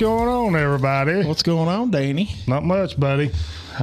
going on, everybody? What's going on, Danny? Not much, buddy.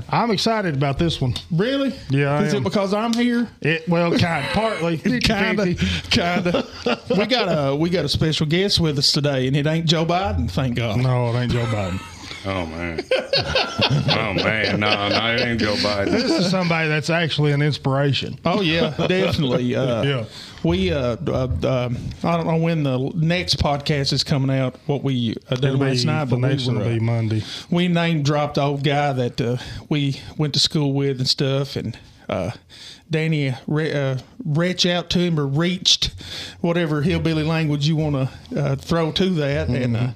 I'm excited about this one. Really? Yeah, I Is am. it because I'm here? It well, kind partly, Kinda, 50-50. kinda. we got a we got a special guest with us today, and it ain't Joe Biden. Thank God. No, it ain't Joe Biden. Oh man. oh man. No, no, it ain't Joe Biden. This is somebody that's actually an inspiration. Oh yeah, definitely. Uh, Yeah. We uh, uh, uh, I don't know when the next podcast is coming out. What we uh, did It'll be, last night, but we next one were, will uh, be Monday. we name dropped the old guy that uh, we went to school with and stuff, and uh, Danny re- uh, reach out to him or reached whatever hillbilly language you want to uh, throw to that, and uh,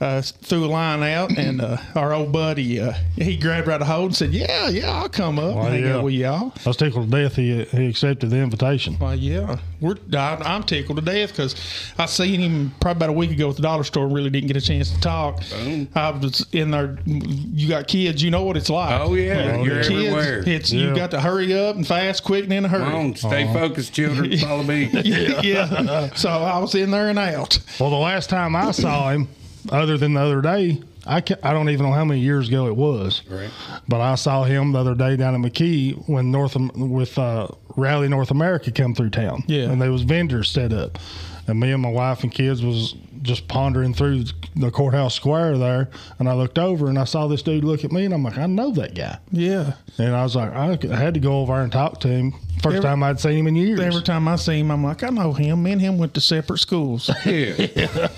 uh, threw a line out, and uh, our old buddy uh, he grabbed right a hold and said, "Yeah, yeah, I'll come up and hang yeah. out with y'all." I was tickled to death he, he accepted the invitation. Well, yeah, we're I, I'm tickled to death because I seen him probably about a week ago at the dollar store. Really didn't get a chance to talk. Boom. I was in there. You got kids, you know what it's like. Oh, yeah, You- you're kids, everywhere. It's Yeah. you got to hurry up and fast, quick, and in a hurry. Come on, stay Uh-huh. focused, children. Follow me. yeah. yeah. So I was in there and out. Well, the last time I saw him, other than the other day, I, ca I don't even know how many years ago it was. Right. But I saw him the other day down in McKee when North with uh, Rally North America come through town. Yeah. and there was vendors set up, and me and my wife and kids was just pondering through the courthouse square there, and I looked over and I saw this dude look at me, and I'm like, I know that guy, Yeah. and I was like, I, I had to go over there and talk to him. First Every- time I'd seen him in years. Every time I see him, I'm like, I know him. Me and him went to separate schools. Yeah.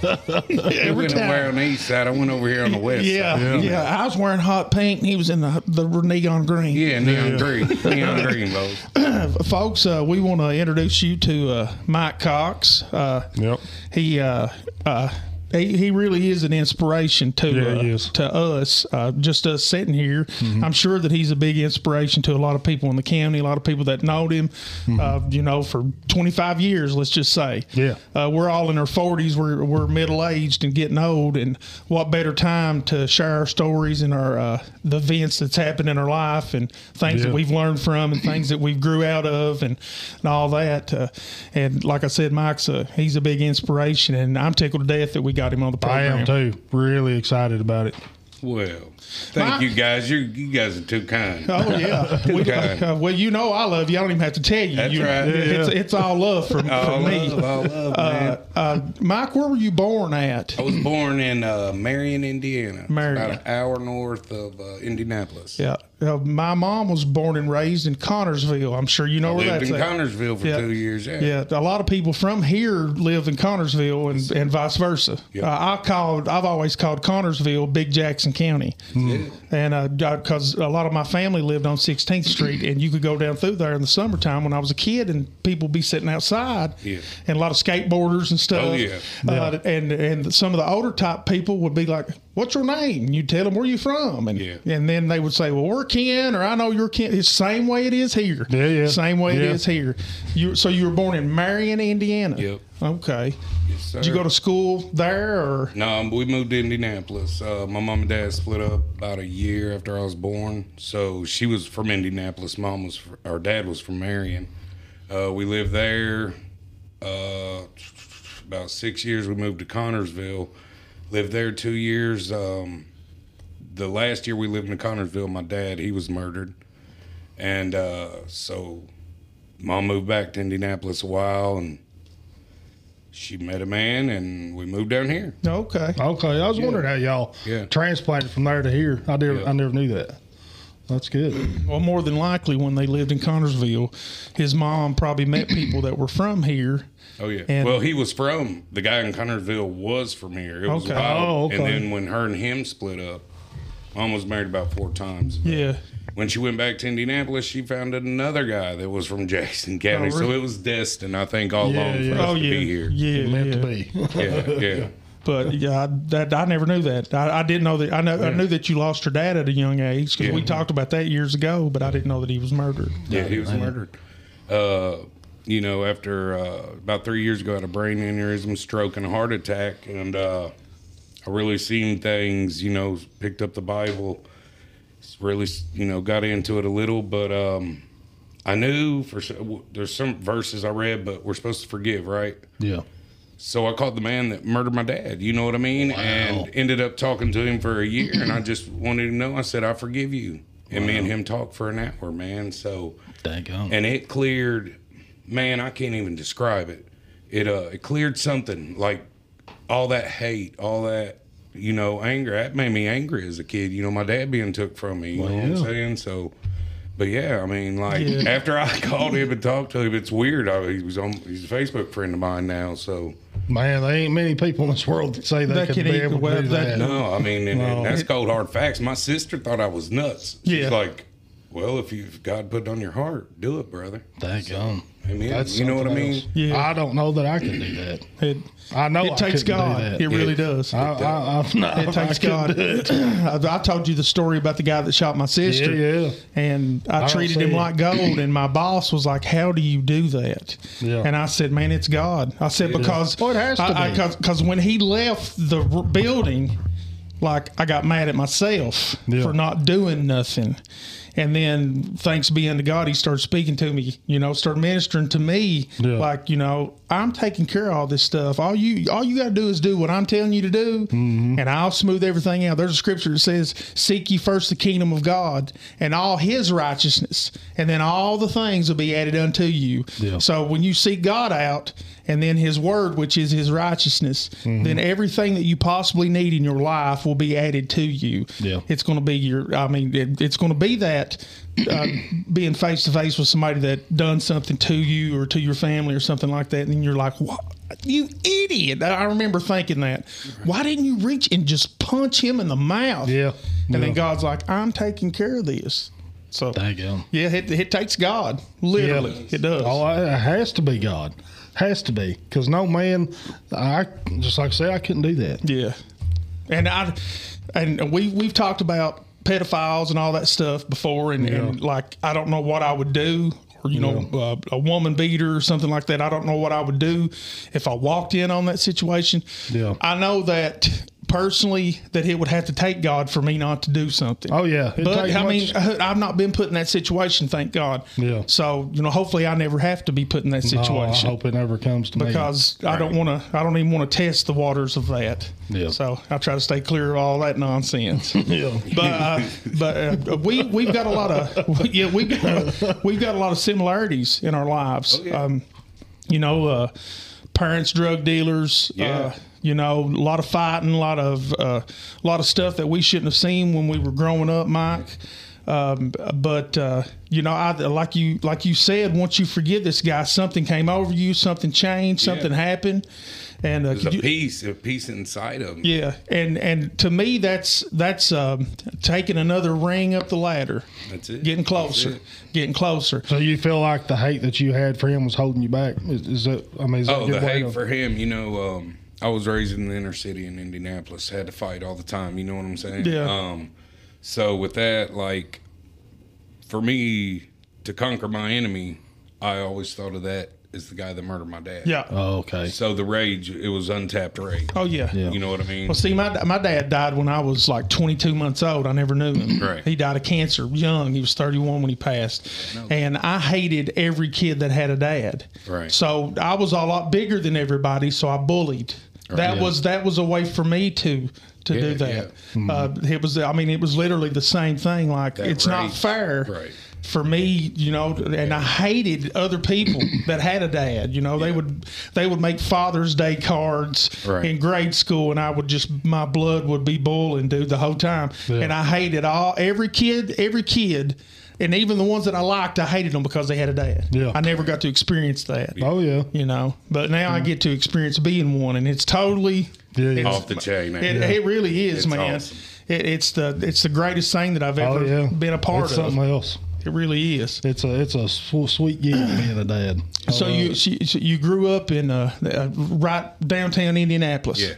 Every we went time. over on the east side. I went over here on the west Yeah, side. yeah, I was wearing hot pink, and he was in the the neon green. Yeah, neon green. Neon green, both. folks, uh, we want to introduce you to uh, Mike Cox. Uh, Yep. he, uh, uh, he he really is an inspiration to Yeah, uh. Mm-hmm. to us. Uh, just us sitting here, I'm sure that he's a big inspiration to a lot of people in the county. A lot of people that knowed him, uh, you know, for 25 years. Let's just say, Mm-hmm. Yeah. uh, we're all in our 40s. We're we're middle aged and getting old, and what better time to share our stories and our uh, the events that's happened in our life and things Yeah. that we've learned from and things that we've grew out of and, and all that. Uh, and like I said, Mike's a, he's a big inspiration, and I'm tickled to death that we got him on the I am too. Really excited about it. Well, thank My- you guys. You you guys are too kind. Oh yeah, we, Okay. uh, well you know I love you. I don't even have to tell you. That's You- right. It's, it's all love from, All from me. love, all love, man. Uh, uh, Mike, where were you born at? I was born in uh, Marion, Indiana. Marion. About an hour north of uh, Indianapolis. Yeah, uh, my mom was born and raised in Connersville. I'm sure you know where Lived that's in at. Connersville for Yeah. two years. Yeah. Yeah, a lot of people from here live in Connersville and, and vice versa. Yeah. I called, I've always called Connersville Big Jackson County, Yeah. and because a lot of my family lived on 16th Street, and you could go down through there in the summertime when I was a kid, and people be sitting outside, Yeah. and a lot of skateboarders and stuff. Oh, yeah. Uh, and and some of the older type people would be like, "What's your name?" And you tell them where you from, and Yeah. and then they would say, "Well, we're Ken," or "I know you're Ken." It's the same way it is here. Yeah, yeah. Same way it Yeah. is here. You so you were born in Marion, Indiana. Yep. Okay. Yes. Did you go to school there or? No, we moved to Indianapolis. Uh, my mom and dad split up about a year after I was born. So she was from Indianapolis. Mom was, our dad was from Marion. Uh, we lived there uh, about six years. We moved to Connersville. Lived there two years. Um, the last year we lived in Connersville, my dad he was murdered, and uh, so mom moved back to Indianapolis a while and. She met a man, and we moved down here. Okay. Okay, I was wondering how y'all Yeah. transplanted from there to here. I never, Yeah. I never knew that. That's good. Well, more than likely, when they lived in Connersville, his mom probably met people that were from here. Oh yeah. And- well, he was from the guy in Connersville was from here. It was Okay. wild. Oh, okay. And then when her and him split up, mom was married about four times. Yeah. When she went back to Indianapolis, she found another guy that was from Jackson County. Oh, So it was destined, I think, all Yeah, along for us Oh to yeah. be here. Yeah. Meant yeah. to be. Yeah, yeah. But yeah, I, that I never knew that. I, I didn't know that. I know I knew that you lost your dad at a young age because we talked about that years ago. But I didn't know that he was murdered. Yeah, he was murdered. Uh, you know, after uh, about three years ago, I had a brain aneurysm, stroke, and a heart attack, and uh, I really seen things. You know, picked up the Bible, really, you know, got into it a little, but um, I knew for there's some verses I read, but we're supposed to forgive, right? Yeah. so I called the man that murdered my dad. You know what I mean? And ended up talking to him for a year. And I just wanted to know. I said, I forgive you. And me and him talked for an hour, man. So, Daggone. and it cleared. Man, I can't even describe it. It uh, it cleared something like all that hate, all that you know anger. That made me angry as a kid. You know, my dad being took from me. You know what I'm saying? So. But yeah, I mean, like Yeah. after I called him and talked to him, it's weird. I, he was on. He's a Facebook friend of mine now, so Man, there ain't many people in this world that say they That could can be able to do that- that. no, I mean, and, and that's cold hard facts. My sister thought I was nuts. She's Yeah. like, well, if you if God put it on your heart, do it, brother. Daggone. Amen. That's you know what I mean? else. Yeah. I don't know that I can do that. It, I know it I takes couldn't do God. that. It really Yeah. does. I, I, I, no, it takes I God. it. I, I told you the story about the guy that shot my sister. yeah. And I, don't treated him it. like gold. And my boss was like, "How do you do that?" Yeah. And I said, "Man, it's God." I said because Well, it has to be. because when he left the building, like I got mad at myself Yeah. for not doing nothing. And then, thanks be unto God, he started speaking to me. You know, started ministering to me. Yeah. Like, you know, I'm taking care of all this stuff. All you, all you got to do is do what I'm telling you to do, Mm-hmm. and I'll smooth everything out. There's a scripture that says, "Seek ye first the kingdom of God and all His righteousness, and then all the things will be added unto you." Yeah. So when you seek God out, and then His word, which is His righteousness, Mm-hmm. then everything that you possibly need in your life will be added to you. Yeah. It's going to be your. I mean, it, it's going to be that. Uh, being face to face with somebody that done something to you or to your family or something like that, and then you're like, "What, you idiot!" I remember thinking that. Why didn't you reach and just punch him in the mouth? Yeah. And yeah. then God's like, "I'm taking care of this." So Daggone. yeah, it, it takes God. Literally, Yeah. it does. Oh, it has to be God. Has to be because no man. I just like I say, I couldn't do that. Yeah, and I and we we've talked about pedophiles and all that stuff before, and, and like I don't know what I would do. Or, you know, uh, a woman beater or something like that. I don't know what I would do if I walked in on that situation. Yeah. I know that personally that it would have to take God for me not to do something. Oh yeah, it But takes I much- mean, I've not been put in that situation, thank God. Yeah. So you know, hopefully, I never have to be put in that situation. no, I situation hope it never comes to me because I don't want to. I don't even want to test the waters of that. Yeah. So I try to stay clear of all that nonsense. Yeah. but uh, but uh, we we've got a lot of yeah we've got we've got a lot of similarities in our lives. yeah. um, you know, uh, parents drug dealers. Yeah. You know, a lot of fighting, a lot of uh, a lot of stuff that we shouldn't have seen when we were growing up, Mike. Um, but uh, you know, I like you like you said. Once you forgive this guy, something came over you, something changed, something happened, and uh, There's a you- peace, a peace inside of him. yeah, and and to me, that's that's um, taking another ring up the ladder, That's it. getting closer, it. getting closer. So you feel like the hate that you had for him was holding you back? Is, is that? I mean, is Oh, a the hate to- for him. You know, um, I was raised in the inner city in Indianapolis. Had to fight all the time. You know what I'm saying? Yeah. Um, so with that, like, for me to conquer my enemy, I always thought of that as the guy that murdered my dad. Yeah. Oh, okay. So the rage, it was untapped rage. Oh yeah. Yeah. You know what I mean? Well, see, my my dad died when I was like 22 months old. I never knew him. Right. He died of cancer young. He was 31 when he passed, and I hated every kid that had a dad. Right. So I was a lot bigger than everybody, so I bullied. That Yeah. was that was a way for me to to do Yeah, that. Mm-hmm. Uh, it was. I mean, it was literally the same thing. Like That it's not fair. Right. For me, you know, and I hated other people that had a dad. You know, they would they would make Father's Day cards Right. in grade school, and I would just my blood would be boiling, dude, the whole time. Yeah. And I hated all every kid, every kid, and even the ones that I liked, I hated them because they had a dad. Yeah. I never got to experience that. Oh yeah. You know, but now I get to experience being one, and it's totally Yeah. yeah. Off the chain. it, man. it really is, It's man. awesome. It, it's the it's the greatest thing that I've Oh ever yeah. been a part it's of. something else. It really is. It's a it's a sw- sweet gig being a dad. So Uh, you so you grew up in uh, uh, right downtown Indianapolis. Yeah.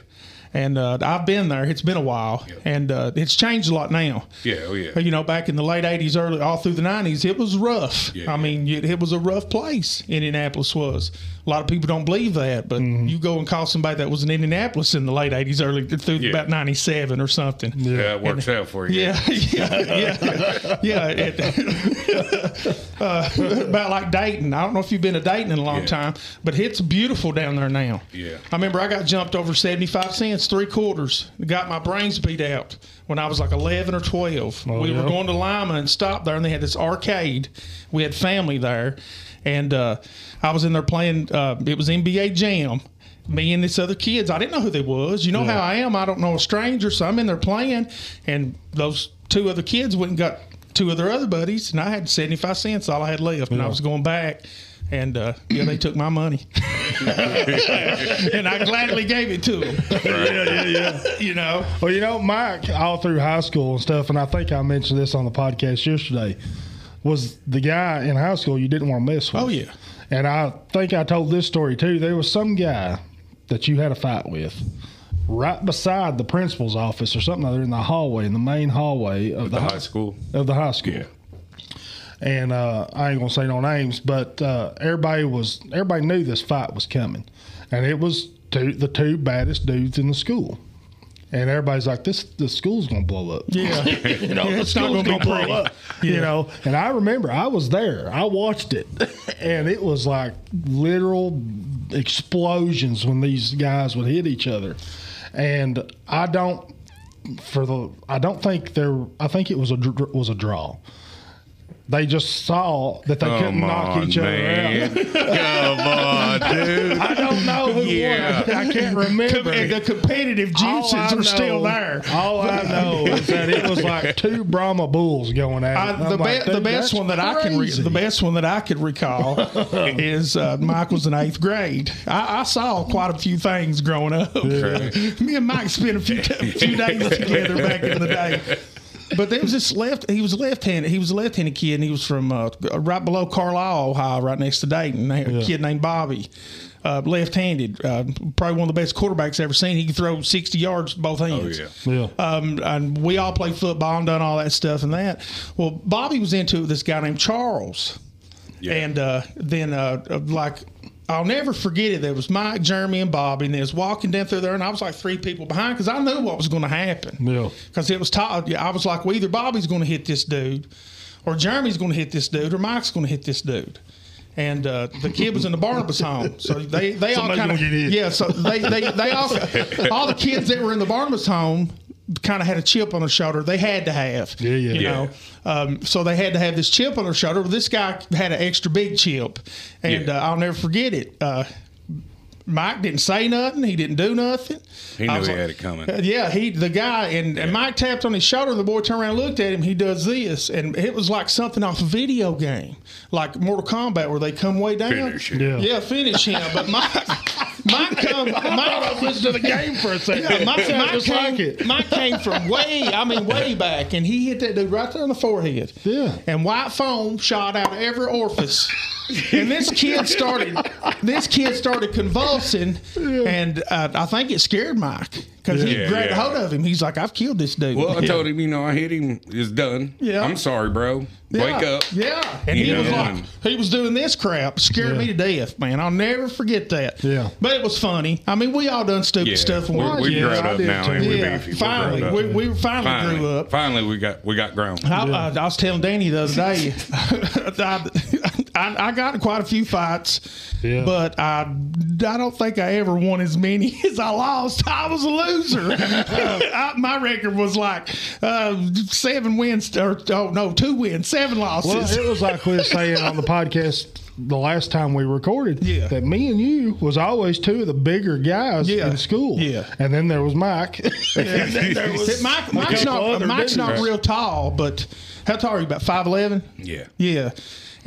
And uh, I've been there. It's been a while, and uh, it's changed a lot now. Yeah, oh yeah. You know, back in the late '80s, early all through the '90s, it was rough. Yeah, I yeah. mean, it, it was a rough place. Indianapolis was. A lot of people don't believe that, but Mm-hmm. you go and call somebody that was in Indianapolis in the late '80s, early through Yeah. about '97 or something. Yeah, it works out for you. Yeah, yeah, yeah, yeah. It, uh, about like Dayton. I don't know if you've been to Dayton in a long Yeah. time, but it's beautiful down there now. Yeah. I remember I got jumped over seventy-five cents, three quarters. Got my brains beat out when I was like eleven or twelve. we yeah? were going to Lima and stopped there, and they had this arcade. We had family there, and uh, I was in there playing. Uh, it was NBA Jam. Me and this other kids, I didn't know who they was. You know how I am. I don't know a stranger, so I'm in there playing, and those two other kids went and got two of their other buddies, and I had seventy five cents, all I had left, and I was going back. And uh, yeah, they took my money, and I gladly gave it to them. yeah, yeah, yeah. You know, Well, you know, Mike, all through high school and stuff, and I think I mentioned this on the podcast yesterday, was the guy in high school you didn't want to mess with. Oh, yeah. And I think I told this story too. There was some guy that you had a fight with right beside the principal's office or something other in the hallway, in the main hallway of the, The high school. of the high school. Yeah. And uh, I ain't gonna say no names, but uh, everybody was everybody knew this fight was coming, and it was two, the two baddest dudes in the school. And everybody's like, "This the school's gonna blow up." yeah, you know, Yeah, the it's not school's gonna blow up. You know, and I remember I was there. I watched it, and it was like literal explosions when these guys would hit each other. And I don't for the I don't think there. I think it was a was a draw. They just saw that they couldn't Come knock on, each other out. Come on, dude. I don't know who Yeah. won. I can't remember. And the competitive All juices are still know- there. All I know is that it was like two Brahma bulls going at it. I, And the, I'm like, be- the "Dude, best that's one that I can re- crazy." the best one that I could recall is uh, Mike was in eighth grade. I, I saw quite a few things growing up. Right. Me and Mike spent a few, a few days together back in the day. But there was this left. He was left-handed. He was a left-handed kid, and he was from uh, right below Carlisle, Ohio, right next to Dayton. They had A kid named Bobby, uh, left-handed. Uh, probably one of the best quarterbacks I've ever seen. He could throw sixty yards both Oh hands. yeah. Yeah. Um, and we all played football and done all that stuff and that. Well, Bobby was into it with this guy named Charles. Yeah. And uh, then, uh, uh, like, I'll never forget it. There was Mike, Jeremy, and Bobby, and they was walking down through there, and I was like three people behind because I knew what was going to happen. Yeah. Because it was taught. I was like, well, either Bobby's going to hit this dude, or Jeremy's going to hit this dude, or Mike's going to hit this dude. And uh, the kid was in the Barnabas home, so they they all kind of gonna get hit. yeah. So they they they all all the kids that were in the Barnabas home kind of had a chip on their shoulder. They had to have, Yeah, yeah. you Yeah. know. Um, so they had to have this chip on their shoulder. Well, this guy had an extra big chip, and Yeah. uh, I'll never forget it. Uh, Mike didn't say nothing. He didn't do nothing. He I knew he like- had it coming. uh, Yeah, he the guy and, and Mike tapped on his shoulder. The boy turned around, and looked at him. He does this, and it was like something off a video game, like Mortal Kombat, where they come way down. Finish it. Yeah. Yeah, finish him. But Mike, Mike come. Mike Listen to the game for a second. yeah, Mike, just came, like it. Came from way, I mean, way back, and he hit that dude right there on the forehead. Yeah. And white foam shot out of every orifice. And this kid started, this kid started convulsing, and uh, I think it scared Mike because he Yeah, grabbed yeah. hold of him. He's like, "I've killed this dude." Well, I told him, you know, I hit him. It's done. Yeah. I'm sorry, bro. Yeah, Wake up. Yeah. And You he was know, like, he was doing this crap, scared Yeah. me to death, man. I'll never forget that. Yeah. But it was funny. I mean, we all done stupid Yeah. stuff when we We're, were we've grown up now, and we're Yeah. We're finally, grown we, up. we finally, finally, grew up. Finally, we got we got grown. I, I, I was telling Danny the other day, I, I, I got in quite a few fights, Yeah. but I, I don't think I ever won as many as I lost. I was a loser. I, my record was like uh, seven wins, or oh no, two wins, seven Well, losses. it was like we were saying on the podcast the last time we recorded Yeah. that me and you was always two of the bigger guys Yeah. in school. Yeah. And then there was Mike. and there was Mike, Mike's not Mike's not real tall, but how tall are you? About five eleven. Yeah. Yeah,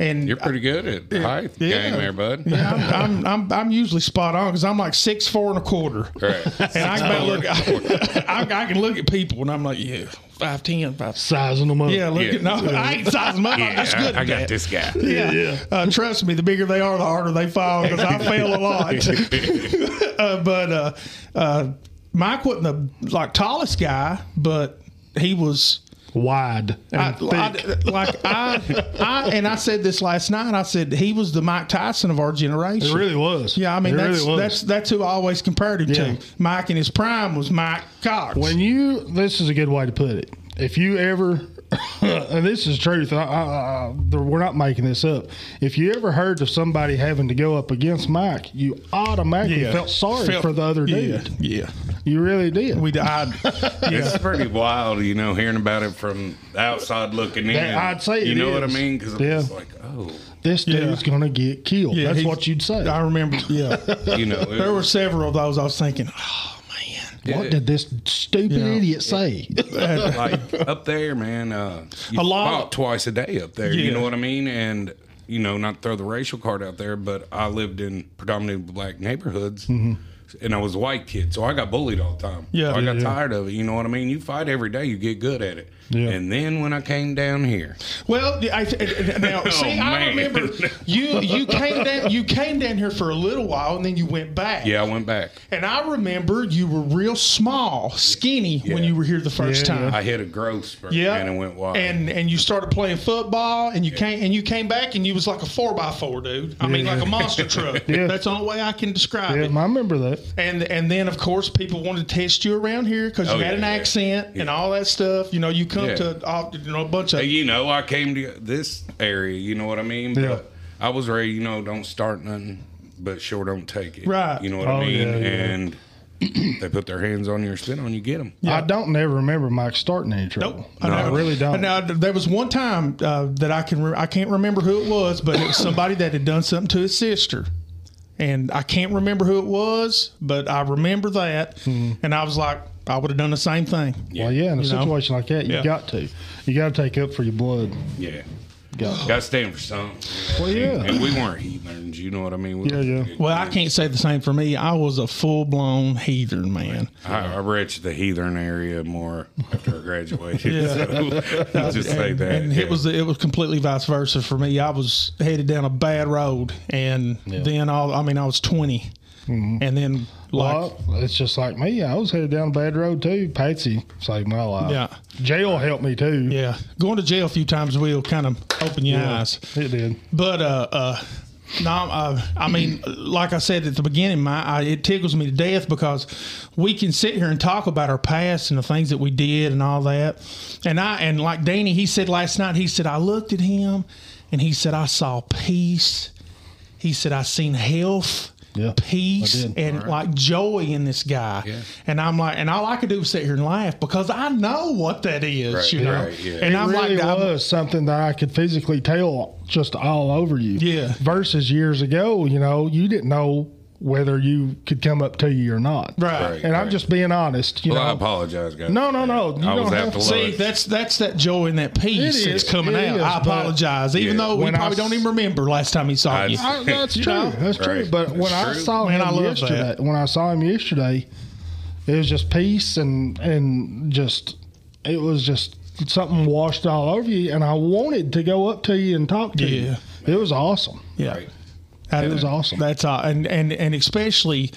and You're pretty good at the height yeah. game there, bud. yeah, I'm, I'm, I'm I'm usually spot on because I'm like six four and a quarter. Right. And I can look, I, I can look at people and I'm like, yeah, five ten, five. Sizing them up. Yeah, look Yeah. at no, I ain't sizing them up. I'm Yeah, good I, I got that. this guy. Yeah, Yeah. Uh, trust me, the bigger they are, the harder they fall because I fail a lot. uh, but uh, uh, Mike wasn't the like tallest guy, but he was Wide and I, thick. I- like I, I, and I said this last night. I said he was the Mike Tyson of our generation. it really was. Yeah, I mean It that's really that's that's who I always compared him Yeah. to. Mike in his prime was Mike Cox. When you, this is a good way to put it. If you ever, and this is truth, I, I, I, we're not making this up. If you ever heard of somebody having to go up against Mike, you automatically felt sorry Felt- for the other yeah, dude. Yeah, You really did. we died. It's pretty wild, you know, hearing about it from the outside looking in. That- I'd say you know what I mean? Because Yeah. it's like, oh, this dude's Yeah. gonna get killed. Yeah, That's what you'd say. I remember. Yeah, you know, there were several of those. I was thinking, oh man, what did this stupid Yeah. idiot say? like up there, man. Uh, A lot- fought twice a day up there. You know what I mean? And you know, not throw the racial card out there, but I lived in predominantly black neighborhoods. And I was a white kid, so I got bullied all the time. Yeah. So I Yeah, got yeah. tired of it. You know what I mean? You fight every day, you get good at it. Yeah. And then when I came down here, Well, I, I- now oh, see, I remember you you came down you came down here for a little while and then you went back. yeah, I went back. And I remember you were real small, skinny when you were here the first Yeah, time. I hit a growth spurt, Yeah, man, and went wild. And and you started playing football, and you came and you came back, and you was like a four by four dude. I mean, like a monster truck. Yeah. That's the only way I can describe yeah, it. I remember that. And and then of course people wanted to test you around here because you Oh, had yeah, an yeah. accent and all that stuff. You know, you come Yeah. to all, you know a bunch of you know, I came to this area, you know what I mean? But Yeah. I was ready, you know, don't start nothing, but sure don't take it. Right. You know what Oh, I mean? yeah, yeah. And they put their hands on you or spit on you, get them. I don't never remember Mike starting any trouble. Nope. I know. really don't. Now there was one time uh, that I can re- I can't remember who it was, but it was somebody that had done something to his sister, and I can't remember who it was, but I remember that, and I was like, I would have done the same thing. Well, yeah, in a You know? situation like that, you Yeah. got to. You got to take up for your blood. Yeah. Got to. Got to stand for something. Well, yeah. And we weren't heathens, you know what I mean? We Yeah, yeah. Well, I can't say the same for me. I was a full blown heathen man. I, I reached the heathen area more after I graduated. Yeah. So, I'll just say that. and yeah. it was it was completely vice versa for me. I was headed down a bad road, and then all I mean I was 20 Mm-hmm. and then like Well, it's just like me. I was headed down a bad road too. Patsy saved my life. Yeah. Jail helped me too. yeah, going to jail a few times will kind of open your eyes. It did. But uh, uh, no, uh, I mean, like I said at the beginning, my I, it tickles me to death because we can sit here and talk about our past and the things that we did and all that. And I and like Danny, he said last night, he said I looked at him, and he said I saw peace. He said I seen health. Yeah, peace I did. and like joy in this guy, Yeah. and I'm like, and all I could do was sit here and laugh because I know what that is, Right, you know. right, yeah. And It I'm really like, I'm- was something that I could physically tell just all over you. Yeah. Versus years ago, you know, you didn't know whether you could come up to you or not. right, Right. And I'm just being honest. You well, I apologize, guys. No, no, no, you I was don't out have to to- See, that's that's that joy and that peace It that's coming out. is, I apologize, even Yeah. though we When I probably don't even remember last time he saw I- you. I, that's You true. know? That's true. Right. But when That's I true. saw Man, him I love yesterday, that. when I saw him yesterday, it was just peace and and just it was just something washed all over you. And I wanted to go up to you and talk to you. It was awesome. yeah, Right. That- It was uh, awesome. That's all, and and and especially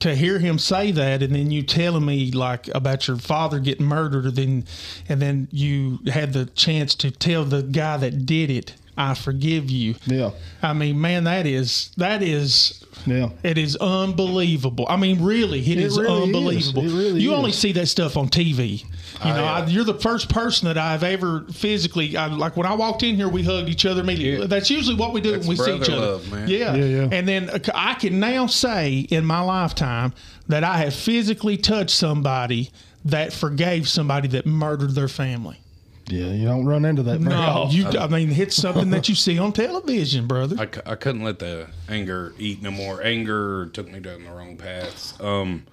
to hear him say that, and then you telling me like about your father getting murdered, and then and then you had the chance to tell the guy that did it, "I forgive you." Yeah. I mean, man, that is that is Yeah. It is unbelievable. I mean, really, it is really is. unbelievable. It really you is. only see that stuff on TV. You know, I, you're the first person that I've ever physically I, like. When I walked in here, we hugged each other immediately. Yeah. That's usually what we do That's when we see each other. love, man. Yeah. Yeah, yeah. And then uh, I can now say in my lifetime that I have physically touched somebody that forgave somebody that murdered their family. Yeah. You don't run into that. very No, often. you. I mean, it's something that you see on television, brother. I, c- I couldn't let the anger eat no more. Anger took me down the wrong paths. Um,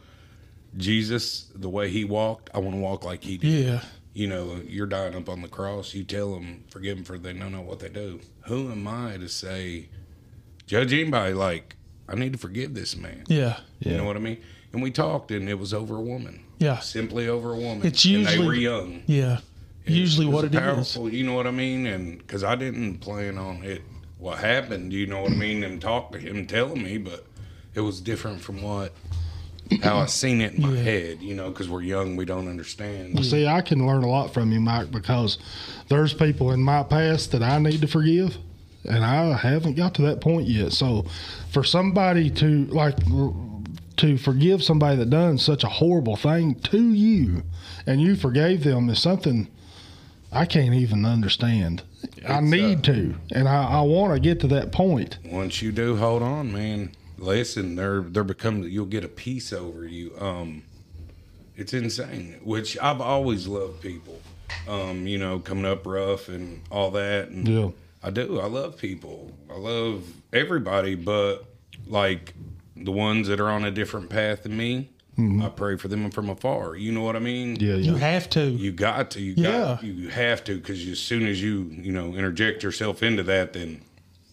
Jesus, the way he walked, I want to walk like he did. yeah. You know, you're dying up on the cross. You tell them, forgive them for they don't know what they do. Who am I to say, judge anybody? Like, I need to forgive this man. Yeah. You know what I mean? And we talked, and it was over a woman. Yeah. Simply over a woman. It's and usually- they were young. Yeah. Usually It what it is. powerful, You know what I mean? And because I didn't plan on it, what happened, you know what I mean? And talk to him, telling me, but it was different from what how I seen it in my head, you know, because we're young, we don't understand. See, I can learn a lot from you, Mike, because there's people in my past that I need to forgive, and I haven't got to that point yet. So, for somebody to like to forgive somebody that done such a horrible thing to you, and you forgave them is something I can't even understand. I need uh, to, and I, I want to get to that point. Once you do, hold on, man. Listen, they're they're becoming. you'll get a peace over you. Um, it's insane. Which I've always loved people. Um, you know, coming up rough and all that. And Yeah. I do. I love people. I love everybody, but like the ones that are on a different path than me, I pray for them from afar. You know what I mean? Yeah, You have to. You got to. You Yeah. got. You have to because as soon as you you know interject yourself into that, then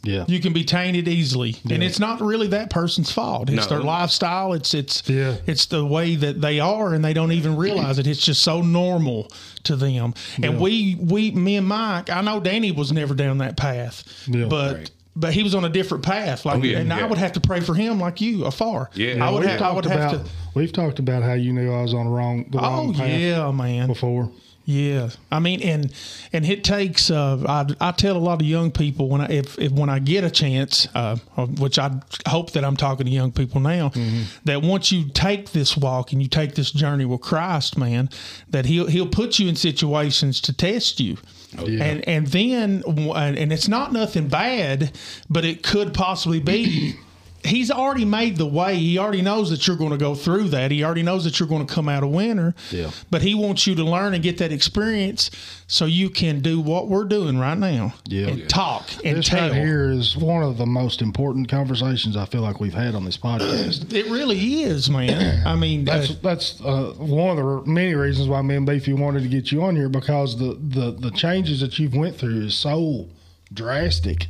Yeah. you can be tainted easily, and it's not really that person's fault. It's No. their lifestyle. It's it's Yeah. it's the way that they are, and they don't even realize it. It's just so normal to them. And we we me and Mike, I know Danny was never down that path, Yeah. but. Right. But he was on a different path, like, Oh, yeah, and I would have to pray for him like you afar. Yeah. I would we've. I would talked have about to. we've talked about how you knew I was on the wrong the Oh wrong path yeah, man. before. Yeah, I mean, and and it takes. Uh, I I tell a lot of young people when I if, if when I get a chance, uh, which I hope that I'm talking to young people now, that once you take this walk and you take this journey with Christ, man, that he'll he'll put you in situations to test you. And and then and it's not nothing bad, but it could possibly be he's already made the way. He already knows that you're going to go through that. He already knows that you're going to come out a winner. Yeah. But he wants you to learn and get that experience so you can do what we're doing right now. Yeah. And talk and This tell. right here is one of the most important conversations I feel like we've had on this podcast. It really is, man. I mean, That's uh, that's uh, one of the many reasons why me and Beefy wanted to get you on here because the, the, the changes that you've went through is so drastic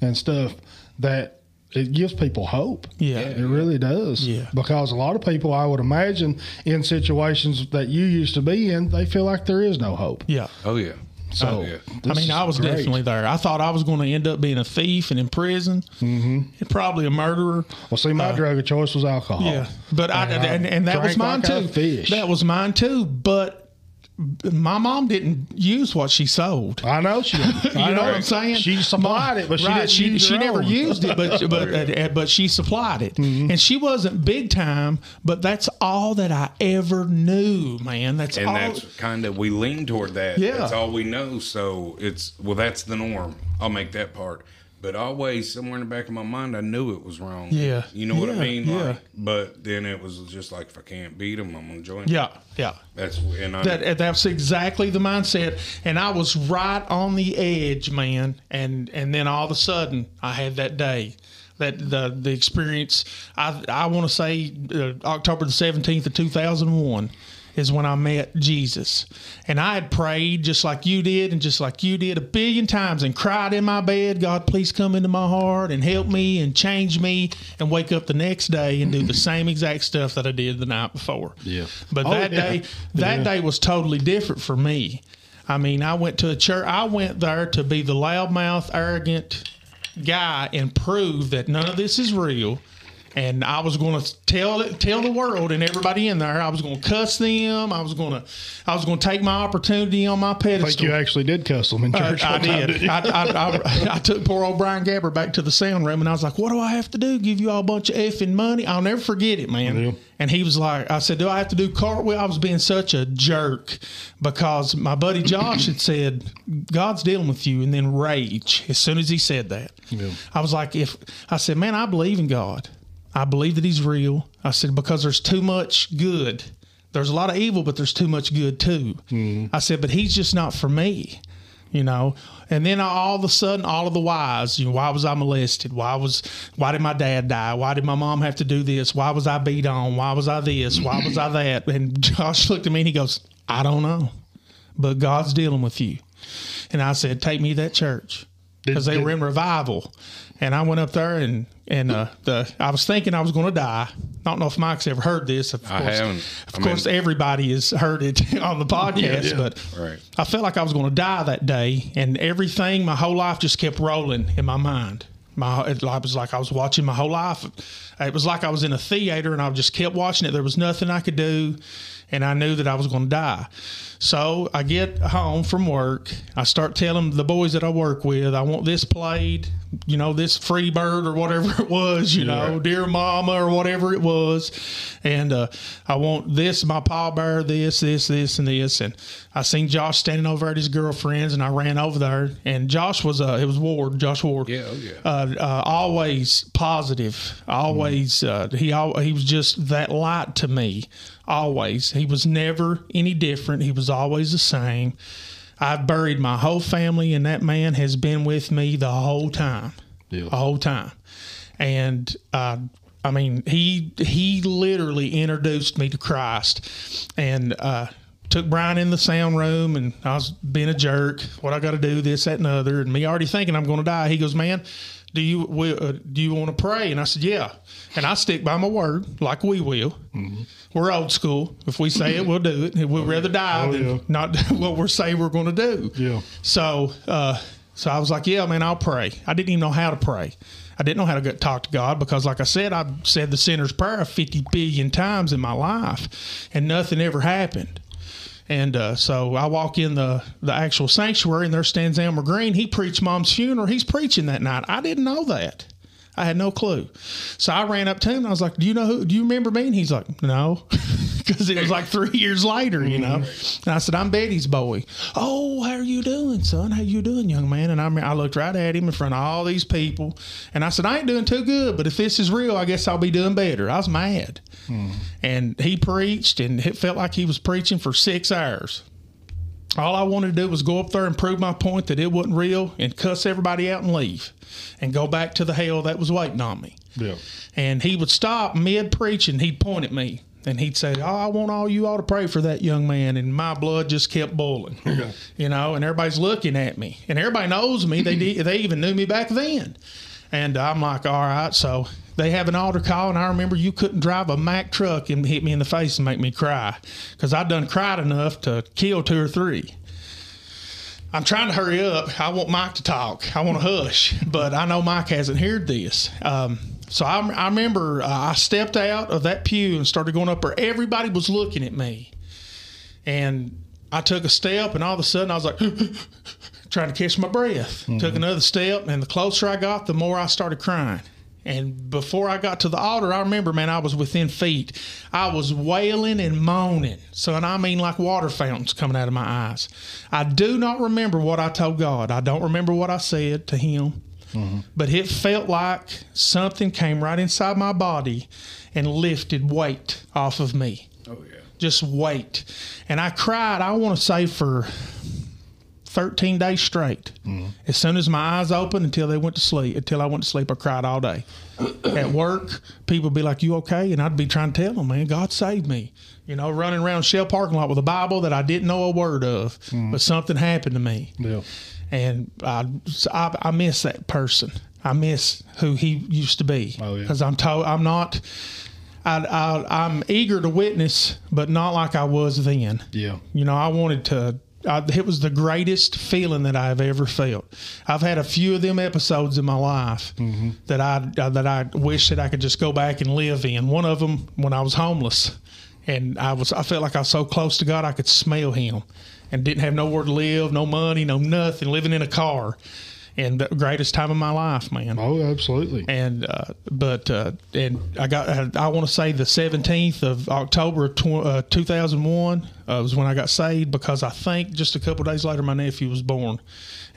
and stuff that it gives people hope. Yeah. it really does. Yeah. because a lot of people, I would imagine, in situations that you used to be in, they feel like there is no hope. yeah. oh yeah, So oh yeah. I mean, I was great. definitely there. I thought I was going to end up being a thief and in prison, mm-hmm. and probably a murderer. Well, see, my drug of choice was alcohol. Yeah, but I And I and, and that was mine like too. fish. That was mine too. But my mom didn't use what she sold. I know she. Did. I You know know what I'm saying? She supplied it, but she right, didn't she, use she her never own. used it, but but uh, but she supplied it, Mm-hmm. and she wasn't big time. But that's all that I ever knew, man. That's and all. that's kind of we lean toward that. Yeah. that's all we know. So it's well, that's the norm. I'll make that part. But always somewhere in the back of my mind, I knew it was wrong. Yeah. you know what I Yeah, mean. yeah. Like, but then it was just like, if I can't beat them, I'm gonna join. yeah, yeah. that's and I. That that's exactly the mindset, and I was right on the edge, man. And and then all of a sudden, I had that day, that the the experience. I I want to say uh, October the seventeenth of two thousand one is when I met Jesus, and I had prayed just like you did, and just like you did a billion times, and cried in my bed, God, please come into my heart and help me and change me, and wake up the next day and do the same exact stuff that I did the night before. Yeah. But Oh, that yeah. day, that Yeah. day was totally different for me. I mean, I went to a church. I went there to be the loudmouth, arrogant guy and prove that none of this is real. And I was going to tell it, tell the world and everybody in there. I was going to cuss them. I was going to, I was going to take my opportunity on my I pedestal. think you actually did cuss them in I, church. I one time, did. didn't? I, I, I, I took poor old Brian Gabber back to the sound room and I was like, what do I have to do? Give you all a bunch of effing money? I'll never forget it, man. Yeah. And he was like, I said, do I have to do cartwheel? I was being such a jerk because my buddy Josh had said, God's dealing with you. And then rage as soon as he said that. Yeah. I was like, if I said, man, I believe in God. I believe that he's real. I said, because there's too much good. There's a lot of evil, but there's too much good too. Mm-hmm. I said, but he's just not for me, you know. And then all of a sudden, all of the whys. You know, why was I molested? Why was why did my dad die? Why did my mom have to do this? Why was I beat on? Why was I this? Why was I that? And Josh looked at me and he goes, I don't know, but God's dealing with you. And I said, take me to that church because they did- were in revival. And I went up there and and uh, the I was thinking I was going to die. I don't know if Mike's ever heard this. Of I course, haven't. Of I mean- course, everybody has heard it on the podcast, yeah. but Right. I felt like I was going to die that day, and everything, my whole life just kept rolling in my mind. My it was like I was watching my whole life. It was like I was in a theater and I just kept watching it. There was nothing I could do, and I knew that I was going to die. So I get home from work. I start telling the boys that I work with, I want this played, you know, this free bird or whatever it was, you know, dear mama or whatever it was. And uh, I want this, my paw bear, this, this, this, and this. And I seen Josh standing over at his girlfriend's, and I ran over there. And Josh was, uh, it was Ward, Josh Ward. Yeah, oh, yeah. Uh, uh, always positive. Always, uh, he he was just that light to me. Always, he was never any different. He was always the same. I've buried my whole family, and that man has been with me the whole time. Yeah. The whole time. And uh, I mean, he he literally introduced me to Christ, and uh, took Brian in the sound room, and I was being a jerk. What I got to do, this, that, and the other, and me already thinking I'm going to die. He goes, "Man, do you will, uh, do you want to pray?" And I said, "Yeah." And I stick by my word, like we will. We're old school. If we say it, we'll do it. We'd rather die Oh, than yeah. not what we're saying we're going to do. Yeah. So, uh, so I was like, yeah, man, I'll pray. I didn't even know how to pray. I didn't know how to go, talk to God because, like I said, I've said the sinner's prayer 50 billion times in my life and nothing ever happened. And uh, so I walk in the, the actual sanctuary and there stands Elmer Green. He preached mom's funeral. He's preaching that night. I didn't know that. I had no clue. So I ran up to him and I was like, Do you know who? Do you remember me? And he's like, No. Because it was like three years later, you know. And I said, I'm Betty's boy. Oh, how are you doing, son? How you doing, young man? And I, mean, I looked right at him in front of all these people. And I said, I ain't doing too good, but if this is real, I guess I'll be doing better. I was mad. Hmm. And he preached, and it felt like he was preaching for six hours. All I wanted to do was go up there and prove my point that it wasn't real and cuss everybody out and leave and go back to the hell that was waiting on me. Yeah. And he would stop mid preaching, he'd point at me and he'd say, Oh, I want all you all to pray for that young man. And my blood just kept boiling, yeah. you know, and everybody's looking at me and everybody knows me. They, did, they even knew me back then. And I'm like, All right. So they have an altar call. And I remember you couldn't drive a Mack truck and hit me in the face and make me cry because I'd done cried enough to kill two or three. I'm trying to hurry up. I want Mike to talk. I want to hush, but I know Mike hasn't heard this. Um, so I, I remember uh, I stepped out of that pew and started going up there. Everybody was looking at me, and I took a step, and all of a sudden I was like trying to catch my breath. Took another step, and the closer I got, the more I started crying. And before I got to the altar, I remember, man, I was within feet. I was wailing and moaning. So, and I mean like water fountains coming out of my eyes. I do not remember what I told God. I don't remember what I said to Him. Mm-hmm. But it felt like something came right inside my body and lifted weight off of me. Oh yeah. Just weight. And I cried, I want to say, for 13 days straight. Mm-hmm. As soon as my eyes opened until they went to sleep, until I went to sleep, I cried all day. At work, people would be like, You okay? And I'd be trying to tell them, Man, God saved me. You know, running around Shell parking lot with a Bible that I didn't know a word of, mm-hmm. but something happened to me Yeah. and I, I, I miss that person. I miss who he used to be Oh, yeah. because I'm told I'm not. I, I, I'm eager to witness, but not like I was then. Yeah. You know, I wanted to. I, it was the greatest feeling that I've ever felt. I've had a few of them episodes in my life mm-hmm. that I uh, that I wish that I could just go back and live in. One of them when I was homeless, and I was I felt like I was so close to God I could smell Him, and didn't have nowhere to live, no money, no nothing, living in a car, and the greatest time of my life, man Oh, absolutely. and uh, but uh, and I got I want to say the 17th of October of tw- uh, 2001 uh, was when I got saved because I think just a couple days later my nephew was born,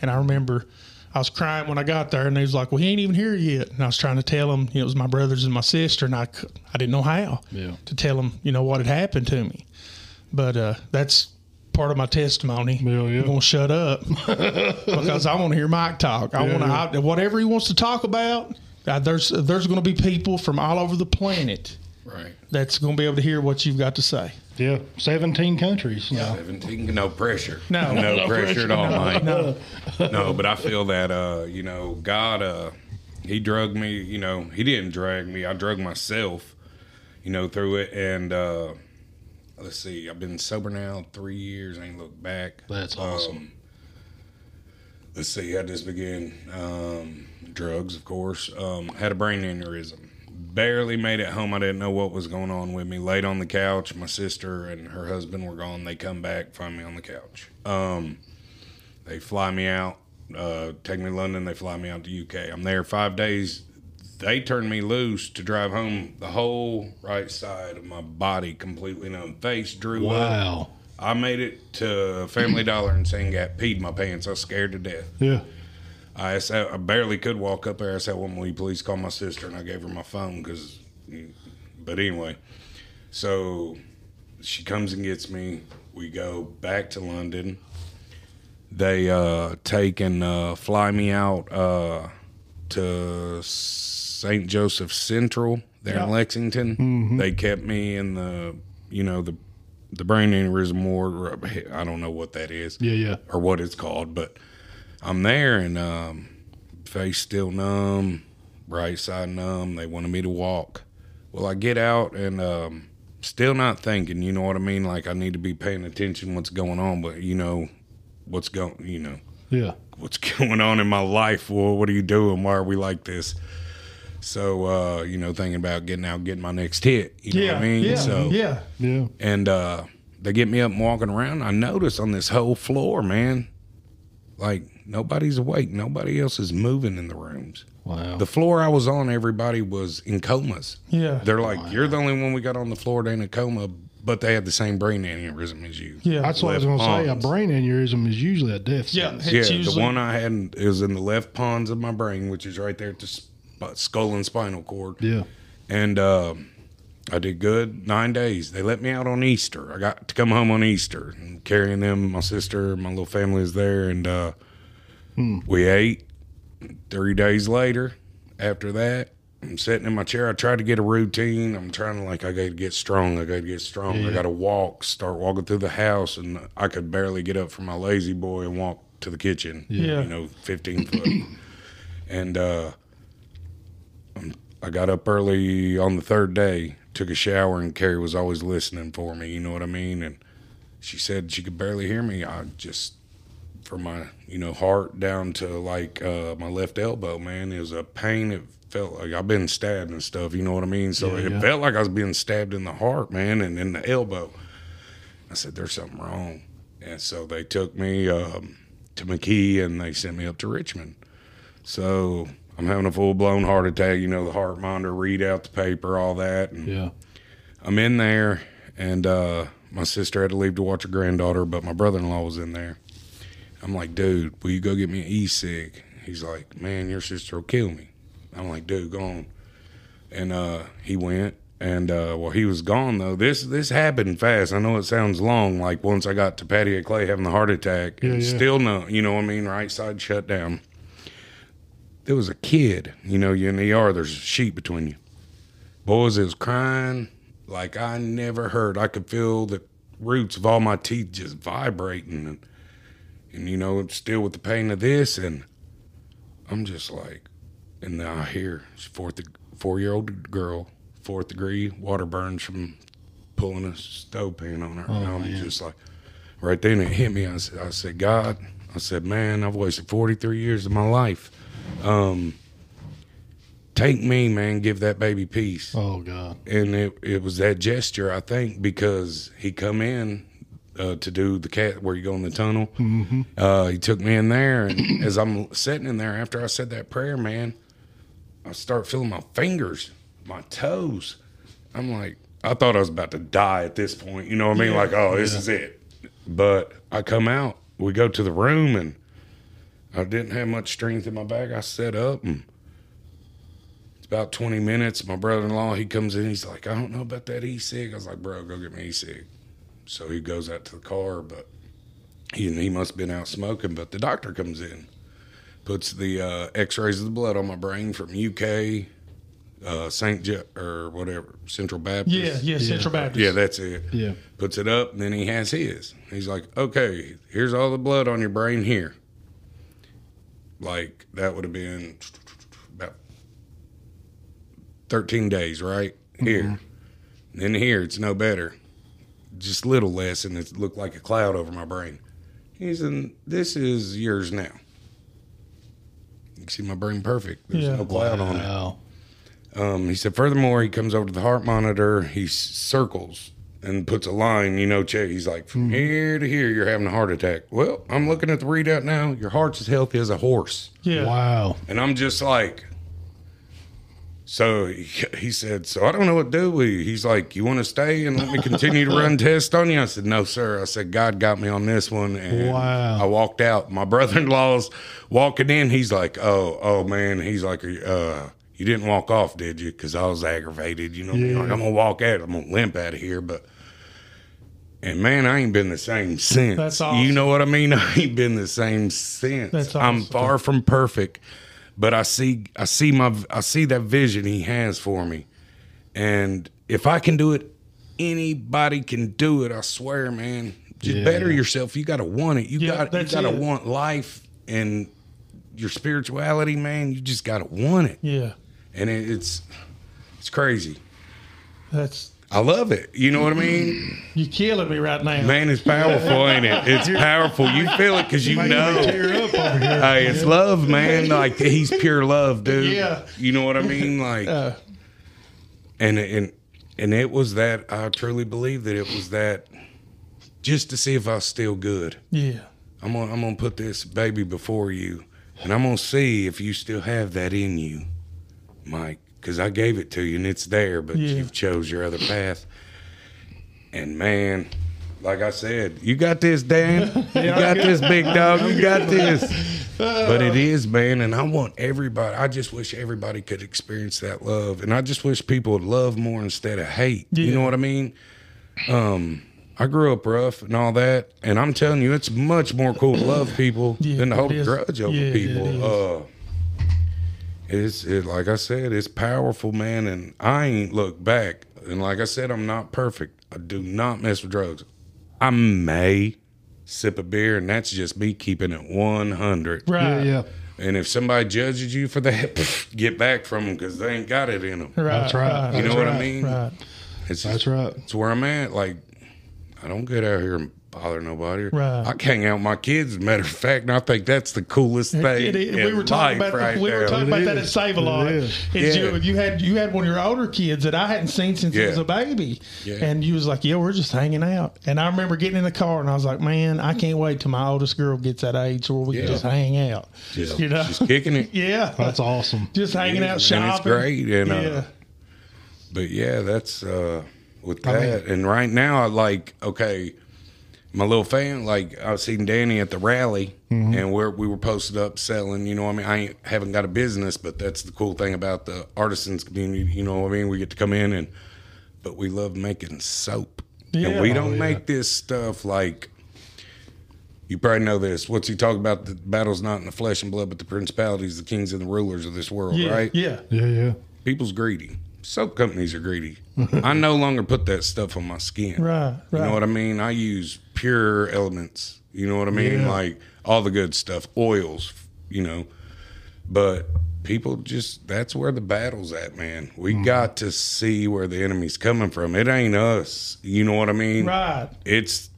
and I remember. I was crying when I got there, and he was like, "Well, he ain't even here yet." And I was trying to tell him, you know, it was my brothers and my sister, and I, I didn't know how Yeah. to tell him, you know, what had happened to me. But uh, that's part of my testimony. Yeah, yeah. I'm gonna shut up because I want to hear Mike talk. I Yeah, want to whatever he wants to talk about. Uh, there's there's going to be people from all over the planet Right. that's going to be able to hear what you've got to say. Yeah. 17 countries now. Seventeen. No pressure. No. No, No pressure, at all, Mike. No, no, but I feel that uh, you know, God uh he drug me, you know, he didn't drag me. I drug myself, you know, through it and uh let's see, I've been sober now three years, I ain't looked back. That's awesome. Um, let's see, how this begin? Um, drugs, of course. Um, had a brain aneurysm. Barely made it home. I didn't know what was going on with me. Laid on the couch. My sister and her husband were gone. They come back, find me on the couch. Um, they fly me out, uh, take me to London. They fly me out to UK. I'm there five days. They turned me loose to drive home. The whole right side of my body completely numb. Face drew up. Wow. I made it to Family Dollar in Sand Gap, peed my pants. I was scared to death. Yeah. I, asked, I barely could walk up there. I said, "Woman, will you please call my sister?" And I gave her my phone because. But anyway, so she comes and gets me. We go back to London. They uh, take and uh, fly me out uh, to St. Joseph Central there in Lexington. They kept me in the, you know, the the brain aneurysm ward. I don't know what that is Yeah. Yeah. or what it's called, but I'm there and um, face still numb, right side numb. They wanted me to walk. Well, I get out and um, still not thinking. You know what I mean? Like I need to be paying attention what's going on, but you know what's going. You know Yeah. what's going on in my life. Well, what are you doing? Why are we like this? So uh, you know, thinking about getting out, getting my next hit. You know Yeah. what I mean? Yeah. So yeah. Yeah. and uh, they get me up and walking around. I notice on this whole floor, man, like nobody's awake. Nobody else is moving in the rooms. Wow. The floor I was on, everybody was in comas. Yeah. They're like, you're the only one we got on the floor that ain't in a coma, but they had the same brain aneurysm as you. Yeah. That's what I was going to say. A brain aneurysm is usually a death Yeah. sentence. Yeah, It's usually, the one I had is in the left pons of my brain, which is right there at the sp- skull and spinal cord. Yeah. and um, I did good nine days. They let me out on Easter. I got to come home on Easter and carrying them. My sister, my little family is there, and uh, we ate. Three days later, after that, I'm sitting in my chair. I tried to get a routine. I'm trying to like I got to get strong. I got to get strong. I got to walk. Start walking through the house, and I could barely get up from my lazy boy and walk to the kitchen. Yeah. you know, 15 foot. and uh, I got up early on the third day, took a shower, and Carrie was always listening for me. You know what I mean? And she said she could barely hear me. I just, from my you know heart down to like uh, my left elbow, man, it was a pain. It felt like I've been stabbed and stuff. You know what I mean? So Yeah, it yeah. felt like I was being stabbed in the heart, man, and in the elbow. I said, "There's something wrong," and so they took me um, to McKee and they sent me up to Richmond. So I'm having a full blown heart attack. You know, the heart monitor read out the paper, all that. And Yeah. I'm in there, and uh, my sister had to leave to watch her granddaughter, but my brother in law was in there. I'm like, dude, will you go get me an e cig? He's like, man, your sister will kill me. I'm like, dude, go on. And uh, he went, and uh, well, he was gone though. This this happened fast. I know it sounds long. Like once I got to Pattie A. Clay having the heart attack, and Yeah, yeah. still no, you know what I mean. Right side shut down. There was a kid, you know, you're in the yard, There's a sheet between you. Boys, it was crying like I never heard. I could feel the roots of all my teeth just vibrating, and, and you know, still with the pain of this, and I'm just like, and now I hear fourth four year old girl, fourth degree water burns from pulling a stove pan on her. Oh, and I'm man. just like, right then it hit me. I said, I said, God, I said, man, I've wasted 43 years of my life. Um, take me, man, give that baby peace Oh God. and it, it was that gesture I think because he come in uh, to do the cat where you go in the tunnel. Mm-hmm. Uh, he took me in there, and as I'm sitting in there after I said that prayer, man, I start feeling my fingers, my toes. I'm like, I thought I was about to die at this point. You know what I mean? Like, oh, this is it. But I come out, we go to the room, and I didn't have much strength in my back. I set up and it's about 20 minutes. My brother in law, he comes in. He's like, I don't know about that e cig. I was like, bro, go get me e cig. So he goes out to the car, but he, he must have been out smoking. But the doctor comes in, puts the uh, x rays of the blood on my brain from UK, uh, St. Je- or whatever, Central Baptist. Yeah, yeah, Central Baptist. Yeah, that's it. Yeah. Puts it up, and then he has his. He's like, okay, here's all the blood on your brain here. Like, that would have been about 13 days, right? Here. Then here, it's no better. Just little less, and it looked like a cloud over my brain. He said, This is yours now. You can see my brain perfect. There's Yeah. no cloud on it. Um, he said, furthermore, he comes over to the heart monitor, he circles and puts a line, you know, check. He's like, from here to here, you're having a heart attack. Well, I'm looking at the readout now. Your heart's as healthy as a horse. Yeah. Wow. And I'm just like, so he, he said, so I don't know what to do with you. He's like, you want to stay and let me continue to run tests on you? I said, no, sir. I said, God got me on this one. And Wow. I walked out. My brother-in-law's walking in. He's like, oh, oh man. He's like, uh, you didn't walk off, did you? Because I was aggravated. You know? Yeah. like, I'm gonna walk out. I'm gonna limp out of here, but. And man, I ain't been the same since. That's You know what I mean? I ain't been the same since. That's I'm far from perfect, but I see I see my I see that vision he has for me. And if I can do it, anybody can do it. I swear, man. Just Yeah. better yourself. You got to want it. You yeah, got you gotta it. want life and your spirituality, man. You just got to want it, Yeah. And it, it's it's crazy. That's I love it. You know what I mean? You're killing me right now. Man, it's powerful, ain't it? It's powerful. You feel it because you me know. tear up over here. Hey, it's love, man. Like he's pure love, dude. Yeah. You know what I mean? Like, Uh, and and and it was that. I truly believe that it was that, just to see if I was still good. yeah. I'm gonna I'm gonna put this baby before you, and I'm gonna see if you still have that in you, Mike. Because I gave it to you and it's there, but Yeah. you've chose your other path. And man, like I said, you got this, Dan. You got this, big dog. You got this. But it is, man, and I want everybody. I just wish everybody could experience that love, and I just wish people would love more instead of hate. You know what I mean? Um, I grew up rough and all that, and I'm telling you, it's much more cool to love people Yeah, than to hold a grudge over Yeah, people. uh, it's it like I said, it's powerful, man, and I ain't look back. And like I said, I'm not perfect. I do not mess with drugs. I may sip a beer, and that's just me keeping it 100. Right. yeah. And if somebody judges you for that, get back from them because they ain't got it in them. Right. That's right. You know That's what I mean? Right. It's That's right. It's where I'm at. Like, I don't get out here and bother nobody. Right. I hang out with my kids. As a matter of fact, and I think that's the coolest thing. It is. we in were talking life about right we were talking It about that at. Save a Lot. It is. Is Yeah. you, you had you had one of your older kids that I hadn't seen since he was a baby, Yeah. and you was like, "Yeah, we're just hanging out." And I remember getting in the car, and I was like, "Man, I can't wait till my oldest girl gets that age where we Yeah. can just hang out." Just, you know? just kicking it. Yeah, That's awesome. just hanging out, And shopping. it's great. And uh, yeah, but yeah, that's uh, with I mean- that. and right now, I like okay, my little fan. Like I was seeing Danny at the rally, Mm-hmm. and where we were posted up selling. You know, what I mean, I ain't, haven't got a business, but that's the cool thing about the artisans community. You know, what I mean, we get to come in and, but we love making soap, Yeah. and we don't Oh, yeah. make this stuff like. You probably know this. What's he talking about? The battle's not in the flesh and blood, but the principalities, the kings, and the rulers of this world. yeah, right? yeah. Yeah, yeah. people's greedy. Soap companies are greedy. I no longer put that stuff on my skin. Right, You know what I mean? I use pure elements. You know what I mean? Yeah. Like all the good stuff, oils, you know. But people just that's where the battle's at, man. We Mm-hmm. got to see where the enemy's coming from. It ain't us. You know what I mean? Right, It's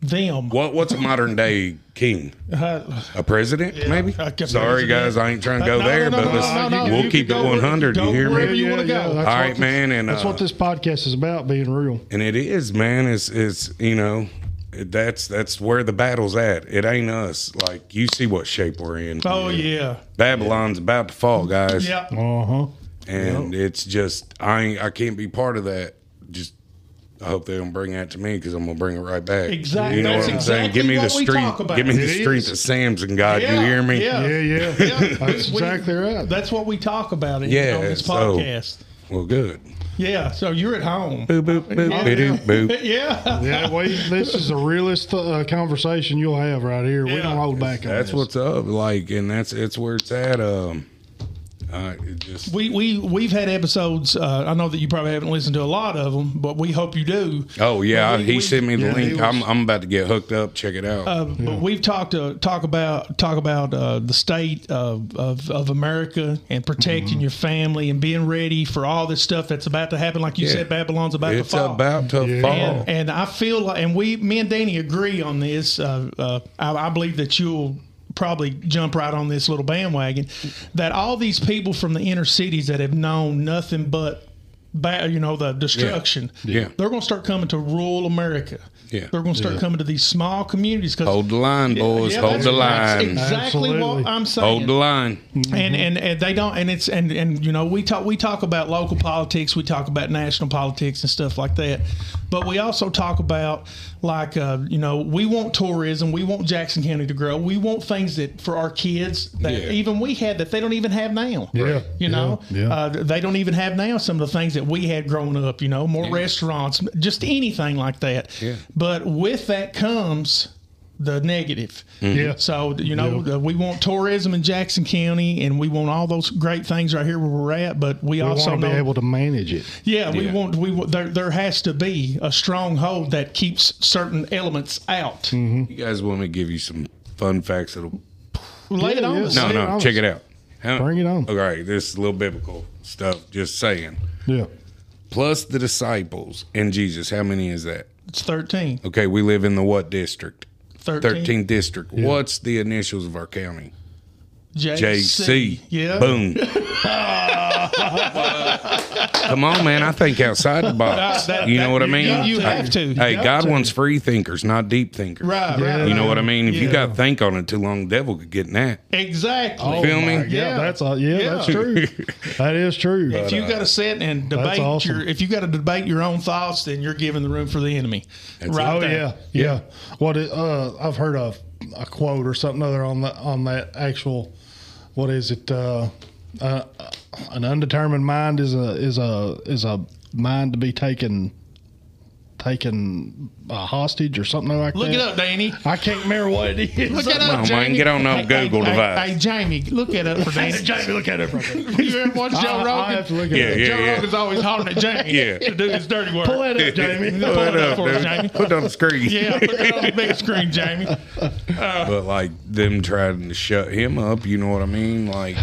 them. what what's a modern day king? Uh, A president, maybe? Sorry president. guys, I ain't trying to go no, there, no, but no, let's, no, no, we'll you keep it 100. You go hear me? wherever you wanna go. That's All this- man, and, that's uh, what this podcast is about, being real. And it is, man. It's it's you know, that's that's where the battle's at. It ain't us. Like you see what shape we're in. oh yeah, Babylon's about to fall, guys. yeah. Uh huh. And it's just I ain't, I can't be part of that. Just I hope they don't bring that to me because I'm gonna bring it right back. Exactly. You know That's what I'm saying? exactly Give me the what strength. Give me the It strength is. of Samson, God. Yeah, You hear me? yeah. Yeah, yeah. Yeah. That's We- exactly right. That's what we talk about in, Yeah, on this so- podcast. Well, good. Yeah, so you're at home. Boop boop boop Yeah. boop boop. Yeah. Yeah, we, this is the realest uh, conversation you'll have right here. We don't hold back on That's this. what's up. Like, and that's it's where it's at. Um, uh, it just We we we've had episodes. Uh, I know that you probably haven't listened to a lot of them, but we hope you do. Oh yeah, we- he we- sent me the yeah, link. was- I'm I'm about to get hooked up. Check it out. Uh, But we've talked to talk about talk about uh, the state of, of, of America and protecting Mm-hmm. your family and being ready for all this stuff that's about to happen. Like you Yeah. said, Babylon's about it's to fall. about to Yeah. fall. and, and I feel like, and we, me and Danny agree on this. Uh, uh, I, I believe that you'll probably jump right on this little bandwagon that all these people from the inner cities that have known nothing but ba- you know the destruction Yeah. they're going to start coming to rural america Yeah. they're going to start coming to these small communities because Hold the line, boys. Hold the line. exactly what i'm saying Hold the line. and, and and they don't and it's and and you know we talk we talk about local politics we talk about national politics and stuff like that but we also talk about like uh, you know we want tourism we want jackson county to grow we want things that for our kids that Yeah. even we had that they don't even have now Yeah, you know yeah, yeah. Uh, they don't even have now some of the things that we had growing up you know more restaurants just anything like that Yeah. but with that comes the negative Yeah. so you know uh, we want tourism in Jackson County, and we want all those great things right here where we're at. But we, We also want to know, be able to manage it. yeah, we want we there. There has to be a stronghold that keeps certain elements out. Mm-hmm. You guys want me to give you some fun facts that'll Lay it on yeah. us. No, no, check it out. How- Bring it on. All right, this is a little biblical stuff. Just saying. Yeah. Plus the disciples and Jesus. How many is that? It's thirteen. Okay, we live in the what district? 13. 13th district. What's the initials of our county? JC. JC. Yeah. Boom. Come on, man. I think outside the box. That- you that- know what I mean? you have to. You Hey, have God to. wants free thinkers, not deep thinkers. Right. Yeah. Right. You know what I mean? If you got to think on it too long, the devil could get in that. Exactly. You feel me? Yeah. Yeah, that's a, yeah, that's true. that is true. If you got to sit and debate awesome. your, if you got to debate your own thoughts, then you're giving the room for the enemy. right Oh there. yeah, yeah. What it, uh, I've heard of a quote or something other on that on that actual. What is it? Uh, uh, an undetermined mind is a is a is a mind to be taken taken uh, hostage or something like Look that. Look it up, Danny. I can't remember what it is. Look it Come up, on, man. Jamie. Get on no Hey, Google hey, device. Hey, hey, Jamie, look at it up for Danny. Jamie, look at it. for there. you ever watch Joe Rogan? I have to look at Yeah, it. yeah. Joe Rogan's always hollering at Jamie Yeah. to do his dirty work. Pull that up, Jamie. Pull Pull it it up up, for us, dude. Jamie. Put it on the screen. yeah, put that on the big screen, Jamie. But like them trying to shut him up, you know what I mean? Like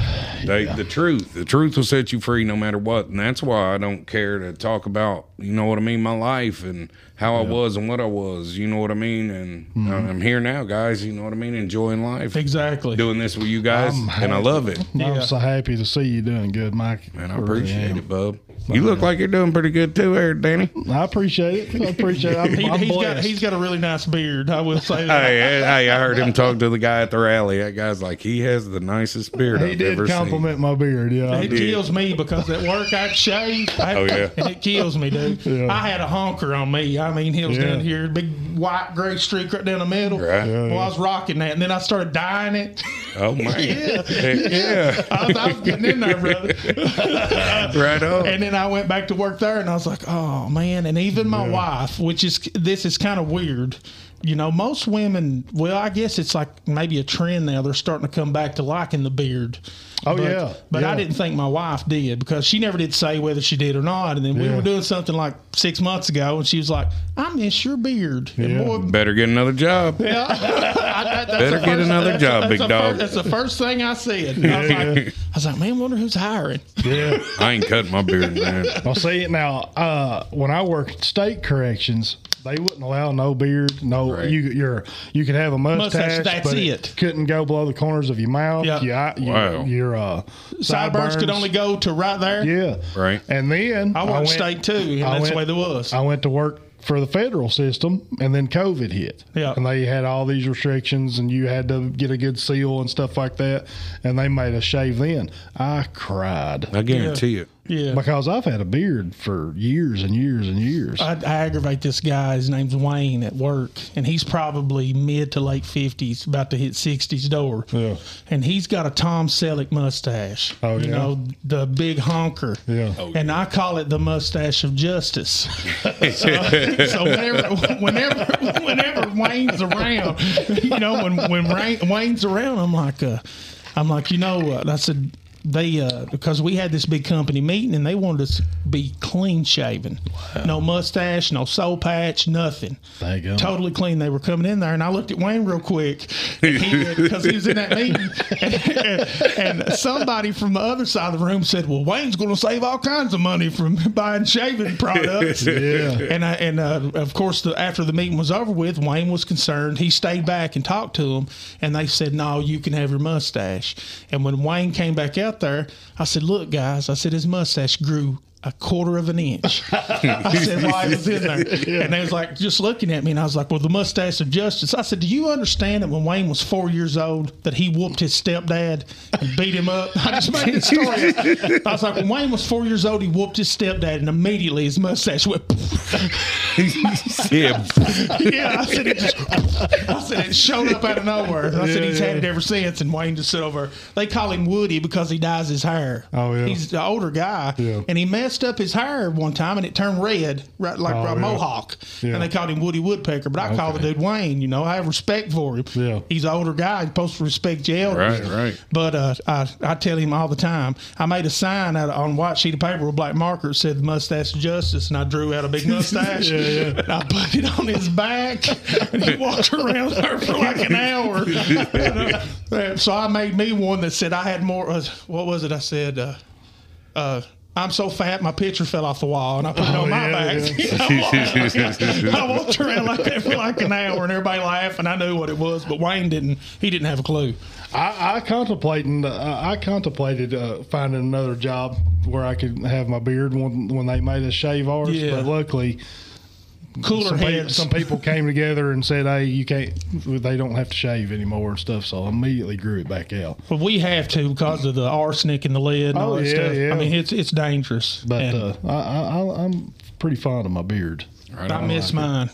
they, the truth, the truth will set you free no matter what, and that's why I don't care to talk about, you know what I mean, my life and how I was and what I was, you know what I mean, and Mm-hmm. I'm here now, guys, you know what I mean, enjoying life, Exactly. doing this with you guys, I'm and I love it, I'm Yeah. so happy to see you doing good, Mike. man. I appreciate am. it, bub. You look uh, like you're doing pretty good too, there, Danny. I appreciate it. I appreciate it. I'm, He, I'm has got he's got a really nice beard. I will say that. Hey, hey, hey, I heard him talk to the guy at the rally. That guy's like, he has the nicest beard He I've did ever compliment my beard. Yeah, It did. kills me because at work I shave. I, Oh, yeah. and it kills me, dude. Yeah. I had a honker on me. I mean, he was Yeah. down here, big white gray streak right down the middle. Right. Yeah, well, I was rocking that, and then I started dyeing it. Oh man, Yeah. Heck yeah, I was, I was getting in there, brother. right on. And then I went back to work there, and I was like, "Oh man!" And even my wife, which is this is kind of weird. You know, most women. Well, I guess it's like maybe a trend now. They're starting to come back to liking the beard. Oh, but, yeah, but I didn't think my wife did because she never did say whether she did or not. And then we Yeah. were doing something like six months ago, and she was like, "I miss your beard." And boy, Better get another job. yeah, I, that, that's Better the get another that's job, the- big that's the dog. First, that's the first thing I said. I was like, I was like, man, wonder who's hiring. Yeah. I ain't cutting my beard, man. I'll see it now, uh, when I worked state corrections, they wouldn't allow no beard, no Right. you. You're you could have a mustache, Mustache, that's but it. couldn't go below the corners of your mouth. Yeah. Yeah, you, Wow. your uh, Sideburns could only go to right there. yeah, Right. And then I worked went- state too, and I that's went- the way there was. I went to work for the federal system, and then COVID hit. Yeah. and they had all these restrictions, and you had to get a good seal and stuff like that. And they made us shave. Then I cried I guarantee it. Yeah. because I've had a beard for years and years and years. I, I aggravate this guy. His name's Wayne at work, and he's probably mid to late fifties, about to hit sixties door. Yeah. And he's got a Tom Selleck mustache. Oh, you yeah? know the big honker. Yeah. Oh, and I call it the mustache of justice. so, so whenever, whenever, whenever Wayne's around, you know, when when Rain, Wayne's around, I'm like, uh, I'm like, you know, uh, I said. They uh, because we had this big company meeting and they wanted us to be clean shaven, no mustache, no soul patch, nothing. Thank God. Totally clean. They were coming in there, and I looked at Wayne real quick because he, was in that meeting, and, and, somebody from the other side of the room said, "Well, Wayne's going to save all kinds of money from buying shaving products." Yeah. And I, and uh, of course, the, after the meeting was over with, Wayne was concerned. He stayed back and talked to them, and they said, "No, you can have your mustache." And when Wayne came back out there, I said, "Look, guys," I said, "his mustache grew a quarter of an inch. I said, why it was in there. And they was like, just looking at me. And I was like, well, the mustache of justice. I said, do you understand that when Wayne was four years old, that he whooped his stepdad and beat him up? I just made the story. up. I was like, when Wayne was four years old, he whooped his stepdad and immediately his mustache went. yeah. yeah, I said, it just, I said, it showed up out of nowhere. And I said, he's had it ever since. And Wayne just sit over. They call him Woody because he dyes his hair. Oh, yeah. He's an older guy. Yeah. And he messed up his hair one time and it turned red, right like Oh, a yeah. mohawk. Yeah. And they called him Woody Woodpecker, but I call the dude Wayne. You know, I have respect for him. Yeah. He's an older guy. He's supposed to respect your elders. Right, right. But uh, I, I tell him all the time. I made a sign out on a white sheet of paper with black marker that said mustache justice," and I drew out a big mustache. Yeah, yeah. And I put it on his back, and he walked around there for like an hour. Uh, so I made me one that said I had more. Uh, what was it? I said. Uh, uh, I'm so fat, my picture fell off the wall, and I put it on my Oh, yeah, back. I walked around like that for like an hour, and everybody laughed, and I knew what it was. But Wayne didn't. He didn't have a clue. I, I contemplating. Uh, I contemplated uh, finding another job where I could have my beard when when they made us shave ours. Yeah. But luckily, Cooler some, pe- some people came together and said, "Hey, you can't. They don't have to shave anymore and stuff." So I immediately grew it back out. But we have to because of the arsenic in the lead and all Oh, that yeah, stuff. yeah. I mean, it's it's dangerous. But And uh, I, I, I, I'm pretty fond of my beard. Right I on. miss mine.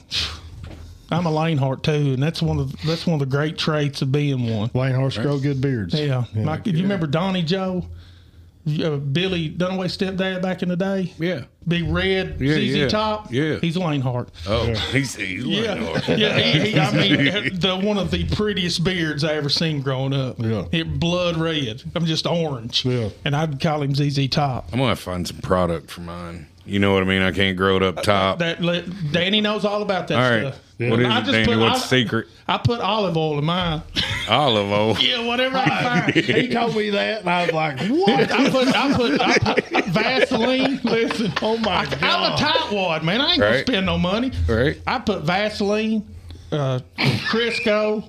I'm a Lanehart too, and that's one of the, that's one of the great traits of being one. Lane horse grow good beards. Yeah, like, you remember Donnie Joe, uh, Billy Dunaway stepdad back in the day, Yeah. Big red Yeah, ZZ yeah. Top. Yeah. he's a Lanehart. Oh, he's, he's Yeah, yeah. yeah. He, he, I mean, eh, the one of the prettiest beards I ever seen growing up. Yeah. it blood red. I'm just orange. Yeah. and I'd call him ZZ Top. I'm gonna find some product for mine. You know what I mean? I can't grow it up uh, top. That let, Danny knows all about that All right. stuff. What is I it, just Danny? put- What's I- the secret? I put olive oil in mine. Olive oil. yeah, whatever I find. he told me that, and I was like, "What?" I put, I put, I put Vaseline. Listen, Oh my I, I'm a God. tightwad, man. I ain't gonna Right. spend no money. Right. I put Vaseline, uh, Crisco.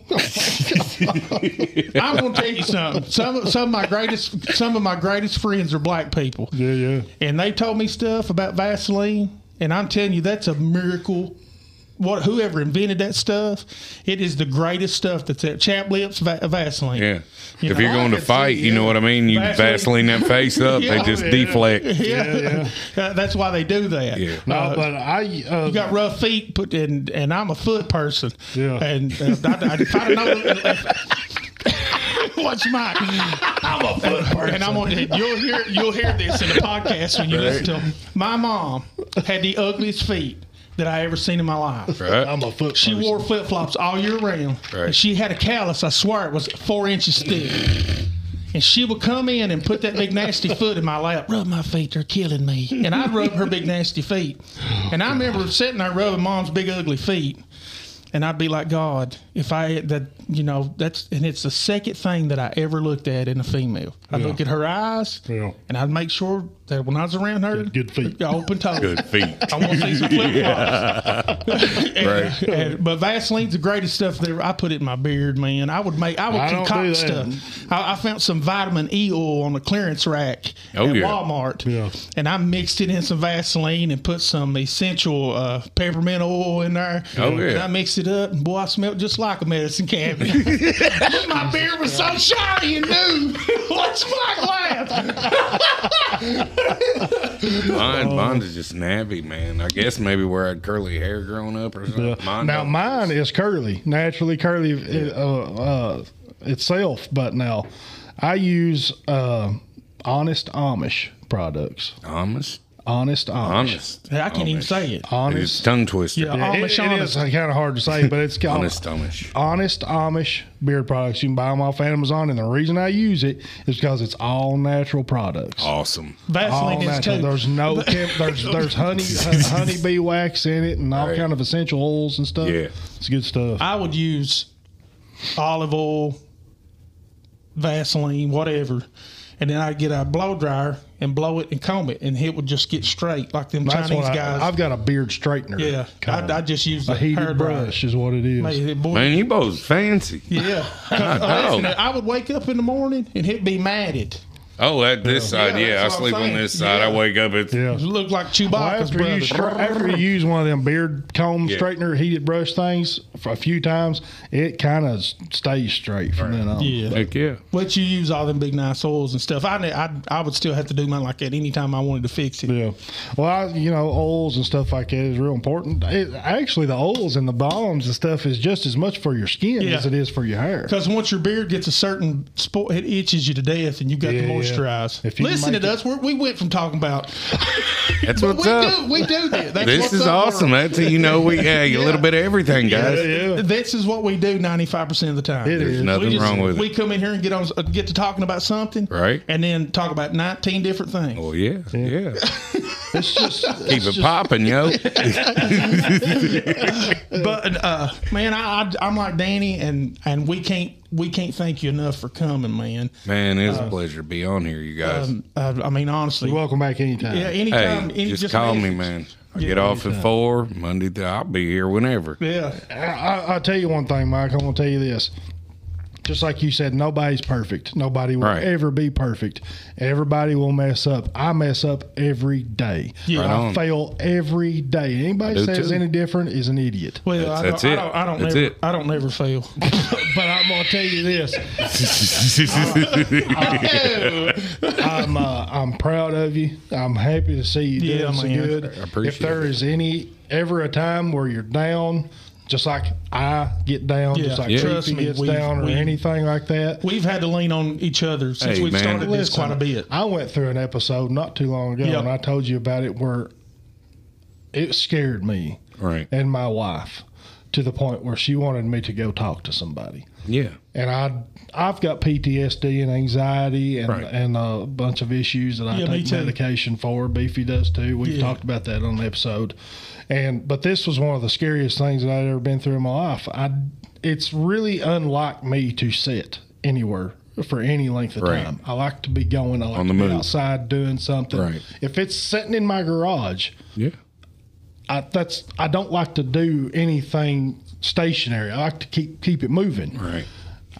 I'm gonna tell you something. Some some of my greatest some of my greatest friends are black people, yeah, yeah. and they told me stuff about Vaseline, and I'm telling you that's a miracle. What whoever invented that stuff, it is the greatest stuff that's there. Chap lips, va- Vaseline. Yeah. You if know, you're going I to fight, see, you know what I mean? You Vaseline. Vaseline that face up, Yeah. they just Yeah. deflect. Yeah, Uh, that's why they do that. Yeah. No, Uh, but I uh, you got rough feet, put and and I'm a foot person. Yeah. And uh, I, I, if I know, what's mine? I'm a foot person, and I'm gonna, you'll hear you'll hear this in the podcast when you listen to 'em. My mom had the ugliest feet that I ever seen in my life. Right? I'm a foot. She person. wore flip flops all year round. Right. And she had a callus, I swear it was four inches thick. And she would come in and put that big nasty foot in my lap. Rub my feet, they're killing me. And I'd rub her big nasty feet. And I remember sitting there rubbing mom's big ugly feet. And I'd be like, God, if I that you know that's and it's the second thing that I ever looked at in a female. I'd Yeah. look at her eyes, Yeah. and I'd make sure that when I was around her, Good feet. open toes. Good feet. I want to see some flip flops. And- Right. and- but Vaseline's the greatest stuff there. I put it in my beard, man. I would make. I would I don't do concoct stuff. I, I found some vitamin E oil on the clearance rack Oh, at yeah. Walmart. Yeah. And I mixed it in some Vaseline and put some essential uh, peppermint oil in there. Oh, yeah. And I mixed it up, and boy, I smelled just like a medicine cabinet. but my beard was so shiny and new. What's my glass? Mine, mine is just nappy, man. I guess maybe where I had curly hair growing up or something. Mine now don't. mine is curly, naturally curly uh, uh, itself. But now I use uh, Honest Amish products. Amish. Honest Amish. Honest. I can't even Amish. say it. Honest. It's Honest. tongue twister. Yeah. Yeah, it- it is honest. kind of hard to say, but it's called Honest Amish. Honest Amish beard products. You can buy them off Amazon, and the reason I use it is because it's all natural products. Awesome. all Vaseline is natural. too. There's no chem- there's there's honey honey bee wax in it and all Right. kind of essential oils and stuff. Yeah. it's good stuff. I would use olive oil, Vaseline, whatever, and then I'd get a blow dryer and blow it and comb it, and it would just get straight like them That's Chinese what guys. I, have got a beard straightener. yeah. I, I just use a heated hair dryer. brush is what it is. Man, boy, Man, you both fancy. yeah. dog. Listen, I would wake up in the morning and he'd be matted. Oh, at this side, Yeah, yeah. I that's what I'm sleep on this side. I wake up. It's yeah. It looked like Chewbacca's Well, after, brother. you stra- after you use one of them beard comb Yeah. straightener heated brush things for a few times, it kind of stays straight from then on. yeah. heck yeah. But you use all them big nice oils and stuff. I, I I would still have to do mine like that anytime I wanted to fix it. Yeah. Well, I, you know, oils and stuff like that is real important. It, actually, the oils and the balms and stuff is just as much for your skin Yeah. as it is for your hair. Because once your beard gets a certain spot, it itches you to death, and you've got Yeah, to yeah. Moisturize. If you can Listen make to it- us. We're, we went from talking about. That's But what's we up. do. We do this. That's This what's is up, awesome. world. That's you know we yeah, a little bit of everything, guys. yeah. This is what we do ninety five percent of the time. It There's is. nothing we just- wrong with We it. come in here and get on uh, get to talking about something, Right. And then talk about nineteen different things. Well, yeah, yeah. It's just Keep it popping, yo. But uh, man, I, I I'm like Danny, and and we can't we can't thank you enough for coming, man. Man, it's a pleasure to be on here, you guys. Um, uh, I mean, honestly, welcome back anytime. yeah. hey, Anytime, any, just, call me, man. I get off at four Monday. I'll be here whenever. Yeah, I, I, I'll tell you one thing, Mike. I'm going to tell you this. Just like you said, nobody's perfect. Nobody will Right. ever be perfect. Everybody will mess up. I mess up every day. Yeah. Right I on. fail every day. Anybody I says too. any different is an idiot. Well, I don't, that's I don't, I don't That's never, it. I don't never fail. but I'm going to tell you this. I'm uh, I'm proud of you. I'm happy to see you Yeah, doing so good. I appreciate if there it. is any ever a time where you're down, just like I get down, just like Yeah. Trust Trust me, gets down, or anything like that. We've had to lean on each other since Hey, we've man. started this quite a bit. I went through an episode not too long ago, Yep. and I told you about it where it scared me right. and my wife to the point where she wanted me to go talk to somebody. Yeah. and I I've got PTSD and anxiety and Right. and a bunch of issues that I Yeah, me take too. medication for. Beefy does too. We've Yeah. talked about that on the episode. And but this was one of the scariest things that I'd ever been through in my life. I it's really unlike me to sit anywhere for any length of Right. time. I like to be going. I like On the to be move. outside doing something. Right. If it's sitting in my garage, Yeah. I that's I don't like to do anything stationary. I like to keep keep it moving. Right.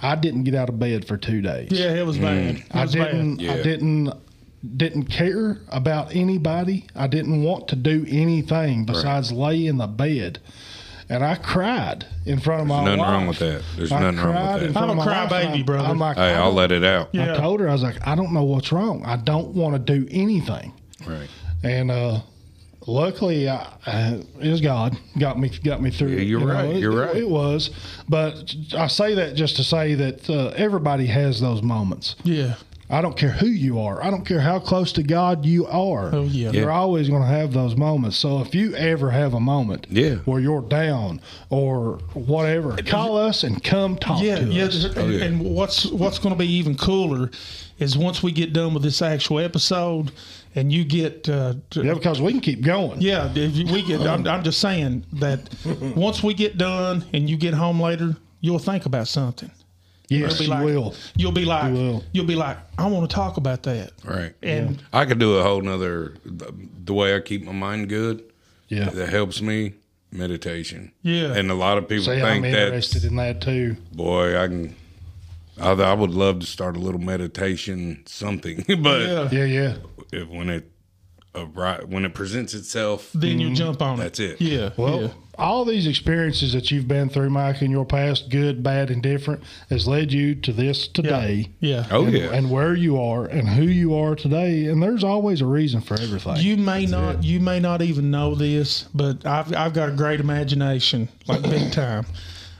I didn't get out of bed for two days. Yeah, it was mm. bad. It I didn't. bad. Yeah. I didn't. Didn't care about anybody. I didn't want to do anything besides lay in the bed, and I cried in front of my nothing wife. wrong with that. There's I nothing wrong with cried that. in I'm a crybaby, brother. I'm like, Hey, I I'll let it out. Yeah. I told her I was like, I don't know what's wrong. I don't want to do anything. Right. And uh, luckily, I, uh, it was God got me got me through. Yeah, it, you're you know. right, It- you're right. It was, but I say that just to say that uh, everybody has those moments. Yeah. I don't care who you are. I don't care how close to God you are. Oh, yeah. You're Yeah. always going to have those moments. So if you ever have a moment Yeah. where you're down or whatever, call us and come talk Yeah, to yeah, us. and, Oh, yeah. and what's what's going to be even cooler is once we get done with this actual episode, and you get uh, to- Yeah, because we can keep going. Yeah, if we get. I'm, I'm just saying that once we get done and you get home later, you'll think about something. Yes, You'll be you like, will. You'll be like, You will. you'll be like, I want to talk about that. Right. And I could do a whole nother the way I keep my mind good. Yeah. That helps me meditation. Yeah. And a lot of people See, think I'm that interested in that too. boy, I can I, I would love to start a little meditation something, but yeah, Yeah, yeah. if, when it right when it presents itself, then you jump on it. That's it. Yeah, Well, yeah. all these experiences that you've been through, Mike, in your past, good, bad, and different, has led you to this today. yeah. oh and, yeah, and where you are and who you are today. And there's always a reason for everything. You may not, you may not even know this, but I've I've got a great imagination, like big time.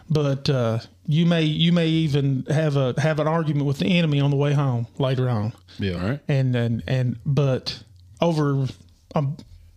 But uh, you may you may even have a have an argument with the enemy on the way home later on, yeah. all right. and and and but over um,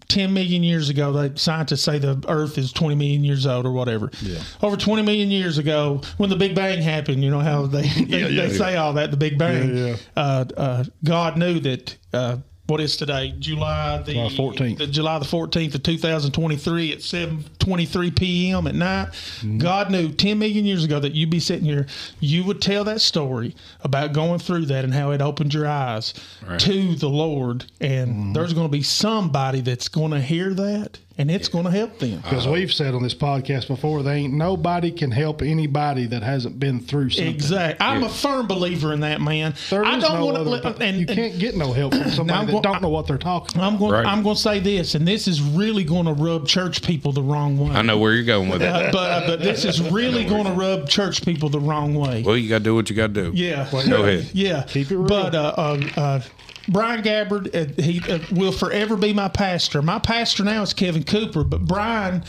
10 million years ago, they scientists say the Earth is 20 million years old or whatever. Yeah. Over 20 million years ago, when the Big Bang happened, you know how they they, yeah, they say all that the Big Bang. Yeah, yeah. Uh, uh, God knew that. Uh, what is today? July the July 14th. The July the fourteenth of two thousand twenty three at seven twenty three p.m. at night. Mm-hmm. God knew ten million years ago that you'd be sitting here. You would tell that story about going through that and how it opened your eyes to the Lord. And Mm-hmm. there's going to be somebody that's going to hear that, and it's going to help them. Because we've said on this podcast before, they ain't nobody can help anybody that hasn't been through something. Exactly. I'm a firm believer in that, man. There I is don't no want other, to. And, you can't get no help from somebody I'm that go- don't know what they're talking about. I'm going. Right. I'm going to say this, and this is really going to rub church people the wrong way. I know where you're going with it. Uh, but uh, but this is really going to rub church people the wrong way. Well, you got to do what you got to do. Yeah. Go ahead. Yeah. Keep it real. But uh, uh, uh, Brian Gabbard, uh, he uh, will forever be my pastor. My pastor now is Kevin Cooper, but Brian,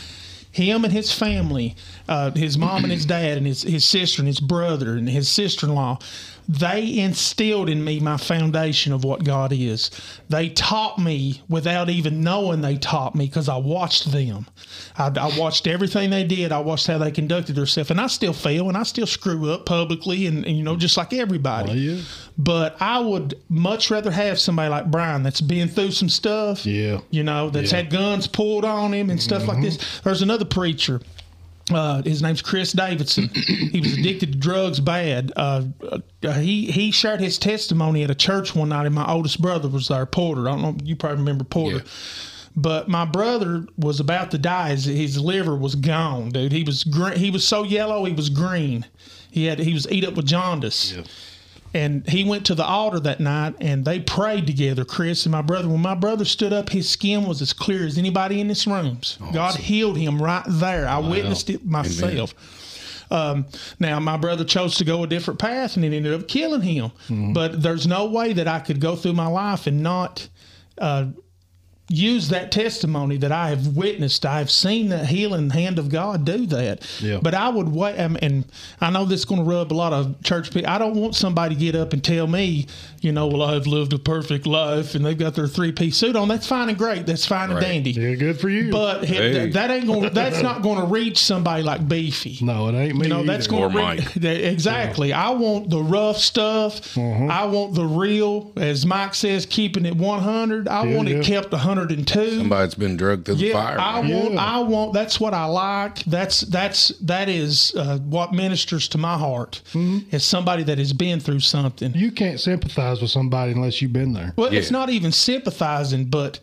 him and his family, uh, his mom and his dad, and his, his sister and his brother and his sister in law, they instilled in me my foundation of what God is. They taught me without even knowing they taught me because I watched them. I, I watched everything they did. I watched how they conducted themselves, and I still fail and I still screw up publicly, and, and you know, just like everybody. Oh, yeah. But I would much rather have somebody like Brian that's been through some stuff. Yeah. You know, that's Yeah. had guns pulled on him and stuff like mm-hmm. this. There's another preacher. Uh, his name's Chris Davidson. he was addicted to drugs bad. Uh, uh, he he shared his testimony at a church one night, and my oldest brother was there, Porter. I don't know, you probably remember Porter. Yeah. But my brother was about to die. His, his liver was gone, dude. He was green. He was so yellow, he was green. He had he was eat up with jaundice. And he went to the altar that night and they prayed together, Chris and my brother. When my brother stood up, his skin was as clear as anybody in this room's. God healed him right there. I witnessed it myself. Um, now, my brother chose to go a different path and it ended up killing him. But there's no way that I could go through my life and not uh, use that testimony that I have witnessed. I have seen the healing hand of God do that. Yeah. But I would wait, um, and I know this is going to rub a lot of church people. I don't want somebody to get up and tell me, you know, well, I've lived a perfect life and they've got their three piece suit on. That's fine and great. That's fine and dandy. Yeah, good for you. But Hey. that ain't going. That's not going to reach somebody like Beefy. no, it ain't me. You know, that's going to Mike. exactly. I want the rough stuff. Uh-huh. I want the real, as Mike says, keeping it 100. I Yeah, want it yeah. kept 102. Somebody's been drugged through the Yeah, fire. I man. want. Yeah. I want. That's what I like. That's that's that is uh, what ministers to my heart. Mm-hmm. Is somebody that has been through something. You can't sympathize with somebody unless you've been there. Well, it's not even sympathizing, but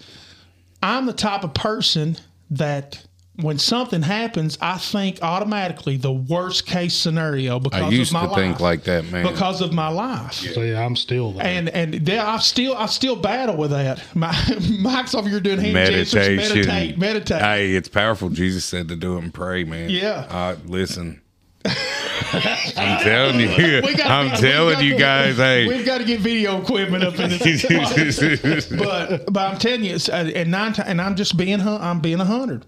I'm the type of person that when something happens, I think automatically the worst case scenario because I used of my to life. think like that, man. because of my life. So yeah, I'm still there. And and there, I still I still battle with that. My, Mike's over here doing hand gestures. meditation. Meditate, meditate. Hey, it's powerful. Jesus said to do it and pray, man. Yeah. Uh, listen. I'm telling you. We got- I'm we telling got you to- guys. Hey. We've got to get video equipment up in this. but but I'm telling you, it's, uh, and nine ti- and I'm just being I'm being a hundred.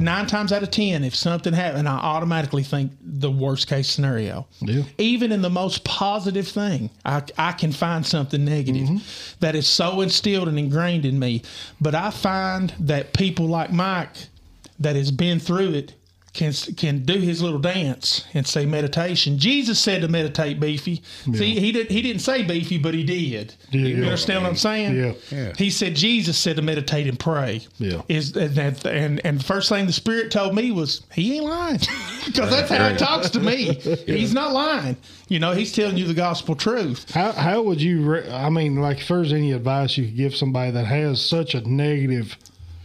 Nine times out of ten, if something happened, I automatically think the worst case scenario. Yeah. Even in the most positive thing, I, I can find something negative mm-hmm. that is so instilled and ingrained in me. But I find that people like Mike, that has been through it, can can do his little dance and say meditation. Jesus said to meditate, beefy. See, he didn't he didn't say beefy, but he did. Yeah, you yeah. understand what I'm saying? Yeah. Yeah. He said Jesus said to meditate and pray. Yeah. Is and that and and the first thing the Spirit told me was he ain't lying because that's how he talks to me. He's not lying. You know, he's telling you the gospel truth. How how would you? Re- I mean, like, if there's any advice you could give somebody that has such a negative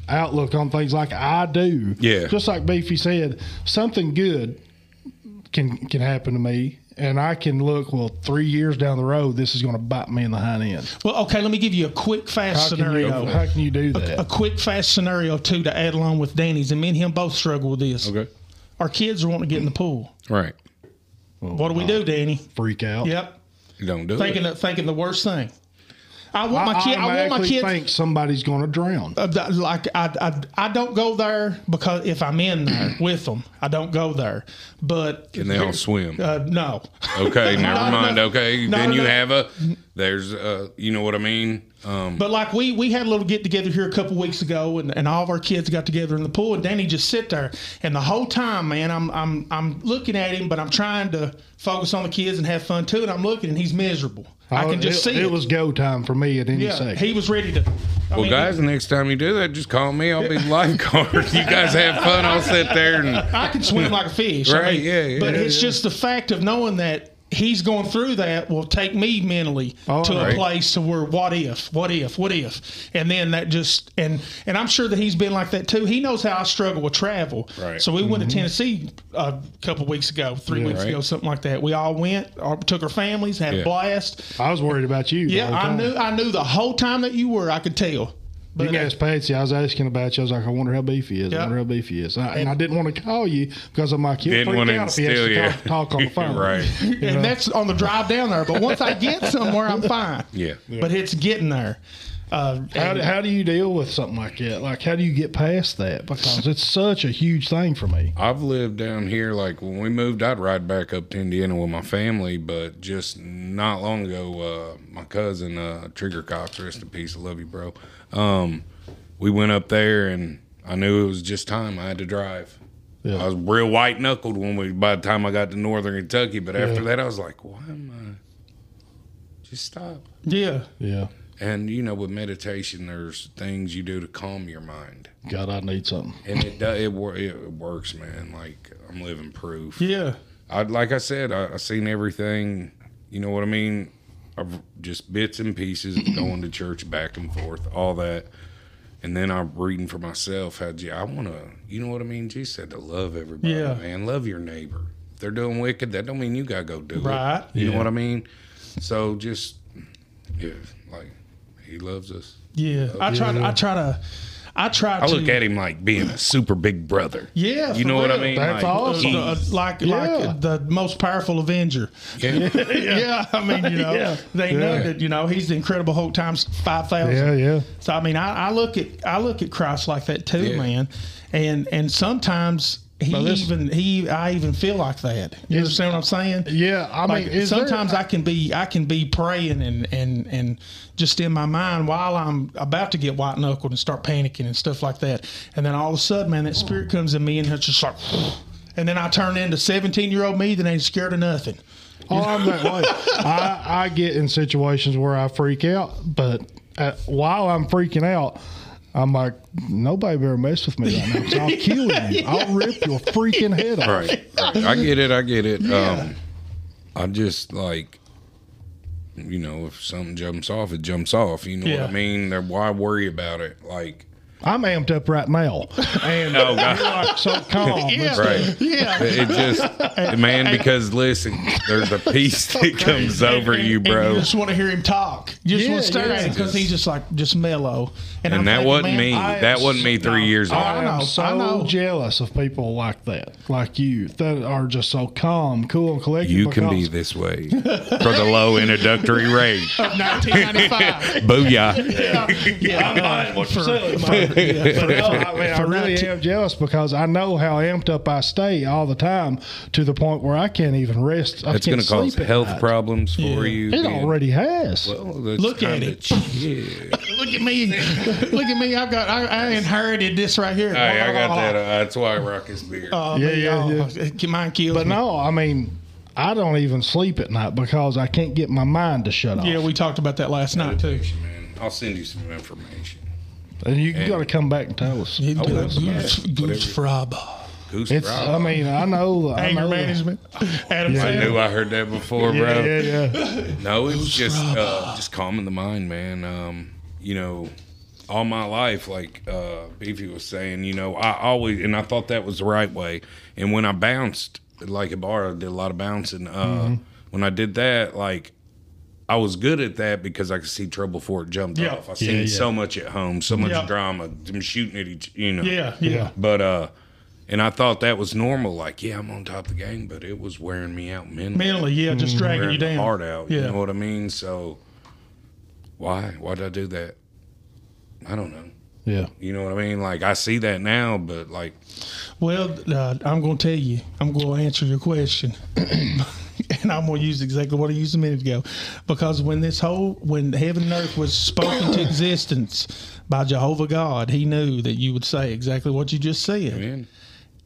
outlook on things like I do, Yeah. just like Beefy said, something good can can happen to me, and I can look well three years down the road, this is going to bite me in the hind end. Well, okay, let me give you a quick, fast How can, you, scenario. how can you do that? a quick, fast scenario too to add along with Danny's, and me and him both struggle with this. okay. Our kids are wanting to get in the pool. Right. What do we do, Danny? Freak out. Yep, You don't do thinking it. the, thinking the worst thing. I want I, my kid. I want my automatically kids. think somebody's going to drown. Uh, th- like I, I, I don't go there because if I'm in there with them, I don't go there. But Can they all swim? uh, no, Okay, never mind. enough- Okay, not then you have a There's, uh, you know what I mean? Um, But like we we had a little get together here a couple weeks ago, and, and all of our kids got together in the pool, and Danny just sit there, and the whole time, man, I'm I'm I'm looking at him, but I'm trying to focus on the kids and have fun too, and I'm looking, and he's miserable. I can just it, see it was go time for me at any yeah, second. he was ready to. I well, mean, guys, the next time you do that, just call me. I'll be the lifeguard. you guys have fun. I'll sit there and I can swim like a fish. I Right, mean, yeah, yeah, But yeah, it's yeah. just the fact of knowing that he's going through that will take me mentally Oh, to right. a place to where what if, what if, what if, and then that just and and I'm sure that he's been like that too. He knows how I struggle with travel. Right. So we went to mm-hmm. Tennessee a couple weeks ago, three weeks right. ago, something like that. We all went, all, took our families, had Yeah. a blast. I was worried about you. Yeah, I knew, I knew the whole time that you were. I could tell. You can ask Patsy. I was asking about you. I was like, I wonder how Beefy is. I wonder how Beefy is. And I, and I didn't want to call you because I'm like, he'll didn't freak want to out if he has to you. talk, talk on the phone. right. and that's on the drive down there. But once I get somewhere, I'm fine. Yeah. But it's getting there. Uh, How, do- how do you deal with something like that? Like, how do you get past that? Because it's such a huge thing for me. I've lived down here. Like when we moved, I'd ride back up to Indiana with my family. But just not long ago, uh, my cousin uh, Trigger Cox, rest in peace, I love you, bro. Um, we went up there, and I knew it was just time. I had to drive. Yeah. I was real white knuckled when we. By the time I got to Northern Kentucky, but after Yeah. that, I was like, why am I? Just stop. yeah. Yeah. And you know, with meditation, there's things you do to calm your mind, God, I need something. and it does. It, it works, man. Like I'm living proof. Yeah. I like I said, I, I seen everything. You know what I mean? Of just bits and pieces, going to church back and forth, all that, and then I'm reading for myself. How you? I want to. You know what I mean? Jesus said to love everybody, Yeah. man. Love your neighbor. If they're doing wicked, that don't mean you gotta go do Right. it. You know Yeah. what I mean? So just yeah, like he loves us. Yeah. I try. To, I try to. I try I to look at him like being a super big brother. Yeah, you for know what I mean? That's like, awesome. uh, like Yeah. like the most powerful Avenger. yeah. Yeah. I mean, you know, Yeah. they know that you know he's the Incredible Hulk times five thousand. Yeah, yeah. So I mean, I, I look at I look at Christ like that too, Yeah. man. And and sometimes he this- even he I even feel like that. You understand what I'm saying? Yeah, I Like mean, is there- sometimes I can be I can be praying and and and just in my mind while I'm about to get white knuckled and start panicking and stuff like that, and then all of a sudden, man, that spirit comes in me and it's just like, and then I turn into 17 year old me that ain't scared of nothing. Oh, I'm that way. I, I get in situations where I freak out, but uh, while I'm freaking out, I'm like, nobody better mess with me right now. 'cause I'll kill you. I'll rip your freaking head off. right, right. I get it. I get it. Um, I just like, you know, if something jumps off, it jumps off. You know Yeah. what I mean? There- Why worry about it? Like, I'm amped up right now, and Oh, God. you're like so calm. Yeah. right? Yeah. It just, man, because listen, there's a peace that comes over And- you, and bro. you just want to hear him talk. You just Yeah, want to stare yeah. at him because he's just like just mellow. I'm And that thinking, wasn't man, me. I That wasn't me three no. years ago. I I know, am so I know. jealous of people like that, like you, that are just so calm, cool, and collected. You can be this way for the low introductory rate. 1995. Booyah. yeah, uh, for, But no, I, mean, I really 19 am jealous because I know how amped up I stay all the time to the point where I can't even rest. I That's can't going to cause sleep health night. problems for Yeah. you. It being- already has. Well, Look at it. ch- Yeah. Look at me. Look at me. I've got. I, I inherited this right here. Hey, I got that. Uh, that's why I rock his beard. Oh, Yeah, man, yeah, oh, it- Mine kills but me. no, I mean, I don't even sleep at night because I can't get my mind to shut off. Yeah, we talked about that last night too. Man. I'll send you some information. And you, got to come back and tell us. Goose, that's goose, fine. goosfraba. Goose It's. Rock. I mean, I know. I Anger know management. Adam Yeah. I Sandler. knew I heard that before, bro. Yeah, yeah, yeah. No, it's just uh, just calming the mind, man. Um, you know, all my life, like uh, Beefy was saying, you know, I always and I thought that was the right way. And when I bounced, like a bar, I did a lot of bouncing. Uh, When I did that, like I was good at that because I could see trouble before it jumped Yeah. off. I seen Yeah, yeah. so much at home, so much Yeah. drama, them shooting at each, you know. Yeah, yeah. But uh, and I thought that was normal. Like, yeah, I'm on top of the game, but it was wearing me out mentally Mentally, yeah, just dragging you down. heart out. Yeah. You know what I mean? So why? Why did I do that? I don't know. Yeah. You know what I mean? Like I see that now, but like Well, uh, I'm going to tell you. I'm going to answer your question. and I'm going to use exactly what I used a minute ago, because when this whole when heaven and earth was spoken to existence by Jehovah God, He knew that you would say exactly what you just said Man.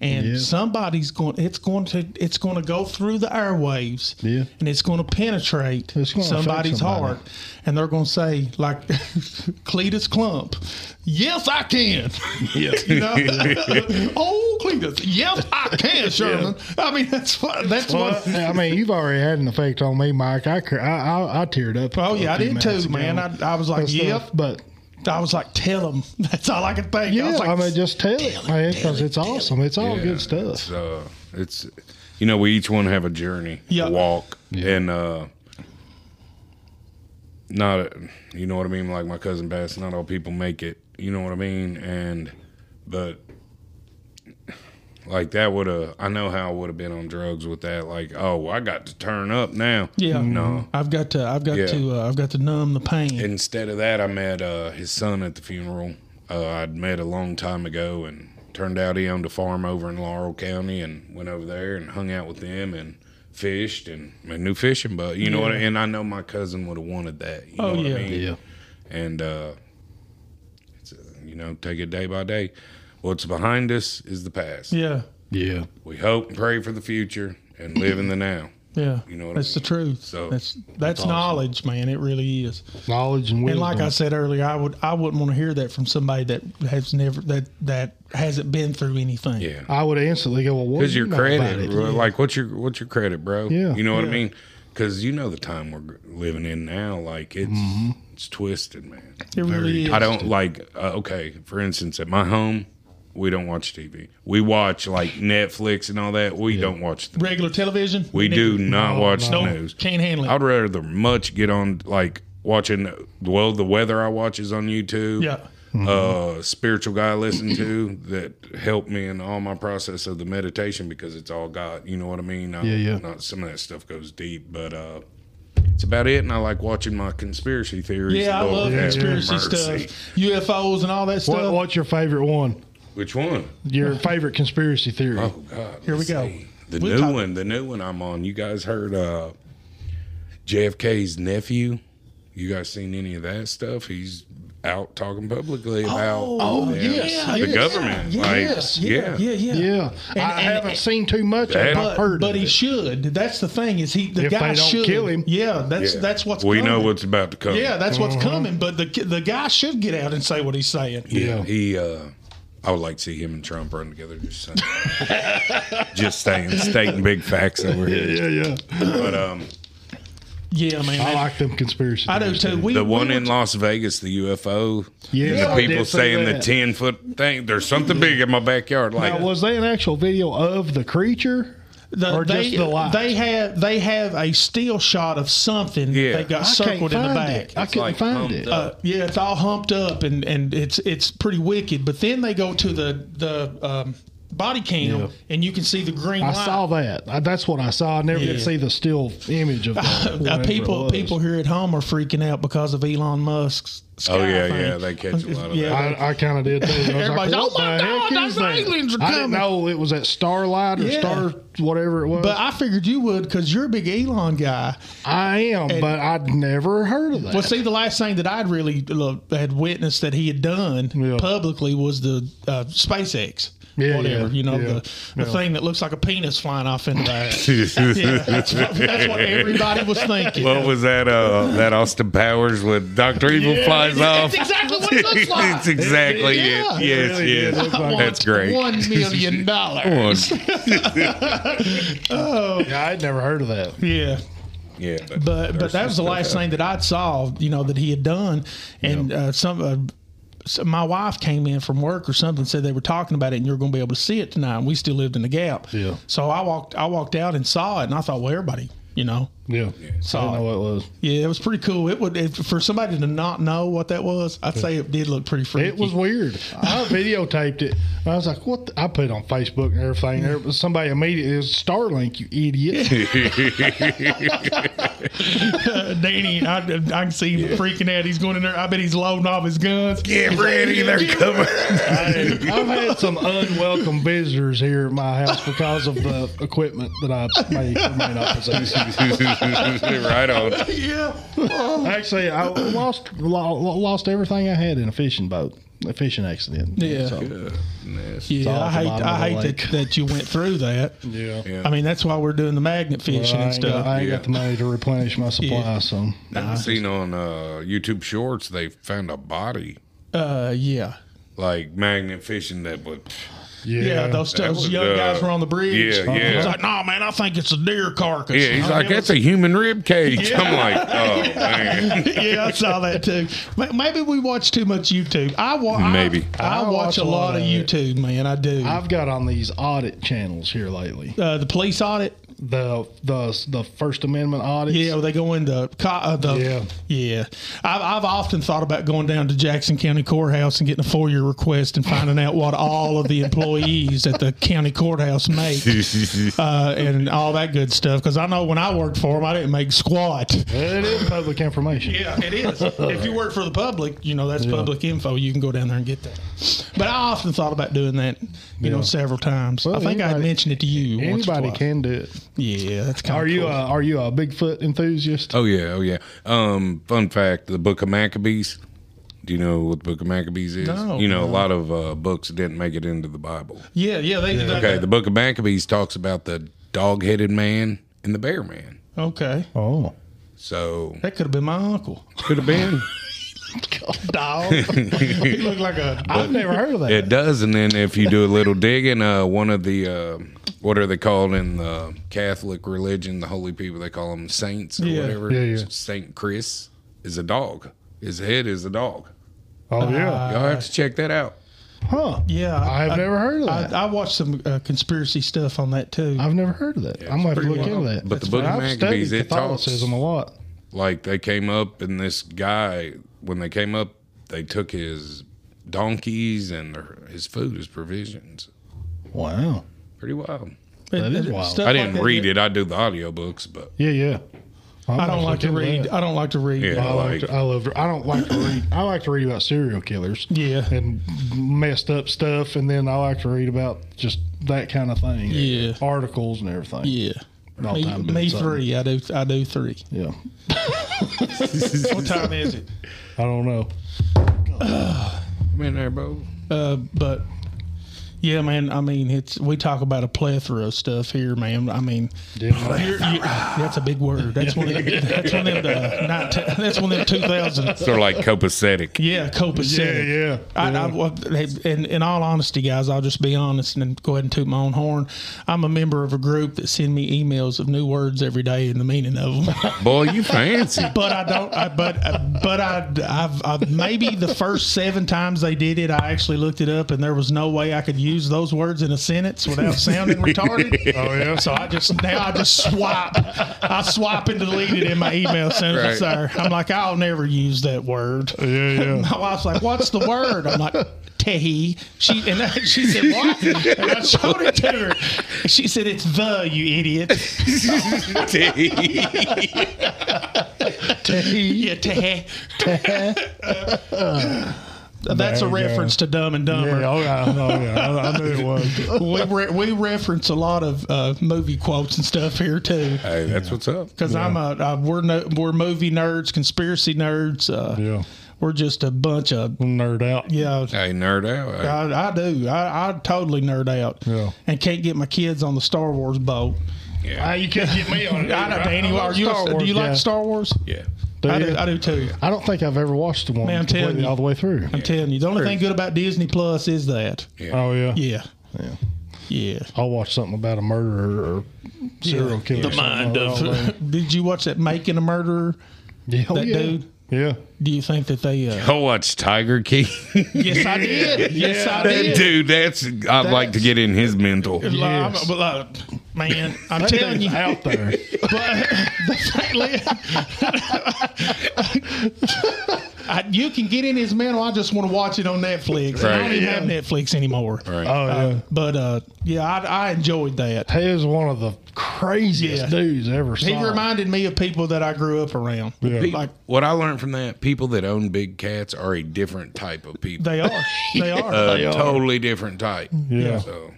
And Yeah. somebody's going it's going to it's going to go through the airwaves Yeah. and it's going to penetrate gonna affect somebody's somebody. heart and they're going to say like cletus clump yes i can Yeah. you know oh cletus yes i can sherman i mean that's what that's Well, what I mean, you've already had an effect on me, Mike. I I, I, I teared up. Oh, yeah, I did too, ago man. I- I was like, and stuff, but i was like tell them that's all i could think yeah, I, was like, I mean, just tell it, man, because it's awesome. It's all Yeah, good stuff. It's, uh, it's you know we each one have a journey, Yeah. a walk, and uh, not you know what I mean. Like my cousin Bass, not all people make it. You know what I mean, and but like that would have. I know how I would have been on drugs with that. Like, oh, I got to turn up now. yeah No. i've got to i've got Yeah. to uh, i've got to numb the pain Instead of that, I met uh, his son at the funeral. Uh, I'd met a long time ago, and turned out he owned a farm over in Laurel County, and went over there and hung out with them and fished and a new fishing boat. You know what? I, and I know my cousin would have wanted that. You Oh, know what yeah. I mean? Yeah. And uh, it's, uh, you know, take it day by day. What's behind us is the past. yeah Yeah. We hope and pray for the future and live in the now. Yeah, You know what I that's the truth. So, that's that's awesome. knowledge, man. It really is. Knowledge and And like I said earlier, I would I wouldn't want to hear that from somebody that has never that that hasn't been through anything. Yeah. I would instantly go, well, what Because you your know credit, about it? like what's your what's your credit, bro? Yeah. you know what I mean. Because you know the time we're living in now, like it's Mm-hmm. it's twisted, man. it really is. I don't like. Uh, okay, for instance, at my home, we don't watch TV. We watch like Netflix and all that. We don't watch. The, regular television. we do not No, watch no. the news. Can't handle it. I'd rather much get on like watching. Well, the weather I watch is on YouTube. yeah, uh, spiritual guy I listen to that helped me in all my process of the meditation because it's all God. You know what I mean? I- Yeah, yeah. Not some of that stuff goes deep, but uh, it's about it. And I like watching my conspiracy theories. yeah. I love conspiracy mercy. stuff, UFOs and all that What, stuff. what's your favorite one? Which one? Your favorite conspiracy theory? Oh God! Here we let's go. The We'll new talk- one. The new one I'm on. You guys heard uh, JFK's nephew? You guys seen any of that stuff? He's out talking publicly about Oh, them. yes, the yes. government. Yes, like, yeah, yeah, yeah. Yeah, And- I and- haven't seen too much. of That- it. I've But, heard, but he it. should. That's the thing. Is he the If guy they don't should kill him. Yeah, that's Yeah. that's what's we coming. know what's about to come. Yeah, that's what's Uh-huh. coming. But the the guy should get out and say what he's saying. Yeah, Yeah. he. uh I would like to see him and Trump run together. Just, saying. just staying, stating big facts over here. Yeah, yeah. But um, Yeah, man. I like them conspiracy. I do too. We, the we one were in Las Vegas, the UFO, Yeah, the people did see saying the ten foot thing. There's something big in my backyard. Like, Now, was that an actual video of the creature, The, or they, just the light? they have they have a still shot of something Yeah. they got I circled in the back. it. I It's couldn't like find it. Uh, yeah, it's all humped up and, and it's it's pretty wicked. But then they go to the the um, body cam Yeah. and you can see the green I light. saw that. I, that's what I saw. I never Yeah. did see the still image of that. Uh, whatever it people was. people here at home are freaking out because of Elon Musk's. Sky Oh, yeah, thing. yeah, they catch a lot of yeah, that. I, I kind of did too. I Everybody's, like, "Oh my God, those is that?" aliens are I didn't coming. know it was at Starlight or Yeah. Star whatever it was. But I figured you would because you're a big Elon guy. I am, but I'd never heard of that. Well, see, the last thing that I'd really uh, had witnessed that he had done Yeah. publicly was the uh, SpaceX. Yeah, whatever, yeah, you know, yeah, the, the yeah. thing that looks like a penis flying off into the air. yeah, that's, what, that's what everybody was thinking. What was that? Uh, that Austin Powers with Doctor Evil flies off. That's exactly what it looks like. It's exactly Yeah. it. Yes, really yes. look like That's great. One million dollars. oh, yeah, I'd never heard of that. Yeah. Yeah, but but there's that was the last stuff thing that I'd saw, you know, that he had done, and uh, some. Uh, so my wife came in from work or something, said they were talking about it, and you're going to be able to see it tonight. And we still lived in the Gap, Yeah. So I walked, I walked out and saw it, and I thought, well, everybody, you know, Yeah, I saw didn't know what it was. Yeah, it was pretty cool. It would if, for somebody to not know what that was. I'd say it did look pretty freaky. It was weird. I videotaped it. I was like, "What?" The? I put it on Facebook and everything. There was somebody immediately. It was Starlink, you idiot. Danny, I, I can see him freaking out. He's going in there. I bet he's loading off his guns. Get ready, they're coming. I've had some unwelcome visitors here at my house because of the equipment that I may or may not possess. right on. Yeah. Actually, I lost lo- lost everything I had in a fishing boat, a fishing accident. Yeah. So, Yeah, all I hate I hate that, that you went through that. yeah. Yeah. I mean, that's why we're doing the magnet fishing I and ain't, got, stuff. I ain't Yeah. got the money to replenish my supply, Yeah. so I've seen on uh, YouTube Shorts they found a body Uh, yeah. like magnet fishing that would. Yeah. Yeah, those, those was, young uh, guys were on the bridge. yeah, yeah. He's like, no, man, I think it's a deer carcass. Yeah, he's Oh, like, that's a human rib cage. I'm like, oh man. yeah, I saw that too. Maybe we watch too much YouTube. I wa- Maybe. I, I, watch, a lot, of it. YouTube, man. I do. I've got on these audit channels here lately. uh, the police audit. The the the First Amendment audits. Yeah, they go into co- uh, the Yeah. yeah. I've, I've often thought about going down to Jackson County Courthouse and getting a FOIA request and finding out what all of the employees at the county courthouse make uh, and all that good stuff. Because I know when I worked for them, I didn't make squat. It is public information. Yeah, it is. if you work for the public, you know that's public info. You can go down there and get that. But I often thought about doing that, you know, several times. Well, I think I mentioned it to you. Anybody can do it. Yeah, that's kind of. Are of you a, are you a Bigfoot enthusiast? Oh yeah, oh yeah. Um, fun fact: the Book of Maccabees. Do you know what the Book of Maccabees is? No, you know, a lot of uh, books didn't make it into the Bible. yeah, yeah. They, they- Okay, the Book of Maccabees talks about the dog-headed man and the bear man. okay. Oh, So That could have been my uncle. could have been. Dog. he looked like a. I've never heard of that. It does, and then if you do a little digging, uh, one of the uh, what are they called in the Catholic religion? The holy people they call them saints or Yeah. whatever. Yeah, yeah. Saint Chris is a dog. His head is a dog. oh yeah, Y'all have to check that out. huh? Yeah, I've never heard of that. I, I watched some uh, conspiracy stuff on that too. I've never heard of that. I'm gonna have to pretty look into that. But the Book of fine. I've Maccabees, it talks- Catholicism a lot. Like they came up, and this guy, when they came up, they took his donkeys and their, his food, his provisions. Wow. Pretty wild. that is wild. Stuff I didn't that, read it. I do the audiobooks, but Yeah, yeah. I'm I don't like to read. that. I don't like to read. Yeah. I like. like- to, I love. To, I don't like to read. I like to read about serial killers. Yeah. and messed up stuff, and then I like to read about just that kind of thing. Yeah. articles and everything. Yeah. All Me, time doing me three. I do. I do three. Yeah, what time is it? I don't know. I'm in there, bro. Uh, but yeah, man. I mean, it's we talk about a plethora of stuff here, man. I mean, you're, you that's a big word. That's one. Of them, that's one of them. Uh, 19, that's one of them two thousand. Sort of like copacetic. Yeah, copacetic. Yeah, yeah. I, I, well, hey, in, in all honesty, guys, I'll just be honest and go ahead and toot my own horn. I'm a member of a group that send me emails of new words every day and the meaning of them. Boy, you fancy. but I don't. I, but but I, I've, I've maybe the first seven times they did it, I actually looked it up, and there was no way I could use those words in a sentence without sounding retarded. Oh yeah. So I just now I just swipe, I swipe and delete it in my email sentence. Right. There, I'm like I'll never use that word. Yeah, yeah. My wife's like, "What's the word?" I'm like, "Tehi." She and then she said, "What?" And I showed it to her. She said, "It's the you idiot." yeah, tehe. That's a There you reference to Dumb and Yeah, Dumber. oh yeah, oh yeah. I, I knew it was. we re- we reference a lot of uh, movie quotes and stuff here too. hey, that's what's up. Because I'm a uh, we're no, we're movie nerds, conspiracy nerds. Uh, Yeah, We're just a bunch of nerd out. yeah. Hey, nerd out. Hey, I, I do. I, I totally nerd out. Yeah. And can't get my kids on the Star Wars boat. yeah, you can't get me on it. I know, Danny. Are you? Star do Wars you like. Star Wars? yeah. Do I do. I do too. I don't think I've ever watched the one Man, I'm telling completely you. all the way through. I'm telling you, the only thing good about Disney Plus is that. Oh yeah. Yeah. Yeah. Yeah. I'll watch something about a murderer or serial Yeah. killer. The something mind like of. Did you watch that Making a Murderer? Yeah, oh, That yeah. dude. Yeah. Do you think that they? Uh, Go watch Tiger King. yes, I did. Yes, I that did. dude, that's I'd like to get in his mental. Like, I'm- Yes. but, like, man, I'm That telling you, out there. but the thing, I, you can get in his mental. I just want to watch it on Netflix. I don't Right. even have Netflix anymore. Right. Oh yeah. Uh, but uh, yeah, I, I enjoyed that. he is one of the craziest Yeah. dudes I ever He saw. reminded me of people that I grew up around. Yeah. Like what I learned from that, people that own big cats are a different type of people. they are. They are. a They are. totally different type. Yeah. So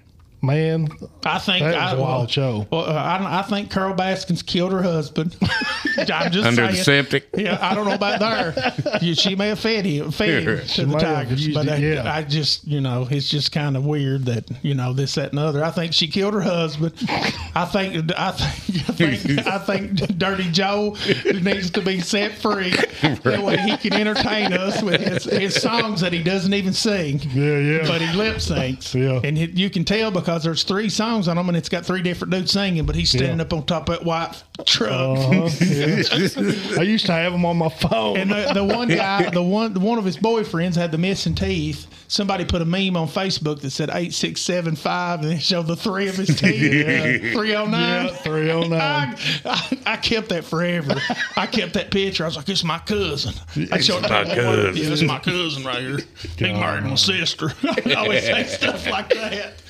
Man, I think that I, was a wild show. Well, uh, I, I think Carol Baskins killed her husband. I'm just under the saying. septic. Yeah, I don't know about there. She may have fed him, fed him She to the may tigers, but it, I, yeah. I just, you know, it's just kind of weird that you know this, that, and the other. I think she killed her husband. I think, I think, I think, I think Dirty Joe needs to be set free. That way he can entertain us with his, his songs that he doesn't even sing. Yeah, yeah. But he lip syncs. Yeah. And it, you can tell because there's three songs on them and it's got three different dudes singing, but he's standing Yeah. up on top of that white truck. Uh-huh, yeah. I used to have him on my phone. And the, the one guy, the one one of his boyfriends had the missing teeth. Somebody put a meme on Facebook that said eight six seven five, and it showed the three of his teeth. Three oh nine. yeah, three oh nine. I, kept that forever. I kept that picture. I was like, "It's my cousin." I showed my cousin. Yeah, it's my cousin right here. He married my sister. I always say stuff like that.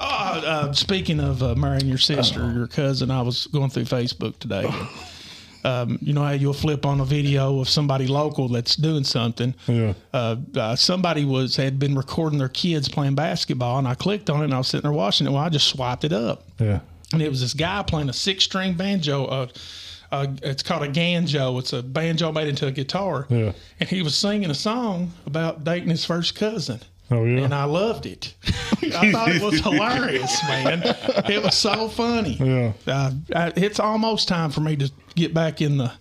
Oh, uh, speaking of uh, marrying your sister or your cousin, I was going through Facebook today. um, you know how you'll flip on a video of somebody local that's doing something. Yeah. Uh, uh, somebody was had been recording their kids playing basketball, and I clicked on it, and I was sitting there watching it. Well, I just swiped it up, Yeah. and it was this guy playing a six string banjo. Uh, uh, it's called a ganjo. It's a banjo made into a guitar. Yeah. And he was singing a song about dating his first cousin. Oh yeah. And I loved it. I thought it was hilarious, man. It was so funny. Yeah. Uh, I, it's almost time for me to get back in the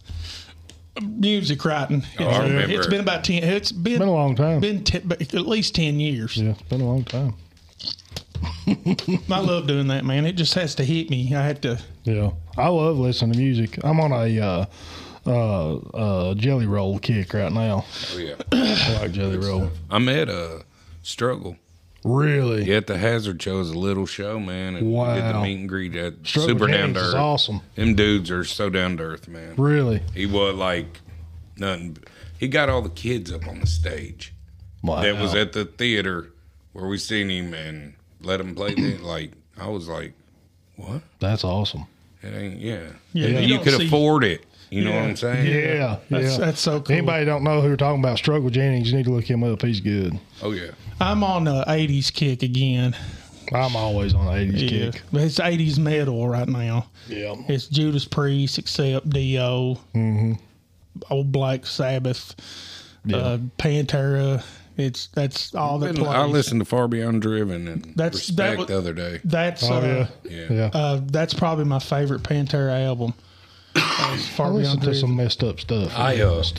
music writing. It's, I remember. it's been about ten. It's been been a long time. been te- at least ten years. yeah, it's been a long time. I love doing that, man. It just has to hit me. I have to. Yeah, I love listening to music. I'm on a uh, uh, uh, jelly roll kick right now. Oh, yeah. I like jelly roll. I'm at a struggle. Really? Yeah, at the Hazard Show is a little show, man. And we did the meet and greet at Struggle super down Jennings to is earth. awesome. Them dudes are so down to earth, man. Really? He was like nothing. He got all the kids up on the stage. Wow. That was at the theater where we seen him and let him play. the, like I was like, what? That's awesome. It ain't. Yeah. Yeah, you, you could see- afford it. You know Yeah. what I'm saying? Yeah, That's, yeah. that's so cool. Anybody don't know who we're talking about? Struggle Jennings. You need to look him up. He's good. Oh yeah. I'm on the '80s kick again. I'm always on the 80s Yeah, kick. it's '80s metal right now. Yeah. It's Judas Priest, Accept, Dio, Old Black Sabbath, uh, Pantera. It's that's all that And plays. I listened to Far Beyond Driven and That's- that Respect was- the other day. That's Oh uh, yeah. Yeah. Yeah. uh, that's probably my favorite Pantera album. It's I Far listen Beyond to some messed up stuff. I uh,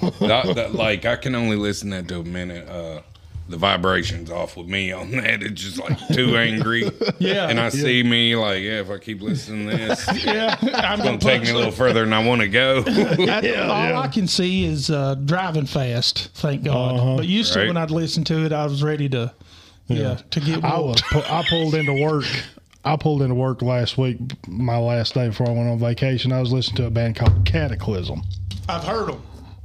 that, that, like I can only listen that to a minute. Uh, the vibrations off with me on that. It's just like too angry. Yeah. And I see me like, yeah, if I keep listening to this, yeah, I'm it's gonna take me a little further than I want to go. I- all I can see is uh, driving fast. Thank God. But used to when I'd listen to it, I was ready to, yeah, to get. I was. pu- I pulled into work. I pulled into work last week, my last day before I went on vacation. I was listening to a band called Cataclysm. I've heard them.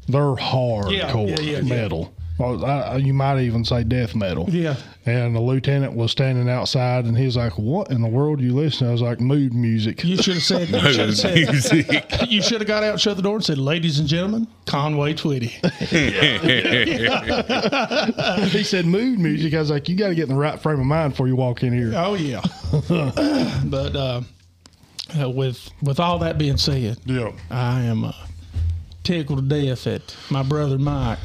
They're hardcore Yeah, yeah, yeah, metal. I, you might even say death metal. Yeah. And the lieutenant was standing outside, and he's like, "What in the world you listen?" to? I was like, "Mood music." You should have said. You should have said. Music. You should have got out, shut the door, and said, "Ladies and gentlemen, Conway Twitty." he said, "Mood music." I was like, "You got to get in the right frame of mind before you walk in here." Oh yeah. but uh, uh, with with all that being said, Yeah. I am uh, tickled to death that my brother Mike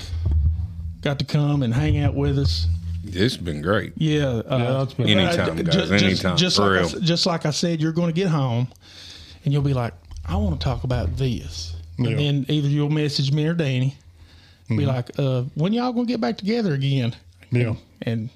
got to come and hang out with us. This has been great. Yeah, uh, Yeah, it's been- Anytime, uh, guys, ju- anytime, Just, for like I, real. s- just like I said, you're going to get home, and you'll be like, "I want to talk about this," Yeah. and then either you'll message me or Danny, be like, uh, "When y'all gonna get back together again?" Yeah. And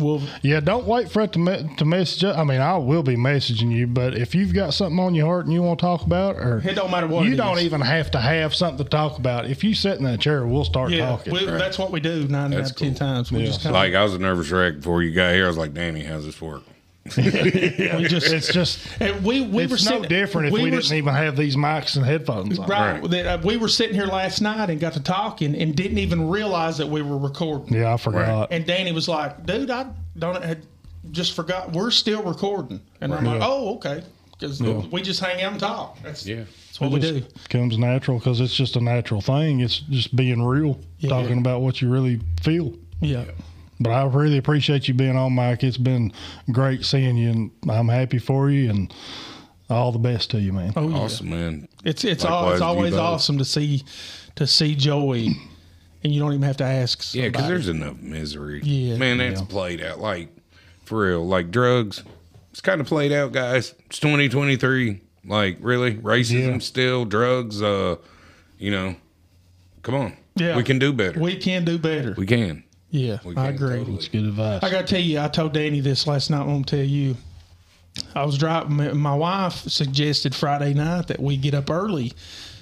we'll Yeah, don't wait for it to me- to message. us. I mean, I will be messaging you, but if you've got something on your heart and you want to talk about, or It don't matter what you it don't is. even have to have something to talk about. If you sit in that chair, we'll start yeah, talking. we, that's what we do nine out That's of ten times. We Yeah. just kind Like I was a nervous wreck before you got here. I was like, Danny, how's this work? We just It's just and we we were it's no different if we, were, didn't even have these mics and headphones on. Right, Right. that, uh, we were sitting here last night and got to talking and didn't even realize that we were recording. Yeah, I forgot. And Danny was like, "Dude, I don't I just forgot we're still recording." And I'm like, Yeah. "Oh, okay," because we just hang out and talk. That's Yeah. that's what we do. Comes natural because it's just a natural thing. It's just being real, Yeah. talking about what you really feel. Yeah. But I really appreciate you being on, Mike. It's been great seeing you, and I'm happy for you, and all the best to you, man. Oh yeah. Awesome, man. It's it's all, it's always awesome to see to see Joey, and you don't even have to ask. Yeah, because there's enough misery. Yeah. man, that's played out. Like for real, like drugs. It's kind of played out, guys. It's 2023. Like really, racism Yeah. still, drugs. Uh, you know, come on. Yeah. we can do better. We, we can do better. We can. Yeah, I agree. totally. It's good advice. I got to tell you, I told Danny this last night. I'm going to tell you. I was driving. my- My wife suggested Friday night that we get up early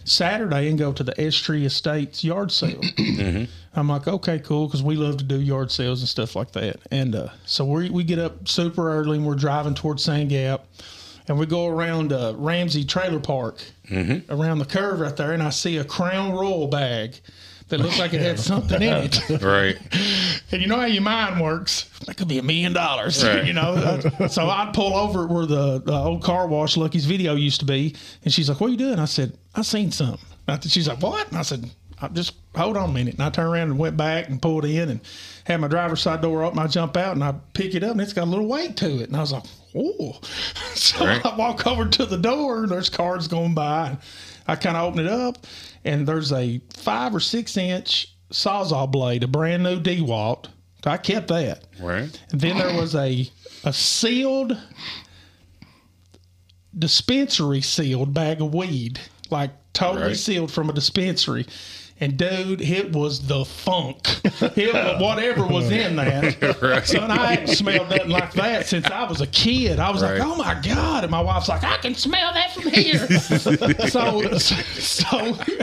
Saturday and go to the Estree Estates yard sale. I'm like, okay, cool, because we love to do yard sales and stuff like that. And uh, so we we get up super early and we're driving towards Sand Gap, and we go around uh, Ramsey Trailer Park, around the curve right there, and I see a Crown Royal bag. That looked like it had something in it. Right. And you know how your mind works. That could be a million dollars. Right. You know. So I'd pull over where the, the old car wash Lucky's video used to be, and she's like, "What are you doing?" I said, "I seen something." She's like, "What?" And I said, I "Just hold on a minute." And I turned around and went back and pulled in and had my driver's side door open. I jump out and I pick it up, and it's got a little weight to it. And I was like, "Oh!" So Right. I walk over to the door, and there's cars going by. And I kind of open it up, and there's a five or six inch sawzall blade, a brand new DeWalt. I kept that. Right. And then there was a a sealed dispensary sealed bag of weed, like totally Right. sealed from a dispensary. And dude, it was the funk. It was whatever was in that. Right. Son, I hadn't smelled nothing like that since I was a kid. I was Right. like, oh my God. And my wife's like, I can smell that from here. so, so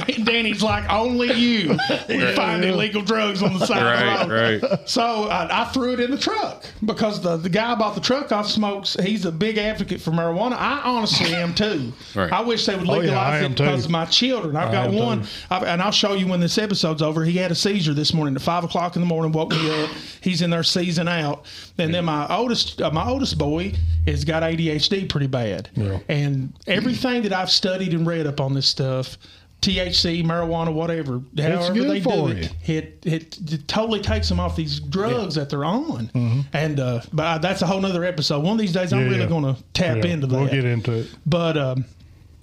and Danny's like, only you would find illegal drugs on the side Right. of the road. Right. So I, I threw it in the truck because the, the guy I bought the truck off smokes. He's a big advocate for marijuana. I honestly am too. Right. I wish they would Oh, yeah, legalize I it because too. of my children. I've I got one, too. I, and I'll show you when this episode's over. He had a seizure this morning at five o'clock in the morning. Woke me up. He's in there seizing out. And then my oldest, uh, my oldest boy, has got ADHD pretty bad. Yeah. And everything that I've studied and read up on this stuff. THC, marijuana, whatever, however they do it, it, it it totally takes them off these drugs that they're on. Mm-hmm. And uh, but that's a whole nother episode. One of these days, I'm Yeah, really yeah. going to tap Yeah, into that. We'll get into it. But um,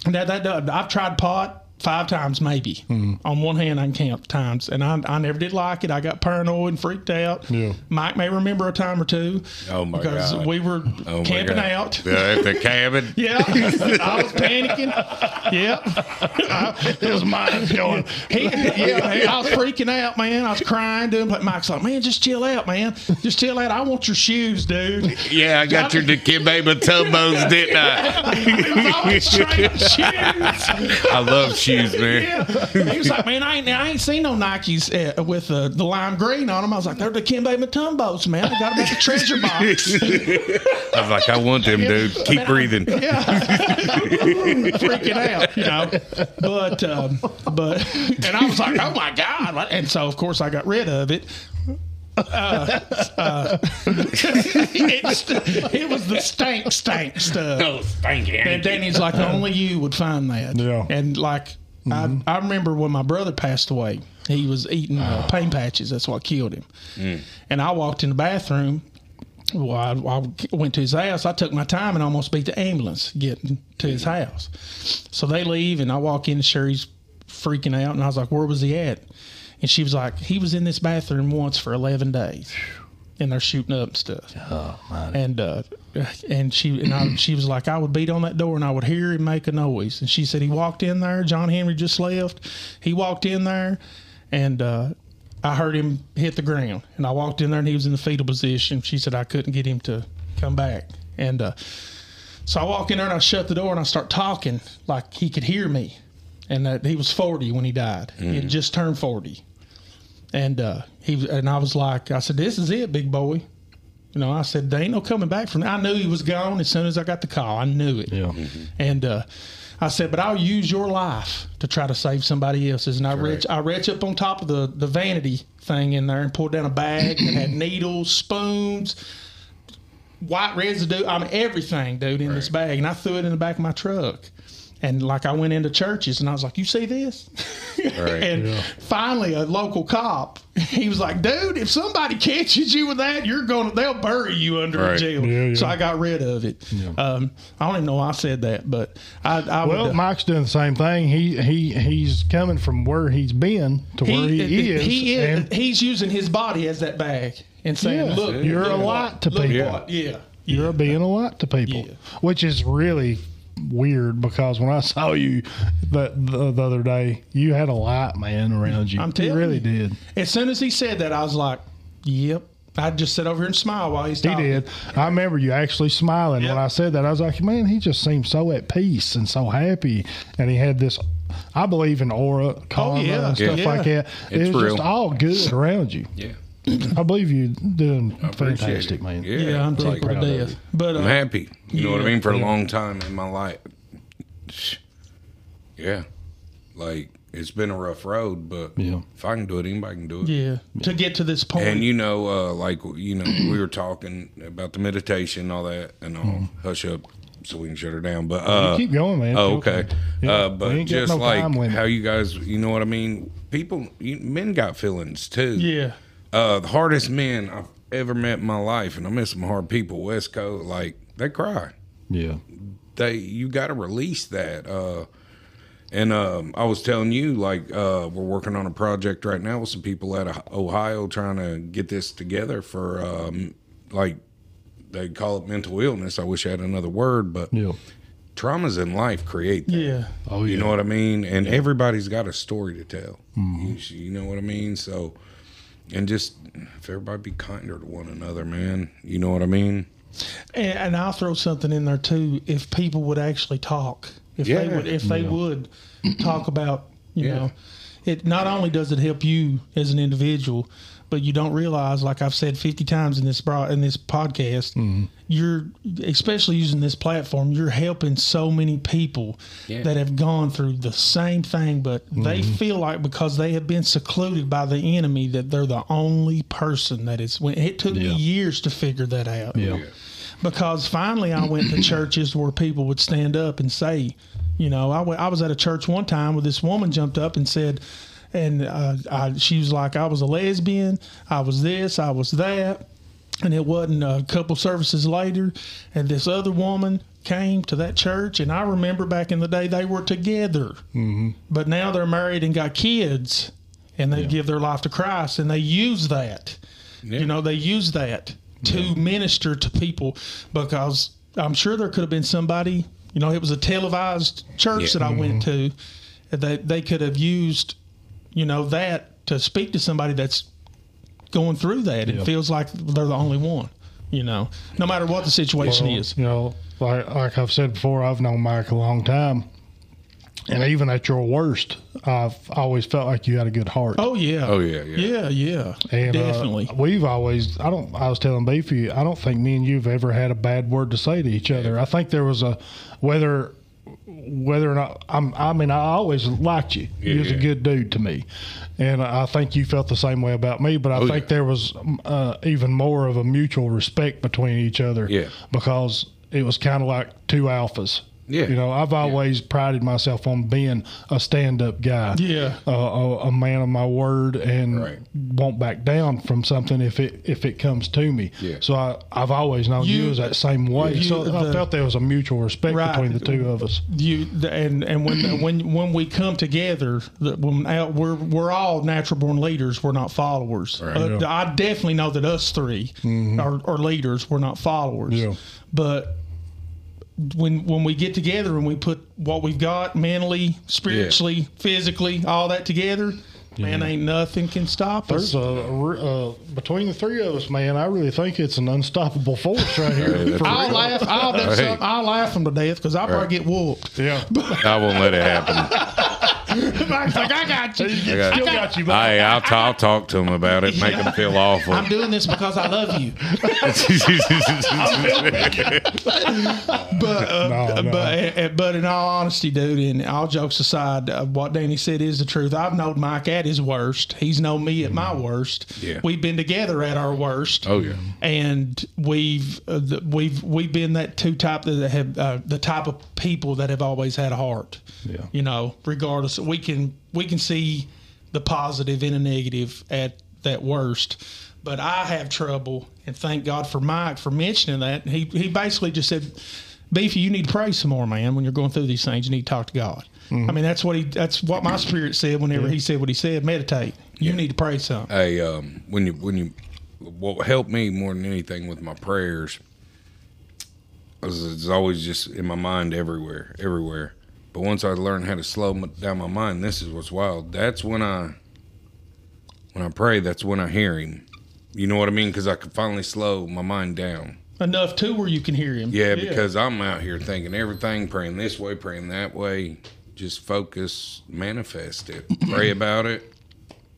that, that that I've tried pot five times maybe. Hmm. On one hand, I can count times, and I, I never did like it. I got paranoid and freaked out. Yeah. Mike may remember a time or two. Oh, my because God. we were Oh my camping God. out. Yeah, at the cabin. Yeah, I was panicking. Yeah, His mind's going. he, yeah, he- I was freaking out, man. I was crying, doing. But Mike's like, "Man, just chill out, man. Just chill out. I want your shoes, dude." Yeah, I got your Dikembe Mutombos, didn't I? It was shoes. I love shoes, man. Yeah. He was like, man, I ain't, I ain't seen no Nikes uh, with uh, the lime green on them. I was like, they're the Kimbe Matumbos, man. I got them at the treasure box. I was like, I want them, dude. Keep breathing. Yeah. Freaking out, you know. But, um, but, and I was like, oh my God. And so, of course, I got rid of it. Uh, uh, it's, it was the stank, stank stuff. Oh, thank you. And Danny's like, only you would find that. Yeah. And like, I, I remember when my brother passed away, he was eating uh, pain patches. That's what killed him. And I walked in the bathroom. Well, I, I went to his house. I took my time and almost beat the ambulance getting to his house. So they leave, and I walk in, and Sherry's freaking out. And I was like, Where was he at? And she was like, He was in this bathroom once for 11 days. And they're shooting up and stuff Oh, man. and uh, and she and I, she was like, I would beat on that door and I would hear him make a noise. And she said he walked in there. John Henry just left. He walked in there, and uh, I heard him hit the ground. And I walked in there and he was in the fetal position. She said I couldn't get him to come back. And uh, so I walk in there and I shut the door and I start talking like he could hear me. And that he was 40 when he died. He had just turned 40. And uh, he and I was like, I said, "This is it, big boy." You know, I said, "There ain't no coming back from." that. I knew he was gone as soon as I got the call. I knew it. Yeah. And uh, I said, "But I'll use your life to try to save somebody else's." And I reached, I reached up on top of the the vanity thing in there and pulled down a bag that had needles, spoons, white residue. I mean, everything, dude, in this bag. And I threw it in the back of my truck. And like I went into churches and I was like, "You see this?" Right. and finally, a local cop, he was like, "Dude, if somebody catches you with that, you're going. to They'll bury you under a jail." Yeah, yeah. So I got rid of it. Um, I don't even know why I said that, but I, I Well, would. uh, Mike's doing the same thing. He he he's coming from where he's been to where he, is. He is. and he's using his body as that bag and saying, Yeah, "Look, you're look a lot to people. what- Yeah, you're being a lot to people, Yeah. which is really weird because when I saw you the, the the other day, you had a light man around you. I'm telling you really you. did. As soon as he said that, I was like, "Yep." I just sit over here and smile while he's He did. I remember you actually smiling when I said that. I was like, man, he just seemed so at peace and so happy, and he had this. I believe in aura, oh, karma, Oh, yeah. and stuff Yeah. like that. It's it was real. just all good around you. yeah. I believe you doing fantastic, it. man. Yeah, Yeah, I'm like, tickled to death. you. But I'm uh, happy. You know what I mean? For a long time in my life. Yeah. Like it's been a rough road, but Yeah. if I can do it, anybody can do it. yeah, to get to this point, And you know, uh, like you know, we were talking about the meditation, and all that, and I'll hush up so we can shut her down. But uh, keep going, man. Oh, okay. Yeah, uh, but just no like how you guys, you know what I mean? People, you, men got feelings too. yeah, Uh, the hardest men I've ever met in my life, and I met some hard people. West Coast, like they cry. Yeah. They, you got to release that. Uh, and um, I was telling you, like, uh, we're working on a project right now with some people out of Ohio trying to get this together for, um, like, they call it mental illness. I wish I had another word, but Yeah. traumas in life create that. yeah, Oh, yeah. You know what I mean? And everybody's got a story to tell. Mm-hmm. You, you know what I mean? So, and just if everybody be kinder to one another, man. You know what I mean? and, and I'll throw something in there too. If people would actually talk, if they would, if they would talk about, you Yeah. know, it not only does it help you as an individual, but you don't realize, like I've said fifty times in this in this podcast, Mm-hmm. you're especially using this platform, you're helping so many people Yeah. that have gone through the same thing, but they Mm-hmm. feel like because they have been secluded by the enemy that they're the only person that is. When it took me years to figure that out Yeah. because finally I went to churches where people would stand up and say, you know, I wa- I was at a church one time where this woman jumped up and said, and uh, I, she was like, I was a lesbian, I was this, I was that. And it wasn't a couple services later, and this other woman came to that church. And I remember back in the day they were together, mm-hmm. but now they're married and got kids, and they give their life to Christ, and they use that. You know, they use that to minister to people because I'm sure there could have been somebody, you know, it was a televised church Yeah. that I went to, that they could have used, you know, that to speak to somebody that's going through that. It feels like they're the only one, you know, no matter what the situation Well, is. You know, like like I've said before, I've known Mike a long time, and even at your worst, I've always felt like you had a good heart. Oh, yeah. Oh, yeah, yeah. Yeah, yeah. And, uh, Definitely. we've always. I don't. I was telling Beefy. I don't think me and you've ever had a bad word to say to each other. I think there was a whether whether or not I'm. I mean, I always liked you. you was a good dude to me, and I think you felt the same way about me. But I Oh, think yeah. there was uh, even more of a mutual respect between each other. Yeah. because it was kind of like two alphas. Yeah. You know, I've always prided myself on being a stand-up guy Yeah. a, a, a man of my word and Right. won't back down from something if it if it comes to me. Yeah. So I, I've always known you, You- as that same way. you- so I felt there was a mutual respect Right. between the two of us. you and and when when when we come together, that when out, we're we're all natural born leaders. We're not followers. Right. Uh, I definitely know that us 3 are, are leaders. We're not followers. Yeah. But when when we get together and we put what we've got mentally, spiritually, physically, all that together, man, ain't nothing can stop us. There's a, a uh, between the three of us, man. I really think it's an unstoppable force right here. Hey, For I'll real. laugh. I'll, Hey. I'll laugh them to death because I'll probably Right. get whooped. Yeah. I won't let it happen. Mike's like, I got you. I got- Still got you, but Hey, I'll, t- I'll talk to him about it, make him feel awful. I'm doing this because I love you. But uh, No, no. but but in all honesty, dude, and all jokes aside, uh, what Danny said is the truth. I've known Mike at his worst. He's known me at my worst. Yeah. we've been together at our worst. oh yeah, and we've uh, the, we've we've been that two type that have uh, the type of people that have always had a heart. Yeah. You know, regardless, we can we can see the positive and a negative at that worst. But I have trouble, and thank God for Mike for mentioning that. He he basically just said, "Beefy, you need to pray some more, man. When you're going through these things, you need to talk to God." I mean, that's what he that's what my spirit said whenever he said what he said. Meditate. You need to pray some. hey, um, when you when you what helped me more than anything with my prayers it's always just in my mind everywhere, everywhere. But once I learned how to slow down my mind, this is what's wild. That's when I when I pray. That's when I hear Him. You know what I mean? Because I can finally slow my mind down. Enough too where you can hear him. Yeah, because I'm out here thinking everything, praying this way, praying that way. Just focus, manifest it, pray about it,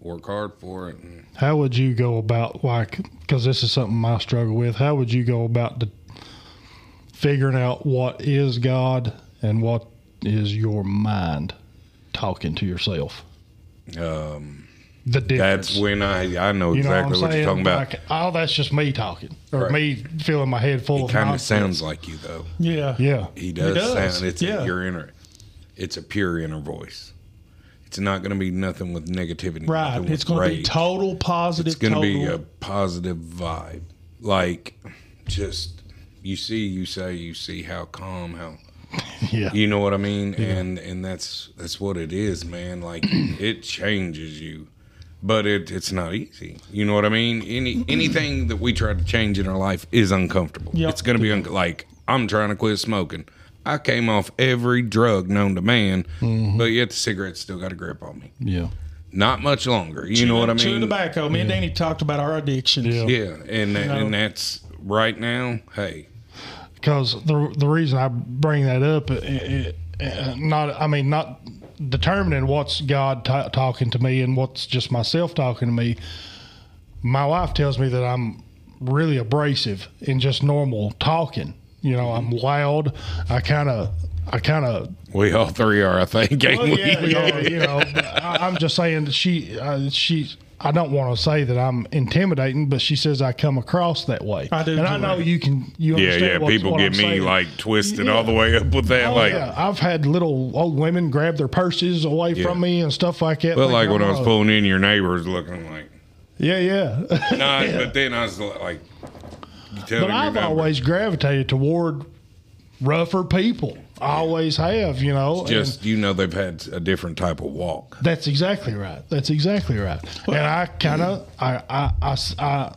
work hard for it. How would you go about like because this is something I struggle with? How would you go about the, figuring out what is God and what is your mind talking to yourself? um, The difference. that's when I I know you know exactly what, what, you're talking about. Like, oh, that's just me talking, or Right. me filling my head full of. He of kind of sounds like you though. Yeah. Yeah, He does, does, sound. It's yeah. a, your inner. It's a pure inner voice. It's not going to be nothing with negativity. Right. nothing It's with going to be rage. total positive. It's going to be a positive vibe. Like, just you see, you say, you see how calm, how yeah, you know what I mean, and and that's that's what it is, man. Like it changes you, but it it's not easy. You know what I mean? Any anything that we try to change in our life is uncomfortable. Yep. It's going to be un- like I'm trying to quit smoking. I came off every drug known to man, mm-hmm. but yet the cigarette still got a grip on me. yeah, Not much longer. You know what I mean? Chewing mean? tobacco. Me and Danny talked about our addictions. Yeah. Yeah, and that, know? and that's right now. Hey, because the the reason I bring that up, it, it, not I mean not determining what's God ta talking to me and what's just myself talking to me. My wife tells me that I'm really abrasive in just normal talking. You know, I'm loud. I kind of, I kind of we all three are. I think. Well, we? yeah, yeah, you know, I, I'm just saying that she, uh, she. I don't want to say that I'm intimidating, but she says I come across that way. I do and I too. know you can. You Yeah, understand yeah. what's- People what get I'm me saying. like twisted Yeah. all the way up with that. Oh, like, yeah, I've had little old women grab their purses away Yeah. from me and stuff like that. well, thinking like when I I'm was a- pulling in, your neighbors looking like. Yeah, yeah. Nah, but then I was like, you tell but I've always gravitated toward rougher people. I always have, you know. just and you know they've had a different type of walk. that's exactly right. That's exactly right. And I kind of, i i i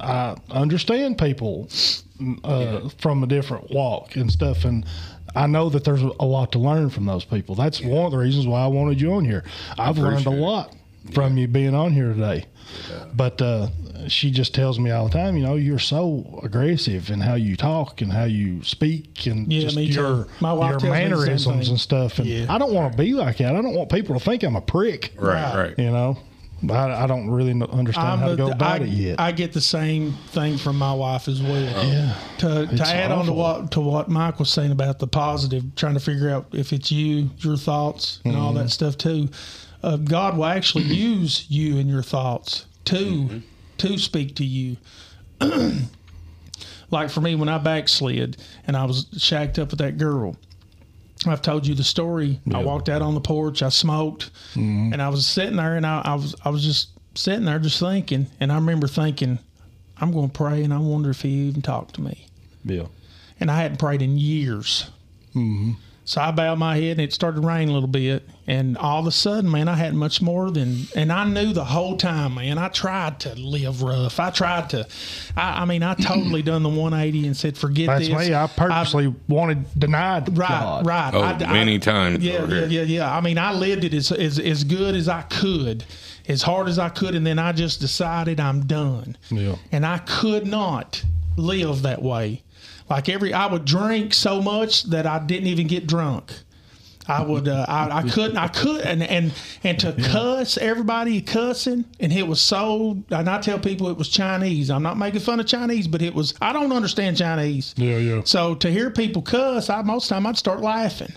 i understand people uh, from a different walk and stuff, and. I know that there's a lot to learn from those people. That's one of the reasons why I wanted you on here. I've learned a appreciate it. lot from you being on here today. But uh, she just tells me all the time, you know, you're so aggressive in how you talk and how you speak and Yeah, just me your, My wife your tells me the same mannerisms and stuff. And Yeah. I don't want to be like that. I don't want people to think I'm a prick. Right, right. You know, I, I don't really understand I'm how to the- go about I, it yet. I get the same thing from my wife as well. yeah. To, to add on to what to what Mike was saying about the positive, trying to figure out if it's you, your thoughts, and all Mm-hmm. that stuff too. Uh, God will actually use you and your thoughts to Mm-hmm. To speak to you. like for me, when I backslid and I was shacked up with that girl, I've told you the story. I walked out on the porch, I smoked, Mm-hmm. and I was sitting there, and I, I was I was just sitting there, just thinking. And I remember thinking, I'm going to pray, and I wonder if he even talked to me. Yeah. And I hadn't prayed in years. Mm-hmm. So I bowed my head, and it started raining a little bit. And all of a sudden, man, I had much more than. And I knew the whole time, man. I tried to live rough. I tried to. I, I mean, I totally done the 180 and said, forget That's this. me. I purposely wanted denied Right, God. right. Oh, I- I- many times. Yeah, yeah, yeah, yeah. I mean, I lived it as, as as good as I could, as hard as I could, and then I just decided I'm done. Yeah. And I could not live that way. Like every, I would drink so much that I didn't even get drunk. I would, uh, I, I couldn't, I couldn't, and and, and to cuss everybody cussing, and it was so. And I tell people it was Chinese. I'm not making fun of Chinese, but it was. I don't understand Chinese. Yeah, yeah. So to hear people cuss, I most time I'd start laughing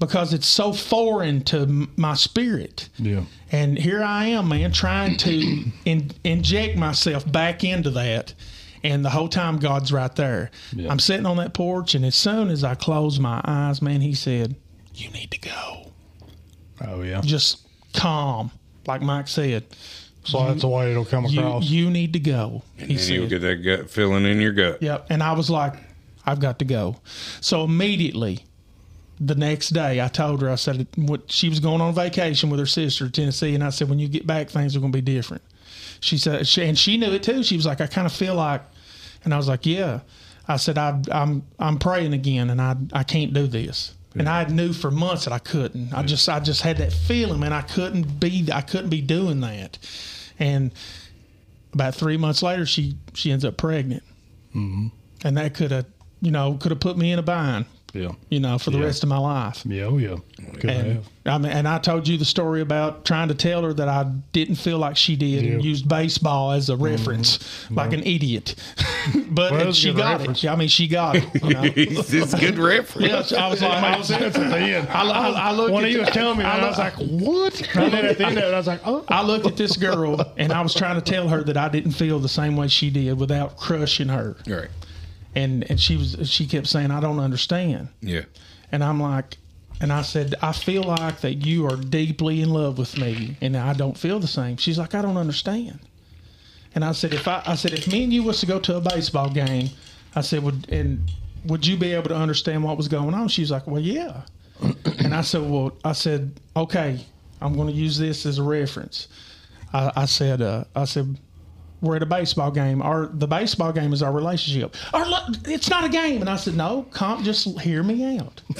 because it's so foreign to my spirit. Yeah. And here I am, man, trying to in, inject myself back into that. And the whole time, God's right there. Yeah. I'm sitting on that porch, and as soon as I close my eyes, man, He said, "You need to go." Oh yeah. Just calm, like Mike said. So that's the way it'll come You across. you need to go. And He then you'll get that gut feeling in your gut. Yep. And I was like, I've got to go. So immediately, the next day, I told her, I said, what she was going on vacation with her sister to Tennessee. And I said, when you get back, things are going to be different. She said, she, and she knew it too. She was like, I kind of feel like, and I was like, yeah. I said, I, I'm, I'm praying again and I, I can't do this. And I knew for months that I couldn't. I just, I just had that feeling, man. I couldn't be, I couldn't be doing that. And about three months later, she, she ends up pregnant mm-hmm. and that could have you know could have put me in a bind yeah. you know for the Yeah. rest of my life Yeah. Oh yeah. Could and have. I mean, and I told you the story about trying to tell her that I didn't feel like she did, and Yeah. Mm-hmm. used baseball as a reference, like an idiot. but Well, and it's a she got reference. it. I mean, she got it. You know? it's a good reference. yeah, I was like, I was, Sense at the end. I, I, I looked when at he was telling me, that, I, was like, "What?" And then at the end of it, I was like, "Oh." I looked at this girl and I was trying to tell her that I didn't feel the same way she did without crushing her. Right. And and she was she kept saying, I don't understand. Yeah. And I'm like, and I said, I feel like that you are deeply in love with me, and I don't feel the same. She's like, I don't understand. And I said, if I, I said, if me and you was to go to a baseball game, I said, would and would you be able to understand what was going on? She's like, well, yeah. and I said, well, I said, okay, I'm going to use this as a reference. I, I said, uh, I said, we're at a baseball game. Our the baseball game is our relationship. Our, it's not a game. And I said, no, comp, just hear me out.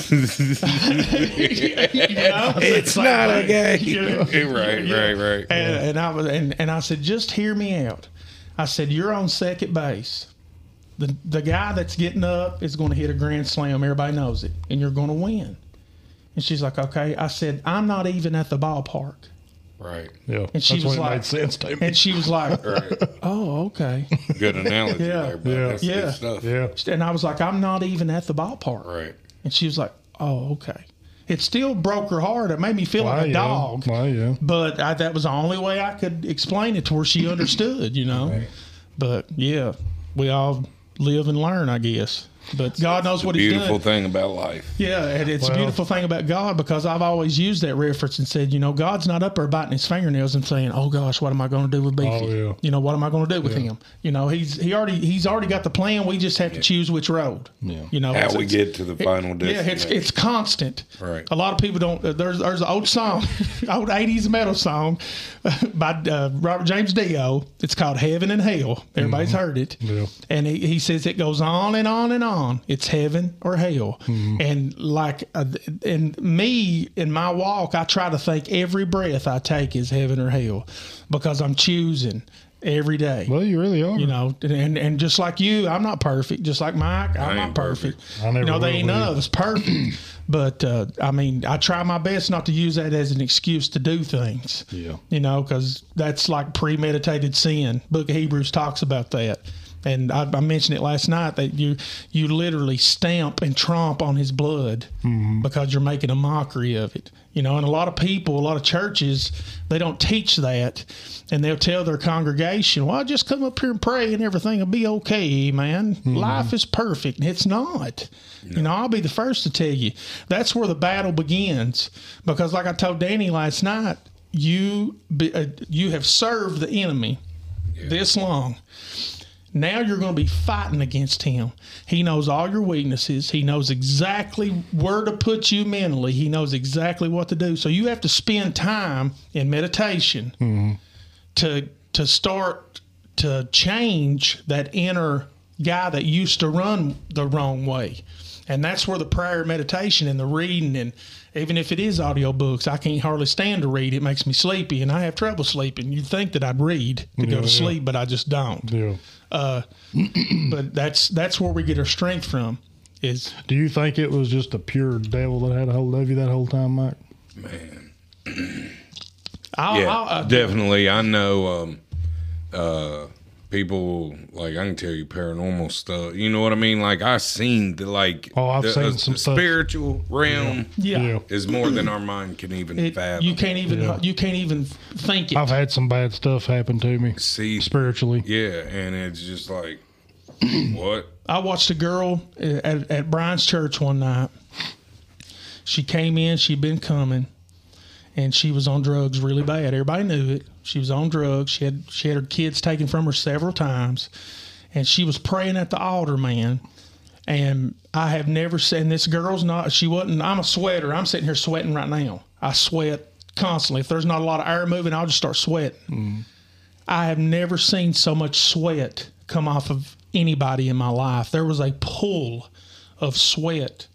It's not a game. You know? right, right, right. And, and I was and, and I said, just hear me out. I said, you're on second base. The the guy that's getting up is going to hit a grand slam. Everybody knows it, and you're going to win. And she's like, okay. I said, I'm not even at the ballpark. Right. Yeah. And she That's was like- made sense to me. And she was like, Right. oh, okay. Good analogy Yeah. there, bud. Yeah. That's Yeah. good stuff. yeah. And I was like, I'm not even at the ballpark. Right. And she was like, oh, okay. It still broke her heart. It made me feel Well, like a yeah. dog. Well, yeah. But I, that was the only way I could explain it to where she understood, you know. But yeah, we all live and learn, I guess. But God knows what He's doing. Beautiful thing about life. Yeah, and it's a beautiful thing about God because I've always used that reference and said, you know, God's not up there biting his fingernails and saying, "Oh gosh, what am I going to do with Beefy? Oh, yeah. You know, what am I going to do with him? You know, he's he already he's already got the plan. We just have to choose which road. Yeah. You know, How it's- we it's- get to the final yeah, it's it's constant. Right. A lot of people don't. uh, There's there's an old song, old '80s metal song by uh, Robert James Dio. It's called "Heaven and Hell." Everybody's heard it. Yeah. And he, he says it goes on and on and on. It's heaven or hell. And like, uh, in me in my walk, I try to think every breath I take is heaven or hell, because I'm choosing every day. Well, you really are. You know, and and just like you, I'm not perfect. Just like Mike, I'm not ain't perfect. I never you know, they ain't none of us perfect. but uh, I mean, I try my best not to use that as an excuse to do things. Yeah. You know, because that's like premeditated sin. Book of Hebrews talks about that. And I, I mentioned it last night that you you literally stamp and tromp on his blood Mm-hmm. because you're making a mockery of it. You know, and a lot of people, a lot of churches, they don't teach that, and they'll tell their congregation, "Well, just come up here and pray, and everything will be okay, man. Mm-hmm. Life is perfect." And it's not. You know, I'll be the first to tell you that's where the battle begins because, like I told Danny last night, you be, uh, you have served the enemy this long. Now you're going to be fighting against him. He knows all your weaknesses. He knows exactly where to put you mentally. He knows exactly what to do. So you have to spend time in meditation mm-hmm. to to start to change that inner guy that used to run the wrong way. And that's where the prayer meditation and the reading and even if it is audiobooks, I can't hardly stand to read. It makes me sleepy and I have trouble sleeping. You'd think that I'd read to go to yeah. sleep, but I just don't Yeah. But that's that's where we get our strength from is Do you think it was just a pure devil that had a hold of you that whole time, Mike? Man. I'll, Yeah, I'll, uh, definitely. I know um, uh, people like I can tell you paranormal stuff. You know what I mean? Like I seen the like Oh, I've the, seen uh, some the stuff. spiritual realm yeah. Yeah. is more than our mind can even It- fathom. you can't even Yeah. you can't even think it. I've had some bad stuff happen to me see. spiritually. Yeah, and it's just like what? I watched a girl at, at Brian's church one night. She came in, she'd been coming, and she was on drugs really bad. Everybody knew it. She was on drugs. She had she had her kids taken from her several times, and she was praying at the altar, man. And I have never seen this girl's not. She wasn't. I'm a sweater. I'm sitting here sweating right now. I sweat constantly. If there's not a lot of air moving, I'll just start sweating. Mm-hmm. I have never seen so much sweat come off of anybody in my life. There was a pool of sweat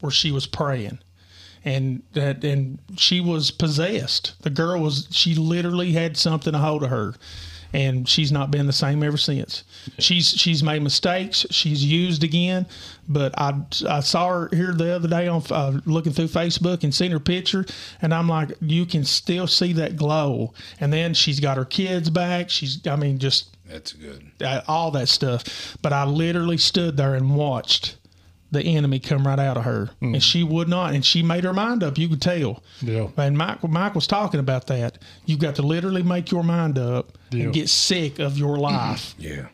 where she was praying. And that and she was possessed. The girl was she literally had something a hold of her. And she's not been the same ever since. She's she's made mistakes. She's used again, but I I saw her here the other day on uh, looking through Facebook and seen her picture, and I'm like, you can still see that glow. And then she's got her kids back. She's I mean just That's good. uh, all that stuff. But I literally stood there and watched the enemy come right out of her, and mm-hmm. she would not. And she made her mind up. You could tell. Yeah. And Mike, Mike was talking about that. You've got to literally make your mind up Yeah. and get sick of your mm-hmm. life. Yeah.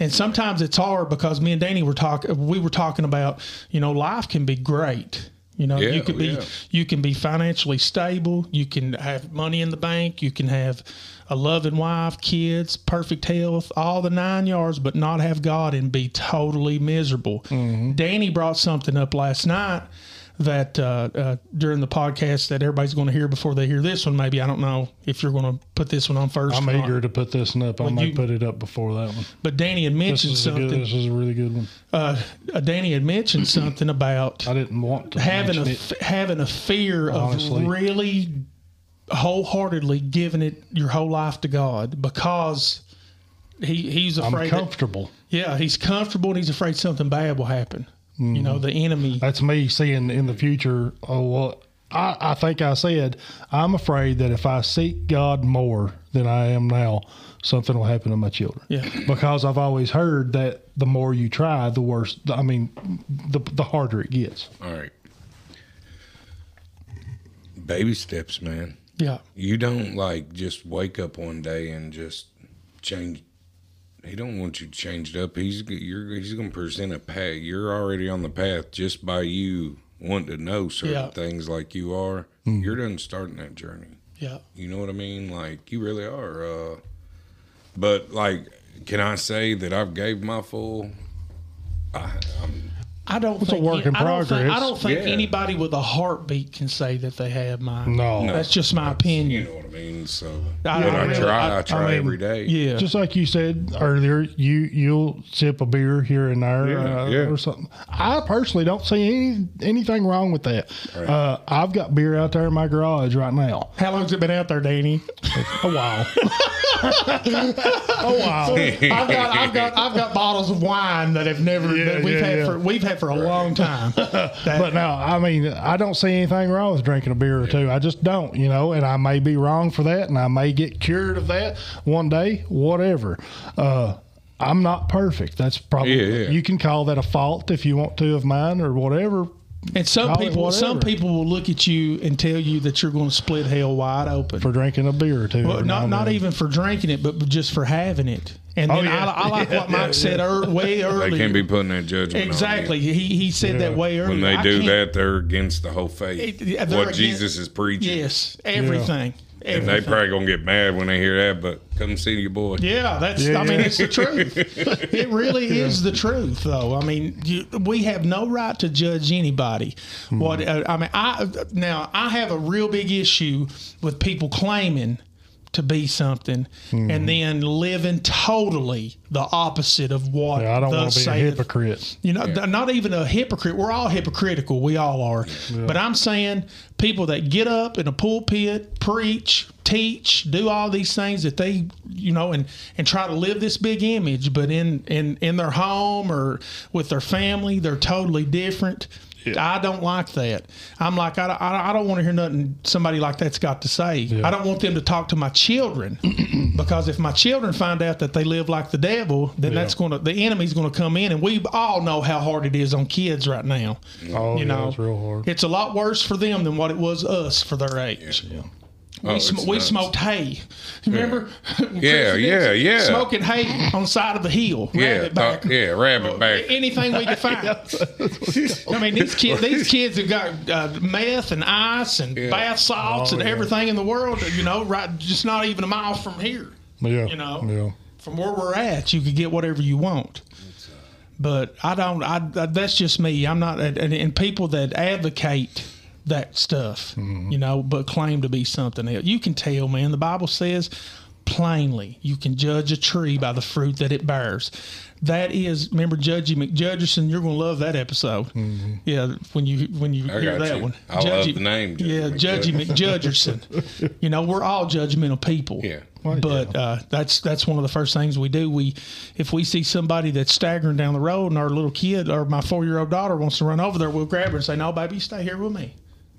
And sometimes it's hard because me and Danny were talking. We were talking about, you know, life can be great. You know, Yeah, you could oh, be yeah. you can be financially stable. You can have money in the bank. You can have a loving wife, kids, perfect health, all the nine yards, but not have God and be totally miserable. Mm-hmm. Danny brought something up last night that uh, uh, during the podcast that everybody's going to hear before they hear this one. Maybe I don't know if you're going to put this one on 1st I'm eager to put this one up. I Well, may you- put it up before that one. But Danny had mentioned is a something. good. This is a really good one. uh, Danny had mentioned something about I didn't want to having a it. having a fear Honestly. of really wholeheartedly giving it your whole life to God because he he's afraid. I'm afraid. that, comfortable. yeah, he's comfortable and he's afraid something bad will happen. You Mm-hmm. know, the enemy. That's me seeing in the future. Oh well, I, I think I said I'm afraid that if I seek God more than I am now, something will happen to my children. Yeah. Because I've always heard that the more you try, the worse. I mean, the the harder it gets. All right. Baby steps, man. Yeah, You don't like just wake up one day and just change. He don't want you changed up. He's you're he's gonna present a path. You're already on the path just by you wanting to know certain Yeah. things like you are. You're done starting that journey. yeah. You know what I mean? Like you really are. Uh, but like, can I say that I've gave my full? I, I'm I don't It's a think work in I don't think, I don't think Yeah. anybody with a heartbeat can say that they have mine. No. That's just my you opinion. know what I mean. So, I- but I I, really- try. I- I, try I mean, every day. Yeah, Just like you said earlier, you you'll sip a beer here and there Yeah, uh, yeah. or something. I personally don't see any anything wrong with that. Uh, I've got beer out there in my garage right now. How long's it been out there, Danny? A while. a while. I've got, I've got, I've got bottles of wine that have never Yeah, that we've yeah, had yeah. for we've had for a long time. But no, I mean, I don't see anything wrong with drinking a beer or two. I just don't, you know, and I may be wrong for that, and I may get cured of that one day, whatever. Uh, I'm not perfect. That's probably, Yeah, yeah. you can call that a fault if you want to of mine or whatever. and some call people, some people will look at you and tell you that you're going to split hell wide open. For drinking a beer or two. Well, every now not not even for drinking it, but just for having it. And Oh, then yeah. I, I like what Mike said ear way They can't be putting that judgment exactly. on. He he said that way earlier. When they do that, they're against the whole faith. It- what against- Jesus is preaching. Yes, everything. And they probably gonna get mad when they hear that, but come see your boy. Yeah, that's. Yeah, I mean, it's the truth. It really is the truth, though. I mean, you, we have no right to judge anybody. What uh, I mean, I now I have a real big issue with people claiming to be something and mm-hmm. then living totally the opposite of what Yeah, I don't want to be a hypocrite. you know, th- not even a hypocrite. We're all hypocritical. We all are. But I'm saying people that get up in a pulpit, preach, teach, do all these things that they, you know, and and try to live this big image, but in in in their home or with their family, they're totally different. I don't like that. I'm like, I, I, I don't want to hear nothing somebody like that's got to say. I don't want them to talk to my children because if my children find out that they live like the devil, then that's going to, the enemy's going to come in. And we all know how hard it is on kids right now. Oh, you yeah, know, it's real hard. It's a lot worse for them than what it was us for their age. We, Oh, sm- we smoked hay. Remember? Yeah, yeah, yeah. Smoking hay on the side of the hill. Yeah, rabbit back. th- yeah, rabbit back. Anything we could find. I mean, these kids, these kids have got uh, meth and ice and Yeah. bath salts Oh, and yeah. everything in the world. You know, right? Just not even a mile from here. Yeah. You know? Yeah. From where we're at, you could get whatever you want. But I don't. I, I that's just me. I'm not. And, and people that advocate that stuff, you know, but claim to be something else. You can tell, man. The Bible says plainly, you can judge a tree by the fruit that it bears. That is, remember Judgy McJudgerson. You're going to love that episode. Yeah, when you when you I hear that you. one. I love the name, Judgy yeah, Judgy McJudgerson. you know, we're all judgmental people. Yeah. Well, But uh, that's that's one of the first things we do. We if we see somebody that's staggering down the road and our little kid or my four year old daughter wants to run over there, we'll grab her and say, "No, baby, stay here with me,"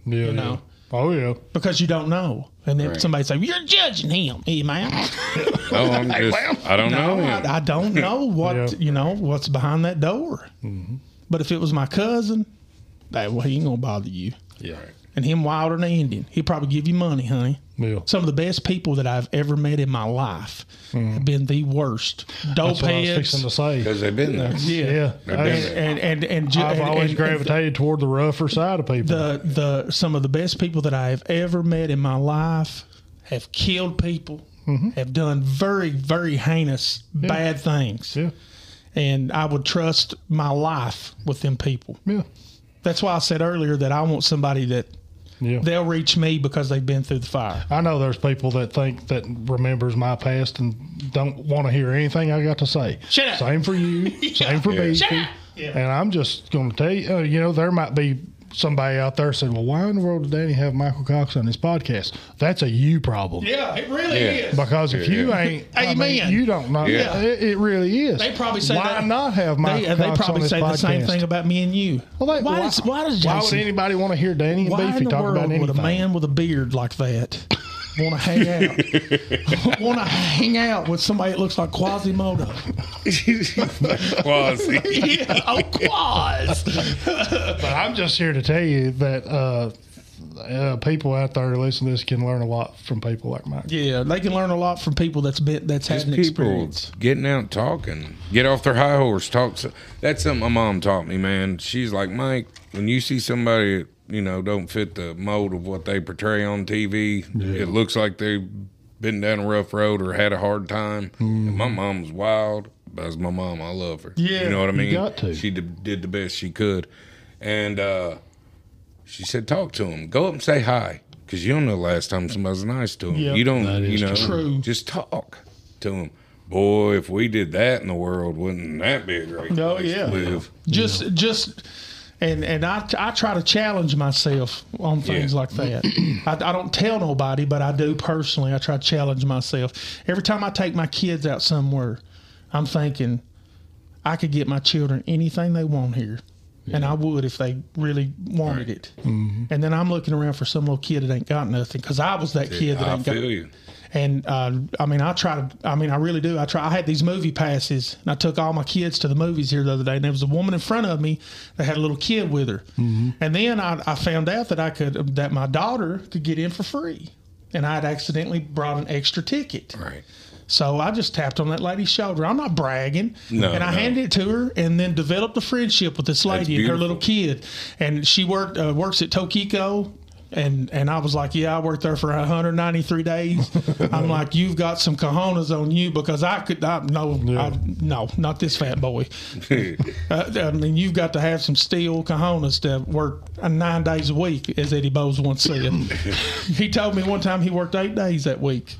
Yeah. know. yeah. Oh yeah. because you don't know. And then Right. somebody say, "You're judging him, eh, hey man." No, I'm just, I don't know no, him. I, I don't know what Yeah. you know what's behind that door. Mm-hmm. But if it was my cousin, that well, he ain't gonna bother you. Yeah. And him wilder than an Indian, he'd probably give you money, honey. Yeah. Some of the best people that I've ever met in my life have been the worst. Dope That's what I was fixing to say. Because they've been there. Yeah. Yeah. They've been And there. and and, and, ju- I've and- always and- gravitated toward the rougher side of people. the the some of the best people that I have ever met in my life have killed people, Mm-hmm. have done very very heinous bad things, yeah. and I would trust my life with them people. Yeah. That's why I said earlier that I want somebody that Yeah. they'll reach me because they've been through the fire. I know there's people that think that remembers my past and don't want to hear anything I got to say. Shut up. Same for you. Same for me. Shut up. Yeah. And I'm just going to tell you, uh, you know, there might be somebody out there said, well, why in the world did Danny have Michael Cox on his podcast? That's a you problem. Yeah, it really Yeah. is. Because if Yeah, you yeah. ain't, I mean, Amen. you don't know. Yeah. It, it really is. They probably say why that- not have Michael They, they Cox on probably say podcast? the same thing about me and you. Well, they, why, why, does, why does why would anybody want to hear Danny and Why Beefy in the world about anything? would a man with a beard like that want to hang out? want to hang out with somebody that looks like Quasimodo? well, see, yeah, oh, Quas. But I'm just here to tell you that uh, uh, people out there listening to this can learn a lot from people like Mike. yeah, they can learn a lot from people that's been that's had an experience. getting out talking, get off their high horse, talk. So, that's something my mom taught me, man. She's like, Mike, when you see somebody, that, you know, don't fit the mold of what they portray on TV, it looks like they've been down a rough road or had a hard time. And my mom was wild. That's my mom. I love her. Yeah, you know what I mean. got to. She did, did the best she could, and uh, she said, talk to him. Go up and say hi. Because you don't know the last time somebody's nice to him. Yep. you don't, you know, true. just talk to him. Boy, if we did that in the world, wouldn't that be a great Oh, place yeah. to live? Just just. And, and I, I try to challenge myself on things Yeah. like that. I, I don't tell nobody, but I do personally. I try to challenge myself. Every time I take my kids out somewhere, I'm thinking I could get my children anything they want here. And I would if they really wanted it. Mm-hmm. And then I'm looking around for some little kid that ain't got nothing because I was that kid that I ain't got. you. And uh, I mean, I try to. I mean, I really do. I try. I had these movie passes, and I took all my kids to the movies here the other day. And there was a woman in front of me that had a little kid with her. And then I, I found out that I could that my daughter could get in for free, and I'd accidentally brought an extra ticket. Right. So I just tapped on that lady's shoulder. I'm not bragging. No, and I no. handed it to her and then developed a friendship with this lady and her little kid. And she worked uh, works at Tokico. And and I was like, yeah, I worked there for 193 days. I'm like, you've got some cojones on you because I could not no I, no not this fat boy. Uh, I mean, you've got to have some steel cojones to work uh, nine days a week, as Eddie Bowes once said. he told me one time he worked eight days that week.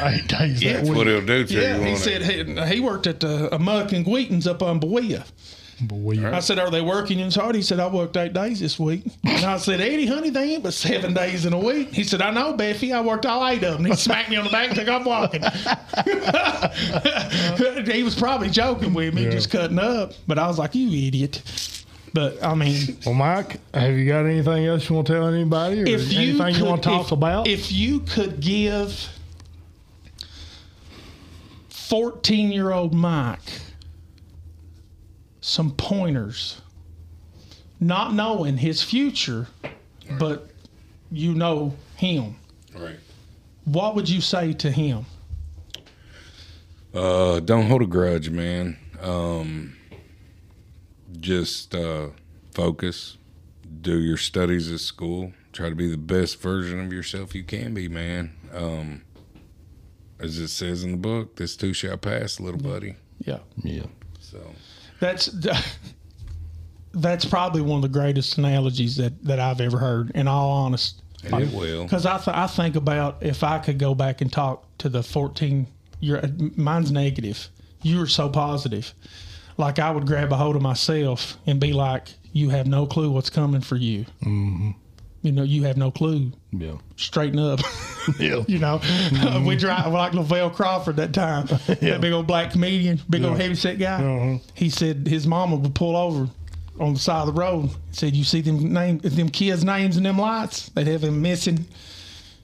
Eight days that That's week. what he'll do to Yeah, you. he said it? he, he worked at the a Muck and Wheaton's up on Boia. Boy, I said, "Are they working as hard?" He said, "I worked eight days this week." And I said, "Eddie, honey, they ain't but seven days in a week." He said, "I know, Beefy. I worked all eight of them." He smacked me on the back and took off walking. he was probably joking with me, Yeah. just cutting up. But I was like, "You idiot." But I mean, Well, Mike, have you got anything else you want to tell anybody, or if you anything could, you want to talk if, about? if you could give fourteen-year-old Mike some pointers, not knowing his future, but you know him, Right. what would you say to him? Uh, don't hold a grudge, man. Um, just uh, focus. Do your studies at school. Try to be the best version of yourself you can be, man. Um, as it says in the book, this too shall pass, little buddy. Yeah, yeah, So that's that's probably one of the greatest analogies that that I've ever heard. In all honesty. and it will. Because I, th- I think about if I could go back and talk to the 14, you're, mine's negative. You were so positive. Like I would grab a hold of myself and be like, you have no clue what's coming for you. Mm-hmm. You know, you have no clue. yeah, Straighten up. yeah. you know, we drive like Lavell Crawford that time. That big old black comedian, big old heavy set guy. Uh-huh. He said his mama would pull over on the side of the road. Said, "You see them name them kids' names in them lights? They'd have them missing."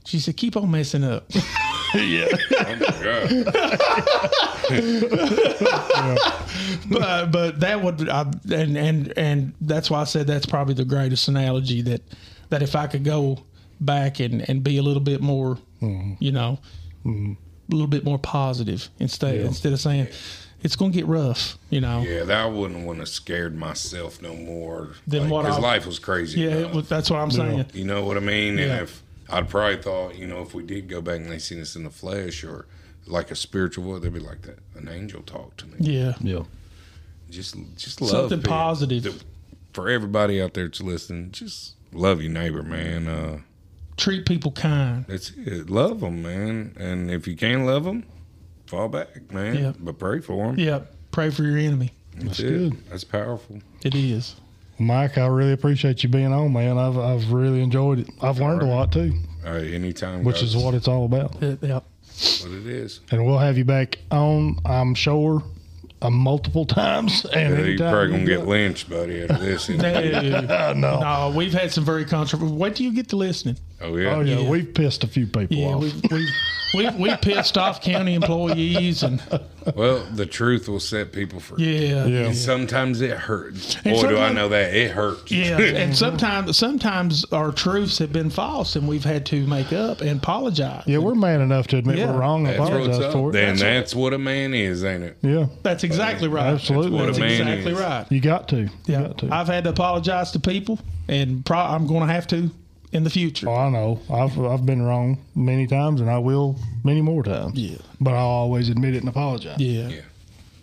She said, "Keep on messing up." yeah. Oh but but that would I, and and and that's why I said that's probably the greatest analogy that that if I could go back and and be a little bit more, mm-hmm. you know, mm-hmm. a little bit more positive instead instead of saying it's going to get rough, you know. Yeah, that I wouldn't want to scared myself no more. Then what Because I- life was crazy. Yeah, enough. it was, that's what I'm saying. You know what I mean? Yeah. And if I'd probably thought, you know, if we did go back and they seen us in the flesh or like a spiritual world, they'd be like that. An angel talked to me. Yeah. Yeah. Just, just love Something people. positive. The- For everybody out there that's listening, just love your neighbor, man. Uh, Treat people kind. that's it. Love them, man. And if you can't love them, fall back, man. Yeah. But pray for them. Yeah. Pray for your enemy. That's, That's it. good. That's powerful. It is. Mike, I really appreciate you being on, man. I've I've really enjoyed it. I've learned a lot too, All right, anytime, which guys, is what it's all about. It- yeah. what it is. And we'll have you back on, I'm sure, uh, multiple times. And Yeah, you're probably gonna get lynched, buddy, out of this. isn't? No, no. no, we've had some very controversial. Wait till you get to listening. Oh yeah. Oh yeah, Yeah. we've pissed a few people Yeah, off. we we we we pissed off county employees and Well, the truth will set people free. yeah, Yeah. And sometimes it hurts. And Boy, do I know that it hurts. yeah. And sometimes sometimes our truths have been false and we've had to make up and apologize. yeah, we're man enough to admit Yeah. we're wrong and That's apologize for it. Then that's what a man is, ain't it? yeah, That's exactly right. absolutely. what a That's man exactly is. right. You got to. You Yeah, got to. I've had to apologize to people, and pro- I'm going to have to in the future. Oh, I know. I've I've been wrong many times, and I will many more times. Yeah. But I'll always admit it and apologize. Yeah. Yeah.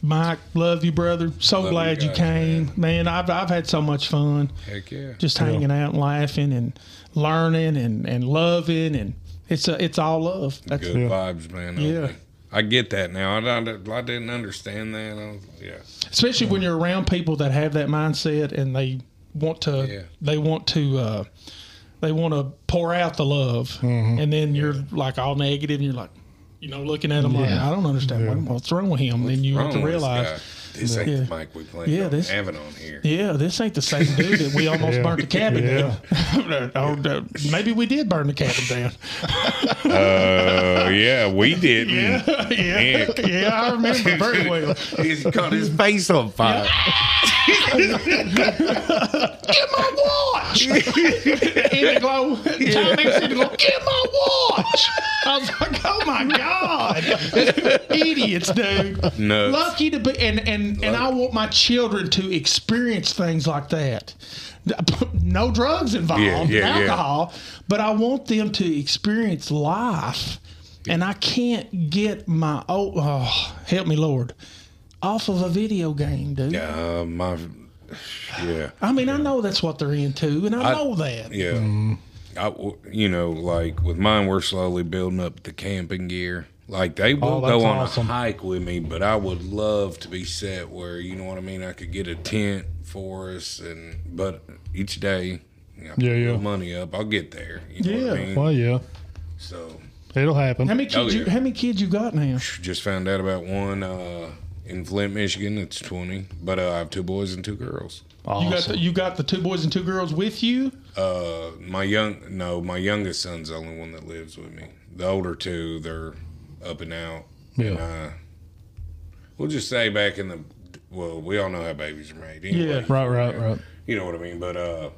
Mike, love you, brother. So Love glad you you, came, man. I've I've had so much fun Heck yeah. just hanging out and laughing and learning and, and loving and it's a, it's all love. That's Good Yeah. vibes, man. Yeah. Okay. I get that now. I, I, I didn't understand that. I was, yeah. especially when you're around people that have that mindset and they want to Yeah. they want to uh, they want to pour out the love mm-hmm. and then you're like all negative and you're like you know looking at them like I don't understand what, what's wrong with him. then you have to with this realize. Guy. This ain't Yeah. the mic we plan Yeah, on this- having on here. Yeah, this ain't the same dude that we almost Yeah. burnt the cabin Yeah. down. or, uh, maybe we did burn the cabin down. Uh, yeah, we didn't. yeah, yeah, yeah, I remember very well. He's got his face on fire. Get my watch! Indigo, Tommy Indigo, get my watch! I was like, oh my god, idiots, dude. No. Lucky to be, and and and I want my children to experience things like that. No drugs involved, Yeah, yeah, yeah. alcohol, but I want them to experience life. And I can't get my oh, oh help me Lord off of a video game, dude. Uh, my, yeah, I mean, I know that's what they're into, and I, I- know that. yeah. Mm-hmm. I w you know, like with mine, we're slowly building up the camping gear. Like they will Oh, go on awesome. a hike with me, but I would love to be set where you know what I mean. I could get a tent for us, and but each day, you know, Yeah, put yeah. money up. I'll get there. You know what I Yeah. mean? Well, yeah, So it'll happen. How many kids? Oh, you, how many kids you got now? just found out about one uh, in Flint, Michigan. It's twenty, but uh, I have two boys and two girls. Awesome. You got the, you got the two boys and two girls with you. Uh, my young no, my youngest son's the only one that lives with me. The older two, they're up and out. And, Yeah. uh, we'll just say back in the well, we all know how babies are made. Anyway. Yeah. right, right, right. You know what I mean. But uh,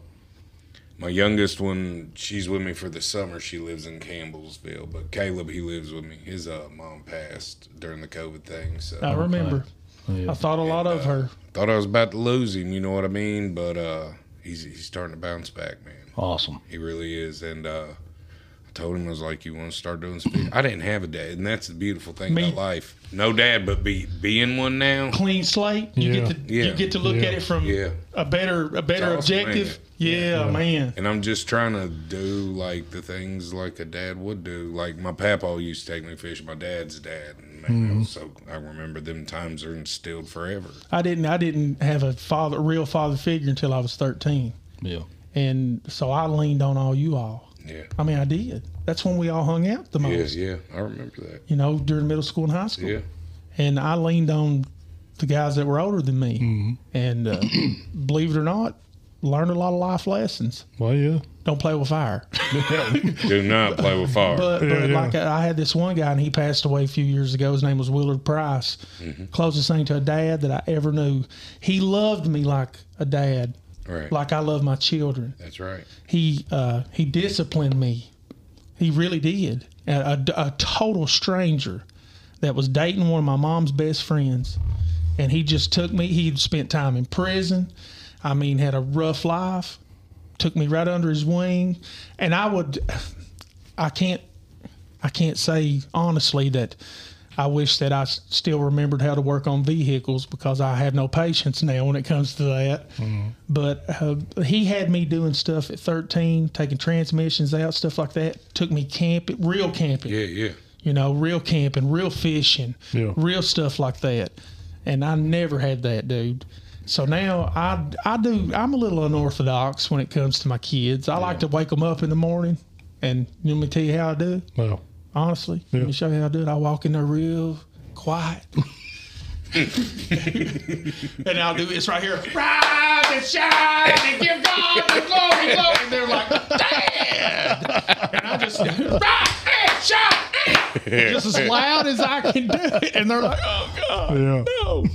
my youngest one, she's with me for the summer. She lives in Campbellsville. But Caleb, he lives with me. His uh, mom passed during the COVID thing, so I remember. Yeah. I thought a lot of her. thought I was about to lose him. You know what I mean? But uh, he's he's starting to bounce back, man. Awesome. He really is. And uh, I told him I was like, "You want to start doing speed?" I didn't have a dad, and that's the beautiful thing Me- about life. No dad, but be being one now. Clean slate. You Yeah. get to Yeah. you get to look Yeah. at it from Yeah. a better a better It's awesome, objective. ain't? Yeah, man. And I'm just trying to do like the things like a dad would do. Like my papa used to take me fishing. My dad's dad, and man, I was so I remember them times are instilled forever. I didn't I didn't have a father real father figure until I was thirteen, Yeah. and so I leaned on all you all. Yeah. I mean, I did. That's when we all hung out the most. yeah, yeah. I remember that. You know, during middle school and high school. Yeah, and I leaned on the guys that were older than me, and uh, believe it or not, learned a lot of life lessons. Well, yeah. Don't play with fire. do not play with fire. But, Yeah, but yeah. like I, I had this one guy, and he passed away a few years ago. His name was Willard Price. Closest thing to a dad that I ever knew. He loved me like a dad, right, like I love my children. that's right. He uh, he disciplined me. He really did. A, a, a total stranger that was dating one of my mom's best friends, and he just took me. He'd spent time in prison. I mean, had a rough life. Took me right under his wing, and I would. I can't. I can't say honestly that. I wish that I still remembered how to work on vehicles because I have no patience now when it comes to that. But uh, he had me doing stuff at 13, taking transmissions out, stuff like that. Took me camping, real camping, Yeah, yeah. you know, real camping, real fishing, Yeah. real stuff like that. And I never had that, dude. So now I, I do, I'm a little unorthodox when it comes to my kids. I like to wake them up in the morning and you want me to tell you how I do? Well, Honestly, let me show you how I do it. I walk in there real quiet. and I'll do this right here. Rise and shine and give God the glory, glory. And they're like, Dad! And I just, rise and shine! just as loud as I can do it. And they're like, oh, God, yeah. no.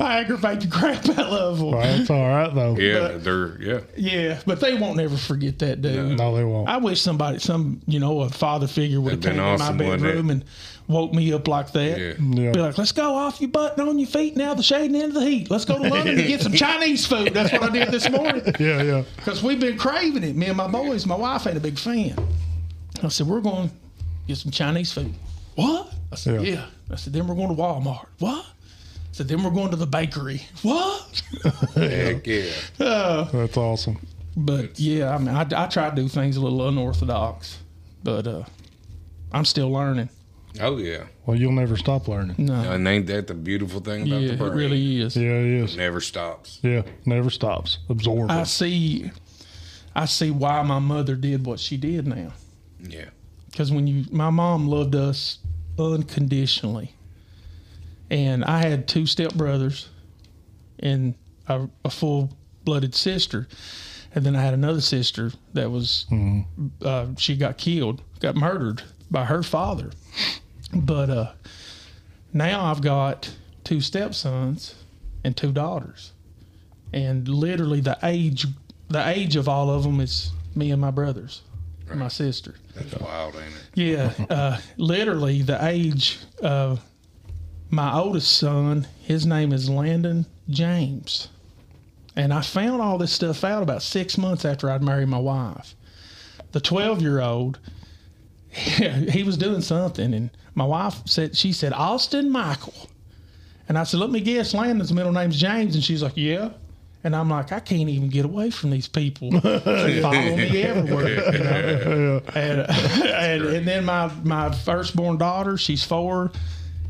I aggravate the crap out of them. Well, that's all right though. Yeah, they're yeah. Yeah, but they won't never forget that, dude. No, they won't. I wish somebody, some you know, a father figure would have came been in my bedroom and woke me up like that. Yeah. Yeah. Be like, let's go off your button on your feet now, the shade end of the heat. Let's go to London and get some Chinese food. That's what I did this morning Yeah, yeah. because we've been craving it. Me and my boys, my wife ain't a big fan. I said, we're going to get some Chinese food. What? I said, Yeah. yeah. I said, then we're going to Walmart. What? I said, then we're going to the bakery. What? Heck yeah. That's awesome. But yeah, I mean, I, I try to do things a little unorthodox, but uh, I'm still learning. Oh yeah. Well, you'll never stop learning. No, And ain't that the beautiful thing about yeah, the it really is. Yeah, it is. Never stops. Yeah, never stops. Absorbing. I see, I see why my mother did what she did now. Yeah. Because when you, my mom loved us unconditionally, and I had two stepbrothers and a, a full-blooded sister, and then I had another sister that was, uh, she got killed, got murdered by her father. But uh, now I've got two stepsons and two daughters, and literally the age, the age of all of them is me and my brothers, and my sister. That's wild, ain't it? Yeah, uh, literally the age of my oldest son. His name is Landon James, and I found all this stuff out about six months after I'd married my wife. The twelve-year-old, he was doing something, and my wife said she said Austin Michael, and I said, "Let me guess, Landon's middle name's James," and she's like, "Yeah." And I'm like, I can't even get away from these people. They follow me everywhere. You know? and, and and then my my firstborn daughter, she's four,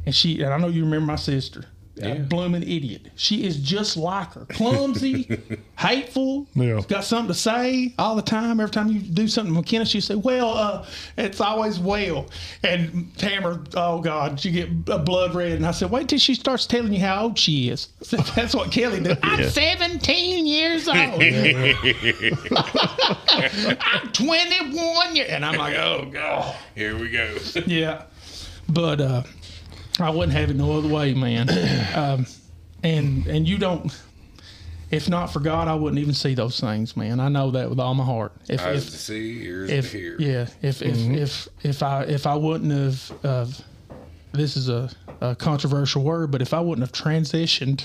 and she and I know you remember my sister. A blooming idiot. She is just like her. Clumsy, hateful, Yeah. got something to say all the time. Every time you do something, McKenna, she say, "Well, uh, it's always well." And Tamara, oh God, she get uh, blood red. And I said, "Wait till she starts telling you how old she is." Said, That's what Kelly did. I'm 17 years old. I'm 21 years, and I'm like, "Oh God." Here we go. Yeah, but uh, I wouldn't have it no other way, man. Um, and and you don't. If not for God, I wouldn't even see those things, man. I know that with all my heart. If Eyes if to see, ears if to hear. yeah, if if Mm-hmm. if if I if I wouldn't have, uh, this is a, a controversial word, but if I wouldn't have transitioned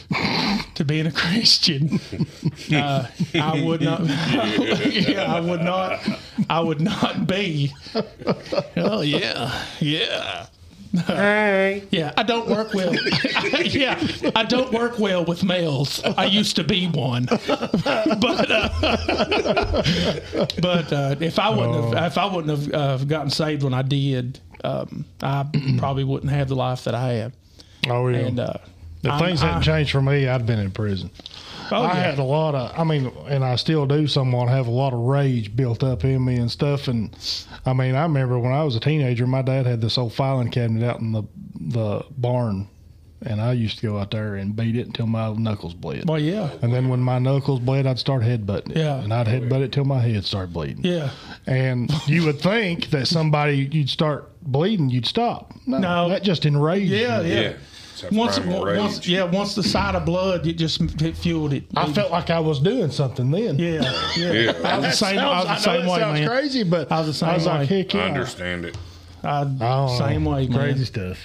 to being a Christian, uh, I would not. yeah, I would not. I would not be. Oh yeah, yeah. Yeah, I don't work well. yeah, I don't work well with males. I used to be one, but uh, but uh, if I wouldn't have if I wouldn't have uh, gotten saved when I did, um, I probably wouldn't have the life that I have. Oh yeah. And uh, if I'm- things hadn't I- changed for me, I'd been in prison. oh, I yeah. had a lot of, I mean, and I still do somewhat have a lot of rage built up in me and stuff. And I mean, I remember when I was a teenager, my dad had this old filing cabinet out in the the barn, and I used to go out there and beat it until my knuckles bled. well, yeah, And then when my knuckles bled, I'd start headbutting it. Yeah. And I'd headbutt it till my head started bleeding. yeah. And you would think that somebody, you'd start bleeding, you'd stop. No. No. That just enraged Yeah, you. yeah. Yeah. It's that Once, primal once, rage. yeah, once the sight of blood, it just it fueled it. I felt like I was doing something then. yeah, yeah. Yeah. I was the same. I was the I know same way, sounds man. crazy, but I was the same I was like, way. heck yeah. I understand it. I, I don't know. same way, man. Crazy stuff.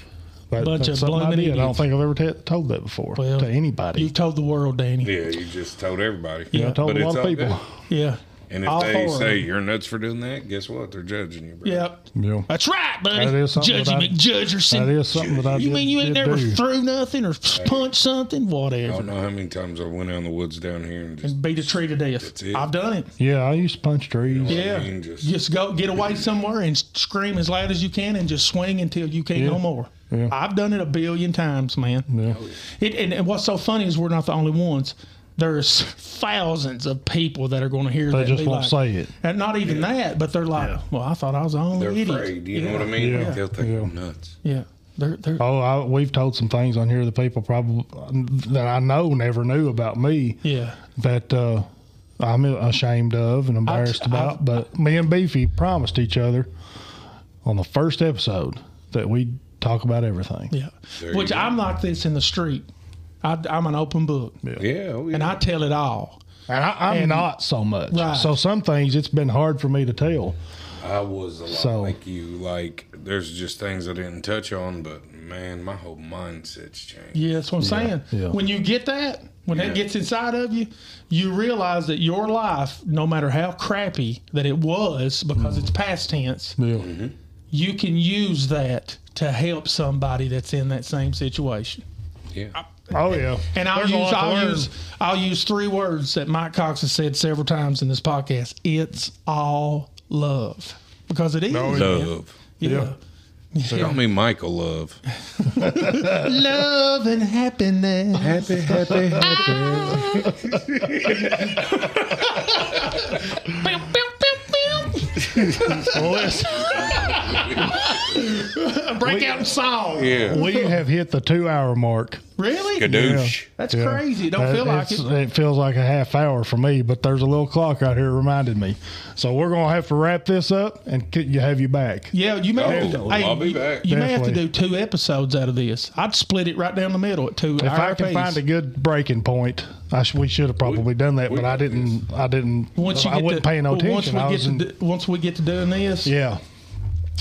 But Bunch that's of something I blooming did. I don't think I've ever t- told that before Well, to anybody. You've told the world, Danny. Yeah, you just told everybody. I told But a lot of all people. good. Yeah. And if All they four of say you're nuts for doing that, guess what? They're judging you. Bro. Yep. Yeah. That's right, buddy. That is something Judgy that I- McJudgerson. That is something that I you did, mean you ain't did never do. threw nothing or punched something? Whatever. I don't know how many times I went out in the woods down here and just Beat a tree to death. That's it. I've done it. Yeah, I used to punch trees. Yeah. Yeah. I mean, just- just, go get away somewhere and scream as loud as you can and just swing until you can't Yeah. no more. Yeah. I've done it a billion times, man. Oh, yeah. It, and, and what's so funny is we're not the only ones. There's thousands of people that are going to hear They that. and just be won't like- say it. And not even that, but they're like, "Well, I thought I was the only they're idiot." afraid. You yeah. know what I mean? Yeah. Like, they'll think Yeah. I'm nuts. Yeah, they're they're Oh, I, we've told some things on here that people probably that I know never knew about me yeah. that uh, I'm ashamed of and embarrassed I've- about. but me and Beefy promised each other on the first episode that we'd talk about everything. Yeah. There Which. I'm like this in the street. I, I'm an open book, Yeah. Oh, yeah. and I tell it all. And I, I'm And- not so much. Right. So some things it's been hard for me to tell. I was a lot So- like you. Like, there's just things I didn't touch on, but man, my whole mindset's changed. Yeah, that's what I'm saying. yeah. When you get that, when Yeah. that gets inside of you, you realize that your life, no matter how crappy that it was, because it's past tense, Yeah. Mm-hmm. you can use that to help somebody that's in that same situation. Yeah. Oh yeah. And I'll There's use I'll learn. use I'll use three words that Mike Cox has said several times in this podcast. It's all love. Because it is. Man. Love. Yeah. Call me Michael Love. Love and happiness. Happy, happy, happy. Breakout song. Yeah. we have hit the two hour mark. Really? Kadoosh. That's Yeah. crazy. It don't Uh, feel like it. It feels like a half hour for me, but there's a little clock out here that reminded me. So we're gonna have to wrap this up and you have you back. Yeah, you may have to, Oh, hey, I'll be back. You may have to do two episodes out of this. I'd split it right down the middle at two. If I can find a good breaking point, I sh- we should have probably done that, but I didn't. I didn't. once you I get wasn't to, paying no well, attention. Once we get in, to do, once we get to doing this, yeah.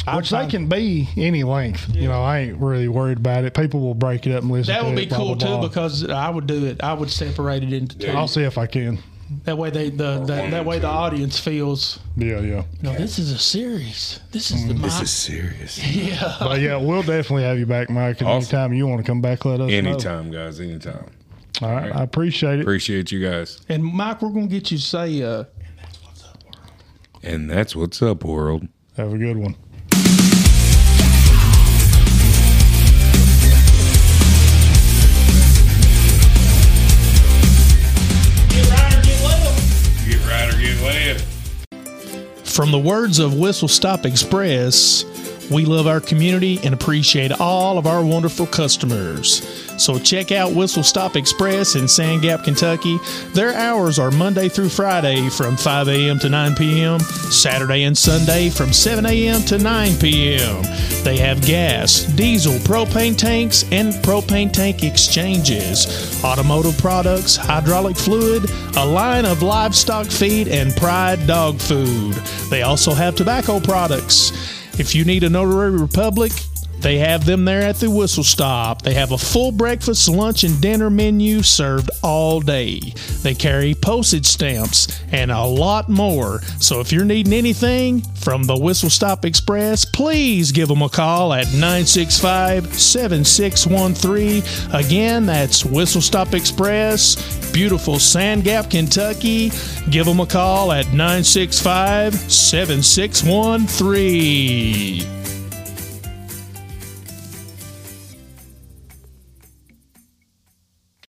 I'd Which they find- can be any length. You know, I ain't really worried about it. People will break it up and listen That to would it. be blah, cool blah, too blah. because I would do it. I would separate it into two. I'll see if I can. That way they the that, that way the audience feels Yeah, yeah. no. This is a series. This is the Mm, This my, is serious. yeah. But yeah, we'll definitely have you back, Mike. And Awesome. anytime you want to come back, let us know. Anytime, guys. Anytime. All right, I appreciate it. Appreciate you guys. And Mike, we're gonna get you to say, uh, And that's what's up, world. Have a good one. From the words of Whistle Stop Express, we love our community and appreciate all of our wonderful customers. So check out Whistle Stop Express in Sand Gap, Kentucky. Their hours are Monday through Friday from 5 a.m. to 9 p.m., Saturday and Sunday from 7 a.m. to 9 p.m. They have gas, diesel, propane tanks, and propane tank exchanges, automotive products, hydraulic fluid, a line of livestock feed, and Pride dog food. They also have tobacco products. If you need a Notary Republic, they have them there at the Whistle Stop. They have a full breakfast, lunch, and dinner menu served all day. They carry postage stamps and a lot more. So if you're needing anything from the Whistle Stop Express, please give them a call at 965 7613. Again, that's Whistle Stop Express, beautiful Sand Gap, Kentucky. Give them a call at 965 7613.